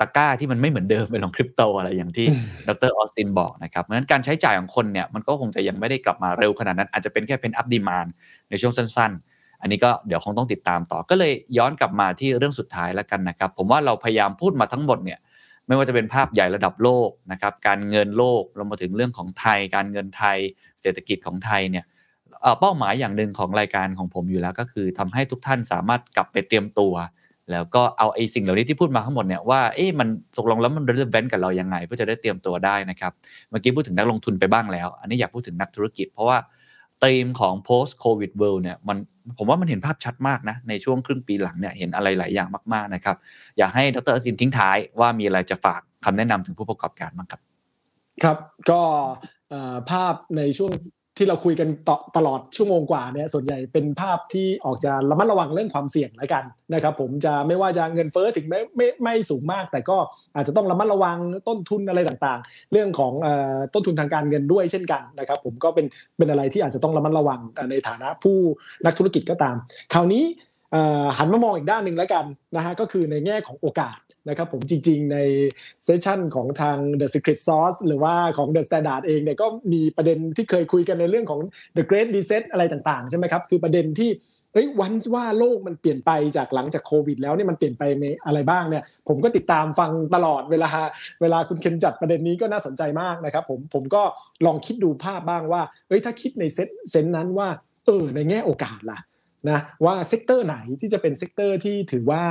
ตะกร้าที่มันไม่เหมือนเดิมเป็นของคริปโตอะไรอย่างที่ดรออสตินบอกนะครับเพราะฉะนั้นการใช้จ่ายของคนเนี่ยมันก็คงจะยังไม่ได้กลับมาเร็วขนาดนั้น อาจจะเป็นแค่เป็นอัพดีมานในช่วงสั้น ๆ อันนี้ก็เดี๋ยวคงต้องติดตามต่อก็เลยย้อนกลับมาที่เรื่องสุดท้ายแล้วกันนะครับ ผมว่าเราพยายามพูดมาทั้งหมดเนี่ยไม่ว่าจะเป็นภาพใหญ่ระดับโลกนะครับการเงินโลกเรามาถึงเรื่องของไทย การเงินไทย เศรษฐกิจของไทยเนี่ยเป้าหมายอย่างหนึ่งของรายการของผมอยู่แล้วก็คือทำให้ทุกท่านสามารถกลับไปเตรียมตัว แล้วก็เอาไอ้สิ่งเหล่านี้ที่พูดมาทั้งหมดเนี่ยว่าเอ๊ะมันตกลงแล้วมัน relevant กับเรายังไง เพื่อจะได้เตรียมตัวได้นะครับเมื่อกี้พูดถึงนักลงทุนไปบ้างแล้ว อันนี้อยากพูดถึงนักธุรกิจ เพราะว่าธีมของ post covid world เนี่ยมันผมว่ามันเห็นภาพชัดมากนะ ในช่วงครึ่งปีหลังเนี่ยเห็นอะไรหลายอย่างมากๆนะครับ อยากให้ดรสินทิ้งท้ายว่ามีอะไรจะฝากคำแนะนำถึงผู้ประกอบการบ้างครับ ครับก็ภาพในช่วง ที่เราคุยกันตตลอดชั่วโมงกว่าเนี่ยส่วนใหญ่เป็นภาพที่ออกจะระมัดระวังเรื่องความเสี่ยงแล้วกันนะครับ ผมจะไม่ว่าจะเงินเฟ้อถึงไม่ไม่ไม่สูงมาก แต่ก็อาจจะต้องระมัดระวังต้นทุนอะไรต่างๆ เรื่องของต้นทุนทางการเงินด้วยเช่นกันนะครับ ผมก็เป็นเป็นอะไรที่อาจจะต้องระมัดระวังในฐานะผู้นักธุรกิจก็ตาม คราวนี้ หันมามองอีกด้านหนึ่งแล้วกันนะฮะก็คือในแง่ของโอกาสนะครับผมจริงๆในเซสชันของทาง The Secret Sauce หรือว่าของ The Standard เองเนี่ยก็มีประเด็นที่เคยคุยกันในเรื่องของ The Great Reset อะไรต่างๆ ใช่ไหมครับ คือประเด็นที่เอ้ยวันว่าโลกมันเปลี่ยนไปจากหลังจากโควิด แล้วเนี่ยมันเปลี่ยนไปในอะไรบ้างเนี่ยผมก็ติดตามฟังตลอดเวลา เวลาคุณเคนจัดประเด็นนี้ก็น่าสนใจมากนะครับผมผมก็ลองคิดดูภาพบ้างว่าเอ้ยถ้าคิดในเซตเซนนั้นว่าเออในแง่โอกาสล่ะ นะว่า sector ไหนที่จะเป็น sector ที่ถือว่า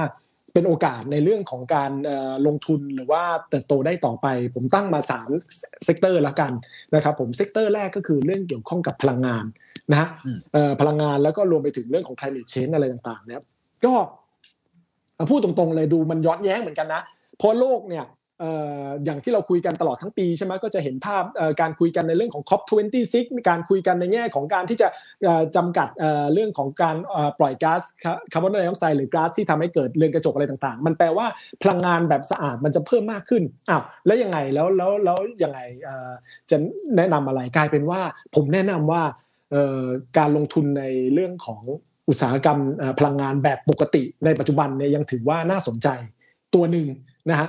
เป็นโอกาสในเรื่องของการลงทุนหรือว่าเติบโตได้ต่อไป ผมตั้งมา3 sector ละกันนะครับผม sector แรกก็คือเรื่องเกี่ยวข้องกับพลังงานนะฮะพลังงานแล้วก็รวมไปถึงเรื่องของ climate change อะไรต่างๆเนี่ยก็พูดตรงๆเลยดูมันย้อนแย้งเหมือนกันนะเพราะโลกเนี่ย อย่างที่เราคุยกันตลอดทั้งปีใช่ไหมก็จะเห็นภาพการคุยกันในเรื่องของ COP26 มีการคุยกันในแง่ของการที่จะจำกัดเรื่องของการปล่อยก๊าซคาร์บอนไดออกไซด์หรือก๊าซที่ทำให้เกิดเรือนกระจกอะไรต่างๆ มันแปลว่าพลังงานแบบสะอาดมันจะเพิ่มมากขึ้นอ้าวแล้วยังไงแล้วแล้วแล้วยังไงจะแนะนำอะไรกลายเป็นว่า ผมแนะนำว่าการลงทุนในเรื่องของอุตสาหกรรมพลังงานแบบปกติในปัจจุบันเนี่ยยังถือว่าน่าสนใจตัวหนึ่งนะฮะ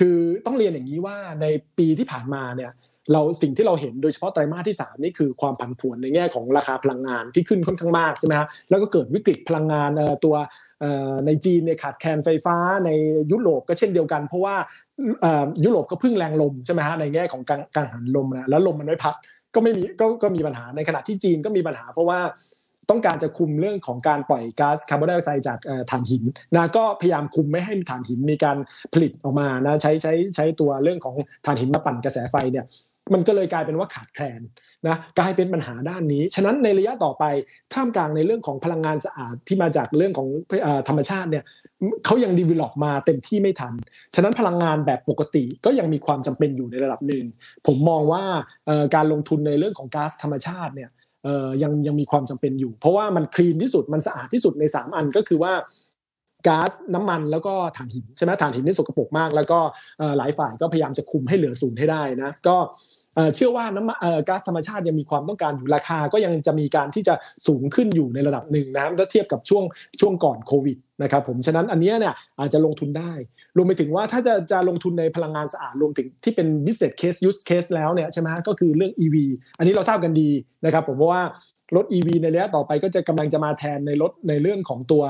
คือต้องเรียนอย่างนี้ว่าในปีที่ผ่านมาเนี่ยเราสิ่งที่เราเห็นโดยเฉพาะไตรมาสที่ 3 นี่คือความผันผวนในแง่ของราคาพลังงานที่ขึ้นค่อนข้างมากใช่ไหมฮะแล้วก็เกิดวิกฤตพลังงานตัวในจีนเนี่ยขาดแคลนไฟฟ้าในยุโรปก็เช่นเดียวกัน เพราะว่ายุโรปก็พึ่งแรงลมใช่ไหมฮะในแง่ของการหันลมนะแล้วลมมันไม่พัดก็ไม่มีก็ก็มีปัญหาในขณะที่จีนก็มีปัญหา เพราะว่า ต้องการจะคุมเรื่องของการปล่อยก๊าซคาร์บอนไดออกไซด์จากถ่านหินนะก็พยายามคุมไม่ให้ถ่านหินมีการผลิตออกมานะใช้ใช้ใช้ตัวเรื่องของถ่านหินมาปั่นกระแสไฟเนี่ยมันก็เลยกลายเป็นว่าขาดแคลนนะกลายเป็นปัญหาด้านนี้ ฉะนั้นในระยะต่อไปท่ามกลางในเรื่องของพลังงานสะอาดที่มาจากเรื่องของธรรมชาติเนี่ยเขายังดีวิลอปมาเต็มที่ไม่ทัน ฉะนั้นพลังงานแบบปกติก็ยังมีความจำเป็นอยู่ในระดับหนึ่ง ผมมองว่าการลงทุนในเรื่องของก๊าซธรรมชาติเนี่ย ยังยังมีความจำเป็นอยู่ เพราะว่ามันคลีนที่สุดมันสะอาดที่สุดใน 3 อันก็คือว่าก๊าซน้ำมันแล้วก็ถ่านหินใช่ไหมถ่านหินนี่สกปรกมาก แล้วก็หลายฝ่ายก็พยายามจะคุมให้เหลือศูนย์ให้ได้นะก็ เชื่อว่าน้ำก๊าซธรรมชาติยังมีความต้องการอยู่ราคาก็ยังจะมีการที่จะสูงขึ้นอยู่ในระดับหนึ่งนะถ้าเทียบกับช่วงช่วงก่อนโควิดนะครับผมฉะนั้นอันนี้เนี่ยอาจจะลงทุนได้รวมไปถึงว่าถ้าจะจะลงทุนในพลังงานสะอาดรวมถึงที่เป็น business case use case แล้วเนี่ยใช่ไหมก็คือเรื่อง EV อันนี้เราทราบกันดีนะครับผมเพราะว่ารถ EV ในระยะต่อไปก็จะกำลังจะมาแทนในรถในเรื่องของตัว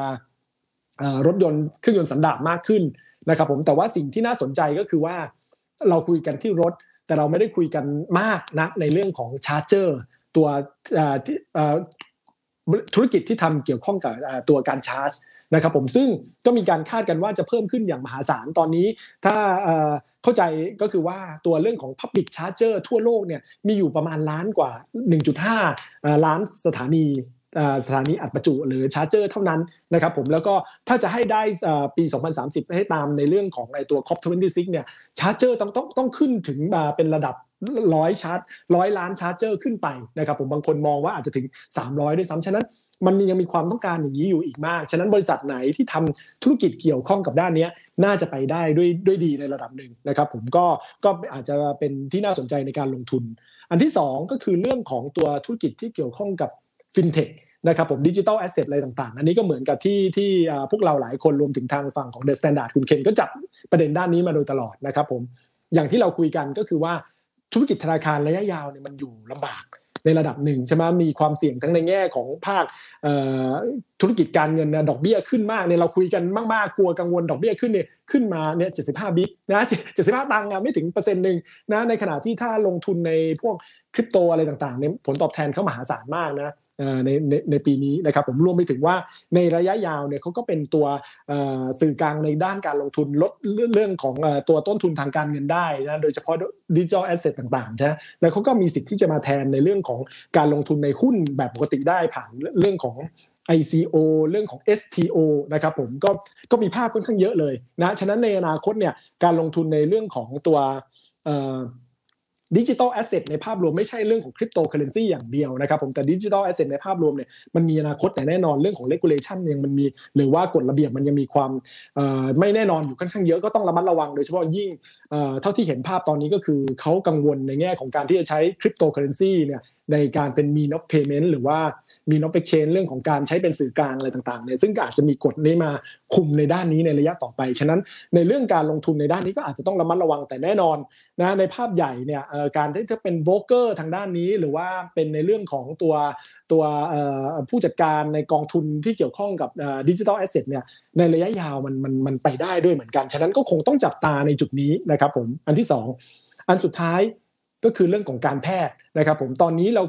รถยนต์เครื่องยนต์สันดาปมากขึ้นนะครับผมแต่ว่าสิ่งที่น่าสนใจก็คือว่าเราคุยกันที่รถ แต่เราไม่ได้คุยกันมากนะในเรื่องของชาร์เจอร์ตัวธุรกิจที่ทำเกี่ยวข้องกับตัวการชาร์จนะครับผมซึ่งก็มีการคาดกันว่าจะเพิ่มขึ้นอย่างมหาศาลตอนนี้ ถ้าเข้าใจก็คือว่าตัวเรื่องของ Public Charger ทั่วโลกเนี่ยมีอยู่ประมาณล้านกว่า 1.5 ล้านสถานี สถานีอัดประจุหรือ charger เท่านั้นนะครับผมแล้วก็ถ้าจะให้ได้ปี 2030 ให้ตามในเรื่องของไอตัว COP26 เนี่ย charger ต้องต้องต้องขึ้นถึงมาเป็นระดับร้อยชาร์จร้อยล้าน charger ขึ้นไปนะครับผมบางคนมองว่าอาจจะถึง 300 ด้วยซ้ำฉะนั้นมันยังมีความต้องการอย่างนี้อยู่อีกมาก ฉะนั้นบริษัทไหนที่ทำธุรกิจเกี่ยวข้องกับด้านนี้น่าจะไปได้ด้วยด้วยดีในระดับหนึ่งนะครับผมก็ก็อาจจะเป็นที่น่าสนใจในการลงทุน อันที่ 2 ก็คือเรื่องของตัวธุรกิจที่เกี่ยวข้องกับ ฟินเทคนะครับผม digital asset อะไรต่างๆ อันนี้ก็เหมือนกับที่ที่พวกเราหลายคนรวมถึงทางฝั่งของเดอะสแตนดาร์ดคุณเคนก็จับประเด็นด้านนี้มาโดยตลอดนะครับผมอย่างที่เราคุยกันก็คือว่าธุรกิจธนาคารระยะยาวเนี่ยมันอยู่ลำบากในระดับหนึ่งใช่ไหมมีความเสี่ยงทั้งในแง่ของภาคธุรกิจการเงินนะดอกเบี้ยขึ้นมากเนี่ยเราคุยกันมากๆกลัวกังวลดอกเบี้ยขึ้นเนี่ยขึ้นมาเนี่ยเจ็ดสิบห้าบิตนะเจ็ดสิบห้าตังค์ไม่ถึงเปอร์เซ็นต์หนึ่งนะในขณะที่ถ้าลงทุนในพวกคริปโตอะไรต่างๆเนี่ยผลตอบแทนเขามหาศาลมากนะ ในในในปีนี้นะครับผมรวมไปถึงว่าในระยะยาวเนี่ยเขาก็เป็นตัวสื่อกลางในด้านการลงทุนลดเรื่องของตัวต้นทุนทางการเงินได้นะโดยเฉพาะดิจิทัลแอสเซทต่างๆใช่แล้วเขาก็มีสิทธิ์ที่จะมาแทนในเรื่องของการลงทุนในหุ้นแบบปกติได้ผ่านเรื่องของ ICO เรื่องของ STO นะครับผมก็ก็มีภาพค่อนข้างเยอะเลยนะฉะนั้นในอนาคตเนี่ยการลงทุนในเรื่องของตัว digital asset ในภาพรวมไม่ใช่เรื่องของคริปโตเคอร์เรนซีอย่างเดียวนะครับผมแต่ digital asset ในภาพรวมเนี่ยมันมีอนาคตแต่แน่นอนเรื่องของ regulation ยังมันมี หรือว่ากฎระเบียบมันยังมีความไม่แน่นอนอยู่ค่อนข้างเยอะก็ต้องระมัดระวังโดยเฉพาะยิ่งเท่าที่เห็นภาพตอนนี้ก็คือเขากังวลในแง่ของการที่จะใช้คริปโตเคอร์เรนซีเนี่ยในการเป็น means of payment หรือว่า means of exchange เรื่องของการใช้เป็นสื่อกลางอะไรต่างๆเนี่ยซึ่งอาจจะมีกฎนี้มาคุมในด้านนี้ในระยะต่อไป ฉะนั้นในเรื่องการลงทุนในด้านนี้ก็อาจจะต้องระมัดระวังแต่แน่นอนนะในภาพใหญ่เนี่ยการที่จะเป็นโบรกเกอร์ทางด้านนี้ หรือว่าเป็นในเรื่องของตัวตัวผู้จัดการในกองทุนที่เกี่ยวข้องกับ digital asset เนี่ยในระยะยาวมันมันมันไปได้ด้วยเหมือนกัน ฉะนั้นก็คงต้องจับตาในจุดนี้นะครับผมอันที่ 2 อันสุดท้าย ก็คือเรื่องของการแพทย์นะครับผมตอนนี้เรา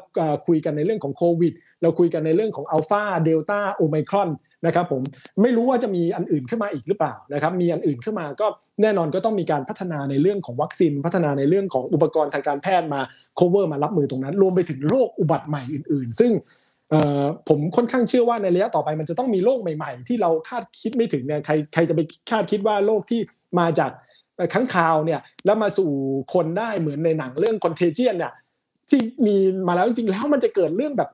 คุยกันในเรื่องของโควิด เราคุยกันในเรื่องของอัลฟาเดลต้าโอไมครอนนะครับผมไม่รู้ว่าจะมีอันอื่นขึ้นมาอีกหรือเปล่านะครับมีอันอื่นขึ้นมาก็แน่นอนก็ต้องมีการพัฒนาในเรื่องของวัคซีน พัฒนาในเรื่องของอุปกรณ์ทางการแพทย์มา cover มารับมือตรงนั้น รวมไปถึงโรคอุบัติใหม่อื่น ๆ ซึ่งผมค่อนข้างเชื่อว่าในระยะต่อไปมันจะต้องมีโรคใหม่ ๆ ที่เราคาดคิดไม่ถึงเนี่ยใครใครจะไปคาดคิดว่าโรคที่มาจาก ข้างข่าวเนี่ยแล้วมาสู่คนได้เหมือนในหนังเรื่องคอนเทเจียนเนี่ยที่มีมาแล้วจริงๆแล้วมันจะเกิดเรื่องแบบ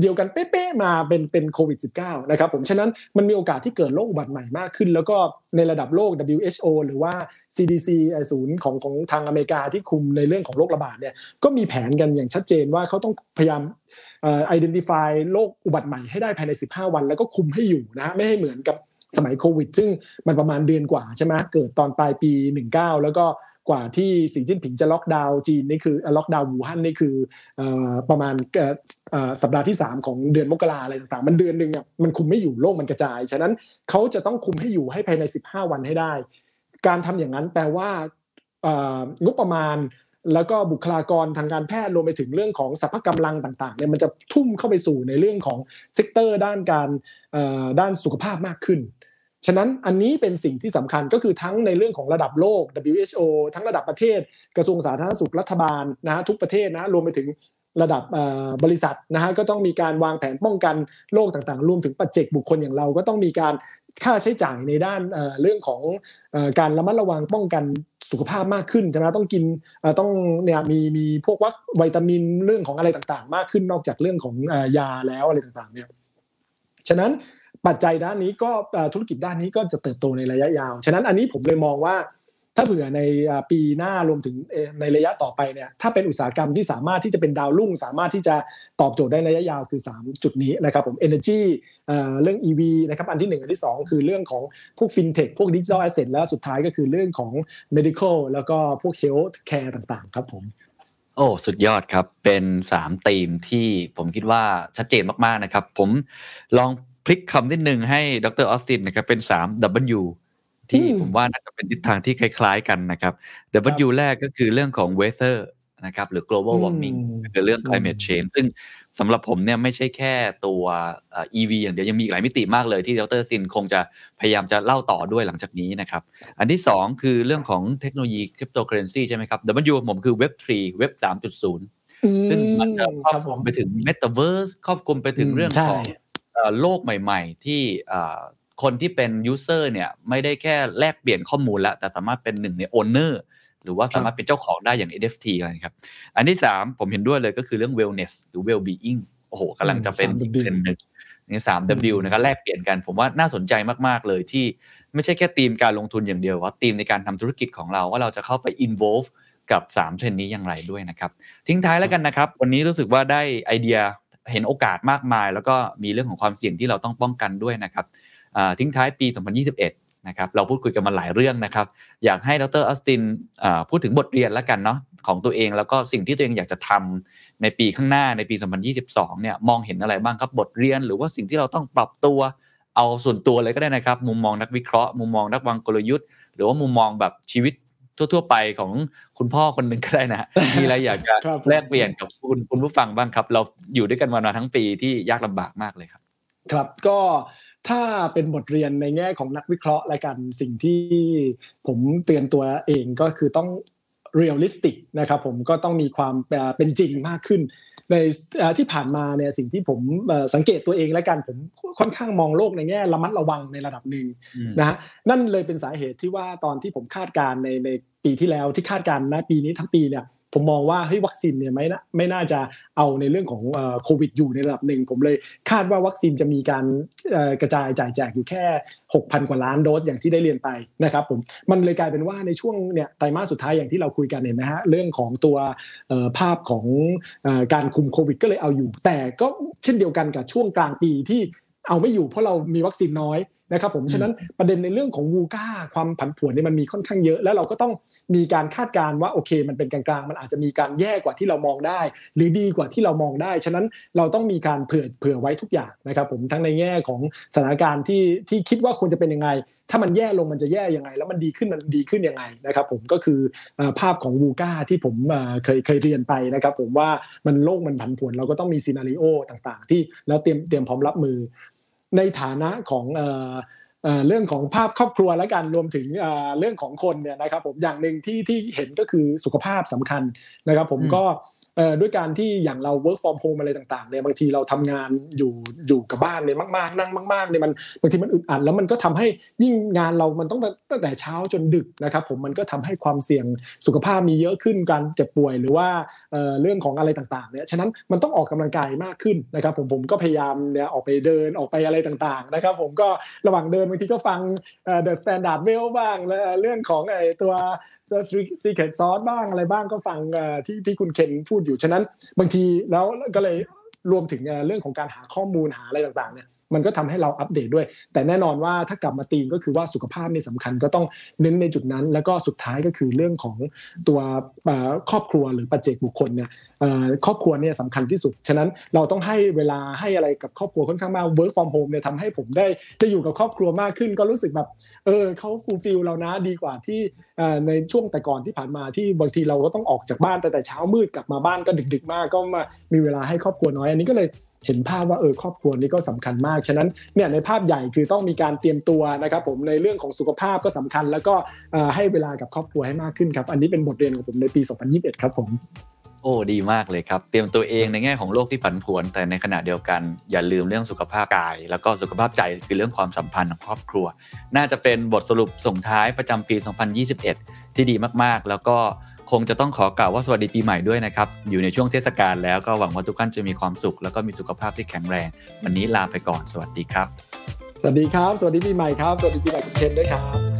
เดียวกันเป๊ะๆมาเป็นเป็นโควิด -19 นะครับผมฉะนั้นมันมีโอกาสที่เกิดโรคอุบัติใหม่มากขึ้น แล้วก็ในระดับโลก WHO หรือว่า CDC ศูนย์ของของทางอเมริกาที่คุมในเรื่องของโรคระบาดเนี่ยก็มีแผนกันอย่างชัดเจนว่าเขาต้องพยายามเอ่อ identify โรคอุบัติใหม่ให้ได้ภายใน 15 วัน แล้วก็คุมให้อยู่นะไม่ให้เหมือนกับ สมัยโควิด ซึ่งมันประมาณเดือนกว่าใช่ไหมเกิดตอนปลายปี 19 แล้วก็กว่าที่สีจิ้นผิงจะล็อกดาวน์จีนนี่คือล็อกดาวน์วูฮั่นนี่คือประมาณสัปดาห์ที่ 3 ของเดือนมกราอะไรต่างๆ มันเดือนหนึ่งอะมันคุมไม่อยู่โลกมันกระจาย ฉะนั้นเขาจะต้องคุมให้อยู่ให้ภายใน 15 วันให้ได้ การทำอย่างนั้นแปลว่างบประมาณแล้วก็บุคลากรทางการแพทย์รวมไปถึงเรื่องของสรรพกำลังต่างๆเนี่ยมันจะทุ่มเข้าไปสู่ในเรื่องของsector ด้านการด้านสุขภาพมากขึ้น ฉะนั้นอันนี้เป็นสิ่งที่สำคัญก็คือทั้งในเรื่องของระดับโลก WHO ทั้งระดับประเทศ กระทรวงสาธารณสุขรัฐบาลนะฮะทุกประเทศนะรวมไปถึงระดับบริษัทนะฮะก็ต้องมีการวางแผนป้องกันโรคต่างๆ รวมถึงปัจเจกบุคคลอย่างเราก็ต้องมีการค่าใช้จ่ายในด้านเรื่องของการระมัดระวังป้องกันสุขภาพมากขึ้นใช่ไหมต้องกินต้องเนี่ยมีมีพวกวัควิตามินเรื่องของอะไรต่างๆ มากขึ้นนอกจากเรื่องของยาแล้วอะไรต่างๆเนี่ยฉะนั้น ปัจจัยด้านนี้ก็ธุรกิจด้านนี้ก็จะเติบโตในระยะยาว ฉะนั้นอันนี้ผมเลยมองว่า ถ้าเผื่อในปีหน้ารวมถึงในระยะต่อไปเนี่ยถ้าเป็นอุตสาหกรรมที่สามารถที่จะเป็นดาวรุ่ง สามารถที่จะตอบโจทย์ได้ระยะยาวคือ 3 จุดนี้นะครับผม Energy เรื่อง EV นะครับอันที่ 1 อันที่ 2 คือเรื่องของพวก FinTech พวก Digital Asset แล้วสุดท้ายก็คือเรื่องของ Medical แล้วก็พวก Health Care ต่างๆ ครับผมโอ้สุดยอดครับเป็น3ธีมที่ผมคิดว่าชัดเจนมากๆนะครับ ผมลอง พลิกคำนิดนึงให้ดรออสตินนะครับเป็น3 W ที่อืมผมว่าน่าจะเป็นทิศทางที่คล้าย ๆ กันนะครับ W แรกก็คือเรื่องของ weather นะครับหรือ global อืม warming ก็คือเรื่อง climate change ซึ่งสำหรับผมเนี่ยไม่ใช่แค่ตัวเอ่อ EV อย่างเดียว ยังมีอีกหลายมิติมากเลยที่ดรซินคงจะพยายามจะเล่าต่อด้วยหลังจากนี้นะครับ อันที่ 2 คือเรื่องของเทคโนโลยี cryptocurrency ใช่ไหมครับ W ของผมคือ Web 3 Web 3.0 ซึ่งมันจะครอบคลุมไปถึง Metaverse ครอบคลุมไปถึงเรื่องใช่ของเอ่อ โลกใหม่ ๆ ที่เอ่อคนที่เป็น user เนี่ยไม่ได้แค่แลกเปลี่ยนข้อมูลแล้วแต่สามารถเป็นหนึ่งใน owner หรือว่าสามารถเป็นเจ้าของได้อย่าง NFT อะไรครับ อันที่ 3 ผมเห็นด้วยเลยก็คือเรื่อง wellness หรือ well-being โอ้โหกำลังจะเป็นอืมอีก 3W เทรนด์หนึ่งนี่สาม W นะครับแลกเปลี่ยนกัน ผมว่าน่าสนใจมากๆเลยที่ไม่ใช่แค่ธีมการลงทุนอย่างเดียวว่าธีมในการทำธุรกิจของเราว่าเราจะเข้าไป involve กับ 3 เทรนด์นี้อย่างไรด้วยนะครับ ทิ้งท้ายแล้วกันนะครับ วันนี้รู้สึกว่าได้ไอเดีย เห็นโอกาสมากมาย แล้วก็มีเรื่องของความเสี่ยงที่เราต้องป้องกันด้วยนะครับทิ้งท้ายปี 2021นะครับเราพูดคุยกันมาหลายเรื่องนะครับ อยากให้ดรออสตินพูดถึงบทเรียนแล้วกันเนาะของตัวเองแล้วก็สิ่งที่ตัวเองอยากจะทำในปีข้างหน้าในปี 2022 เนี่ยมองเห็นอะไรบ้างครับบทเรียน หรือว่าสิ่งที่เราต้องปรับตัวเอาส่วนตัวเลยก็ได้นะครับ มุมมองนักวิเคราะห์ มุมมองนักวางกลยุทธ์ หรือว่ามุมมองแบบชีวิต ทั่ว ๆ ไปของคุณพ่อคนหนึ่งก็ได้นะฮะมีอะไรอยากจะครับแลกเปลี่ยนกับคุณคุณผู้ฟังบ้างครับ เราอยู่ด้วยกันมาทั้งปีที่ยากลำบากมากเลยครับ ครับก็ถ้าเป็นบทเรียนในแง่ของนักวิเคราะห์และกันสิ่งที่ผมเตือนตัวเองก็คือต้อง realistic นะครับผมก็ต้องมีความเอ่อเป็นจริงมากขึ้น ในเอ่อที่ผ่านมาเนี่ยสิ่งที่ผมเอ่อสังเกตตัวเองและกันผมค่อนข้างมองโลกในแง่ระมัดระวังในระดับหนึ่งนะฮะนั่นเลยเป็นสาเหตุที่ว่าตอนที่ผมคาดการณ์ในในปีที่แล้วที่คาดการณ์นะปีนี้ทั้งปีเนี่ย ผมมองว่าเฮ้ยวัคซีนเนี่ยไม่น่าไม่น่าจะเอาในเรื่องของโควิดอยู่ในระดับหนึ่ง ผมเลยคาดว่าวัคซีนจะมีการกระจายจ่ายแจกอยู่แค่ 6,000 กว่าล้านโดสอย่างที่ได้เรียนไปนะครับผมมันเลยกลายเป็นว่าในช่วงเนี่ยไตรมาสสุดท้ายอย่างที่เราคุยกันเห็นไหมฮะเรื่องของตัวภาพของการคุมโควิด ก็เลยเอาอยู่ แต่ก็เช่นเดียวกันกับช่วงกลางปีที่เอาไม่อยู่เพราะเรามีวัคซีนน้อย นะครับผมฉะนั้นประเด็นในเรื่องของวูก้าความผันผวนเนี่ยมันมีค่อนข้างเยอะ แล้วเราก็ต้องมีการคาดการณ์ว่าโอเค มันเป็นกลางๆ มันอาจจะมีการแย่กว่าที่เรามองได้ หรือดีกว่าที่เรามองได้ ฉะนั้นเราต้องมีการเผื่อเผื่อไว้ทุกอย่างนะครับผมทั้งในแง่ของสถานการณ์ที่ที่คิดว่าควรจะเป็นยังไง ถ้ามันแย่ลงมันจะแย่ยังไง แล้วมันดีขึ้นมันดีขึ้นยังไงนะครับผมก็คือเอ่อภาพของวูก้าที่ผมเอ่อเคยเคยเรียนไปนะครับผมว่ามันโลกมันผันผวนเราก็ต้องมีซีนารีโอต่างๆ ที่แล้วเตรียมเตรียมพร้อมรับมือ ในฐานะของเอ่อเอ่อเรื่องของภาพครอบครัวและกันรวมถึงเอ่อเรื่องของคนเนี่ยนะครับผมอย่างหนึ่งที่ที่เห็นก็คือสุขภาพสำคัญนะครับ ผมอืมก็เอ่อ ด้วยการที่อย่างเรา work from home อะไรต่างๆเนี่ยบางทีเราทำงานอยู่อยู่กับบ้านเนี่ยมากๆ นั่งมากๆเนี่ยมันบางทีมันอึดอัดแล้วมันก็ทำให้ยิ่งงานเรามันต้องตั้งแต่เช้าจนดึกนะครับผมมันก็ทำให้ความเสี่ยงสุขภาพมีเยอะขึ้นการเจ็บป่วยหรือว่าเรื่องของอะไรต่างๆเนี่ยฉะนั้นมันต้องออกกำลังกายมากขึ้นนะครับผมผมก็พยายามเนี่ยออกไปเดินออกไปอะไรต่างๆนะครับผมก็ระหว่างเดินบางทีก็ฟังเอ่อ The Standard Well บ้างเรื่องของไอ้ตัว ตัว Secret Sauce บ้างอะไรบ้างก็ฟังที่ที่คุณเคนพูดอยู่ ฉะนั้นบางทีแล้วก็เลยรวมถึงเรื่องของการหาข้อมูลหาอะไรต่างๆเนี่ย มันก็ทำให้เราอัปเดตด้วย แต่แน่นอนว่าถ้ากลับมาตีมก็คือว่าสุขภาพนี่สำคัญก็ต้องเน้นในจุดนั้น แล้วก็สุดท้ายก็คือเรื่องของตัวครอบครัวหรือปัจเจกบุคคลเนี่ยครอบครัวเนี่ยสำคัญที่สุด ฉะนั้นเราต้องให้เวลาให้อะไรกับครอบครัวค่อนข้างมาก work from home เนี่ยทำให้ผมได้ได้อยู่กับครอบครัวมากขึ้น ก็รู้สึกแบบเออเขา fulfill เรานะดีกว่าที่ในช่วงแต่ก่อนที่ผ่านมาที่บางทีเราก็ต้องออกจากบ้านแต่แต่เช้ามืดกลับมาบ้านก็ดึก ๆ มากก็มามีเวลาให้ครอบครัวน้อยอันนี้ก็เลย เห็นภาพว่าเออครอบครัวนี้ก็สำคัญมาก ฉะนั้นเนี่ยในภาพใหญ่คือต้องมีการเตรียมตัวนะครับผมในเรื่องของสุขภาพก็สำคัญ แล้วก็ให้เวลากับครอบครัวให้มากขึ้นครับ อันนี้เป็นบทเรียนของผมในปี 2021 ครับผมโอ้ดีมากเลยครับ เตรียมตัวเองในแง่ของโลกที่ผันผวน แต่ในขณะเดียวกันอย่าลืมเรื่องสุขภาพกาย แล้วก็สุขภาพใจคือเรื่องความสัมพันธ์ของครอบครัว น่าจะเป็นบทสรุปส่งท้ายประจำปี 2021 ที่ดีมากๆ แล้วก็ คงจะต้องขอกล่าวว่าสวัสดีปีใหม่ด้วยนะครับ อยู่ในช่วงเทศกาลแล้วก็หวังว่าทุกท่านจะมีความสุข แล้วก็มีสุขภาพที่แข็งแรง วันนี้ลาไปก่อน สวัสดีครับ สวัสดีครับ สวัสดีปีใหม่ครับ สวัสดีปีใหม่คุณเคนด้วยครับ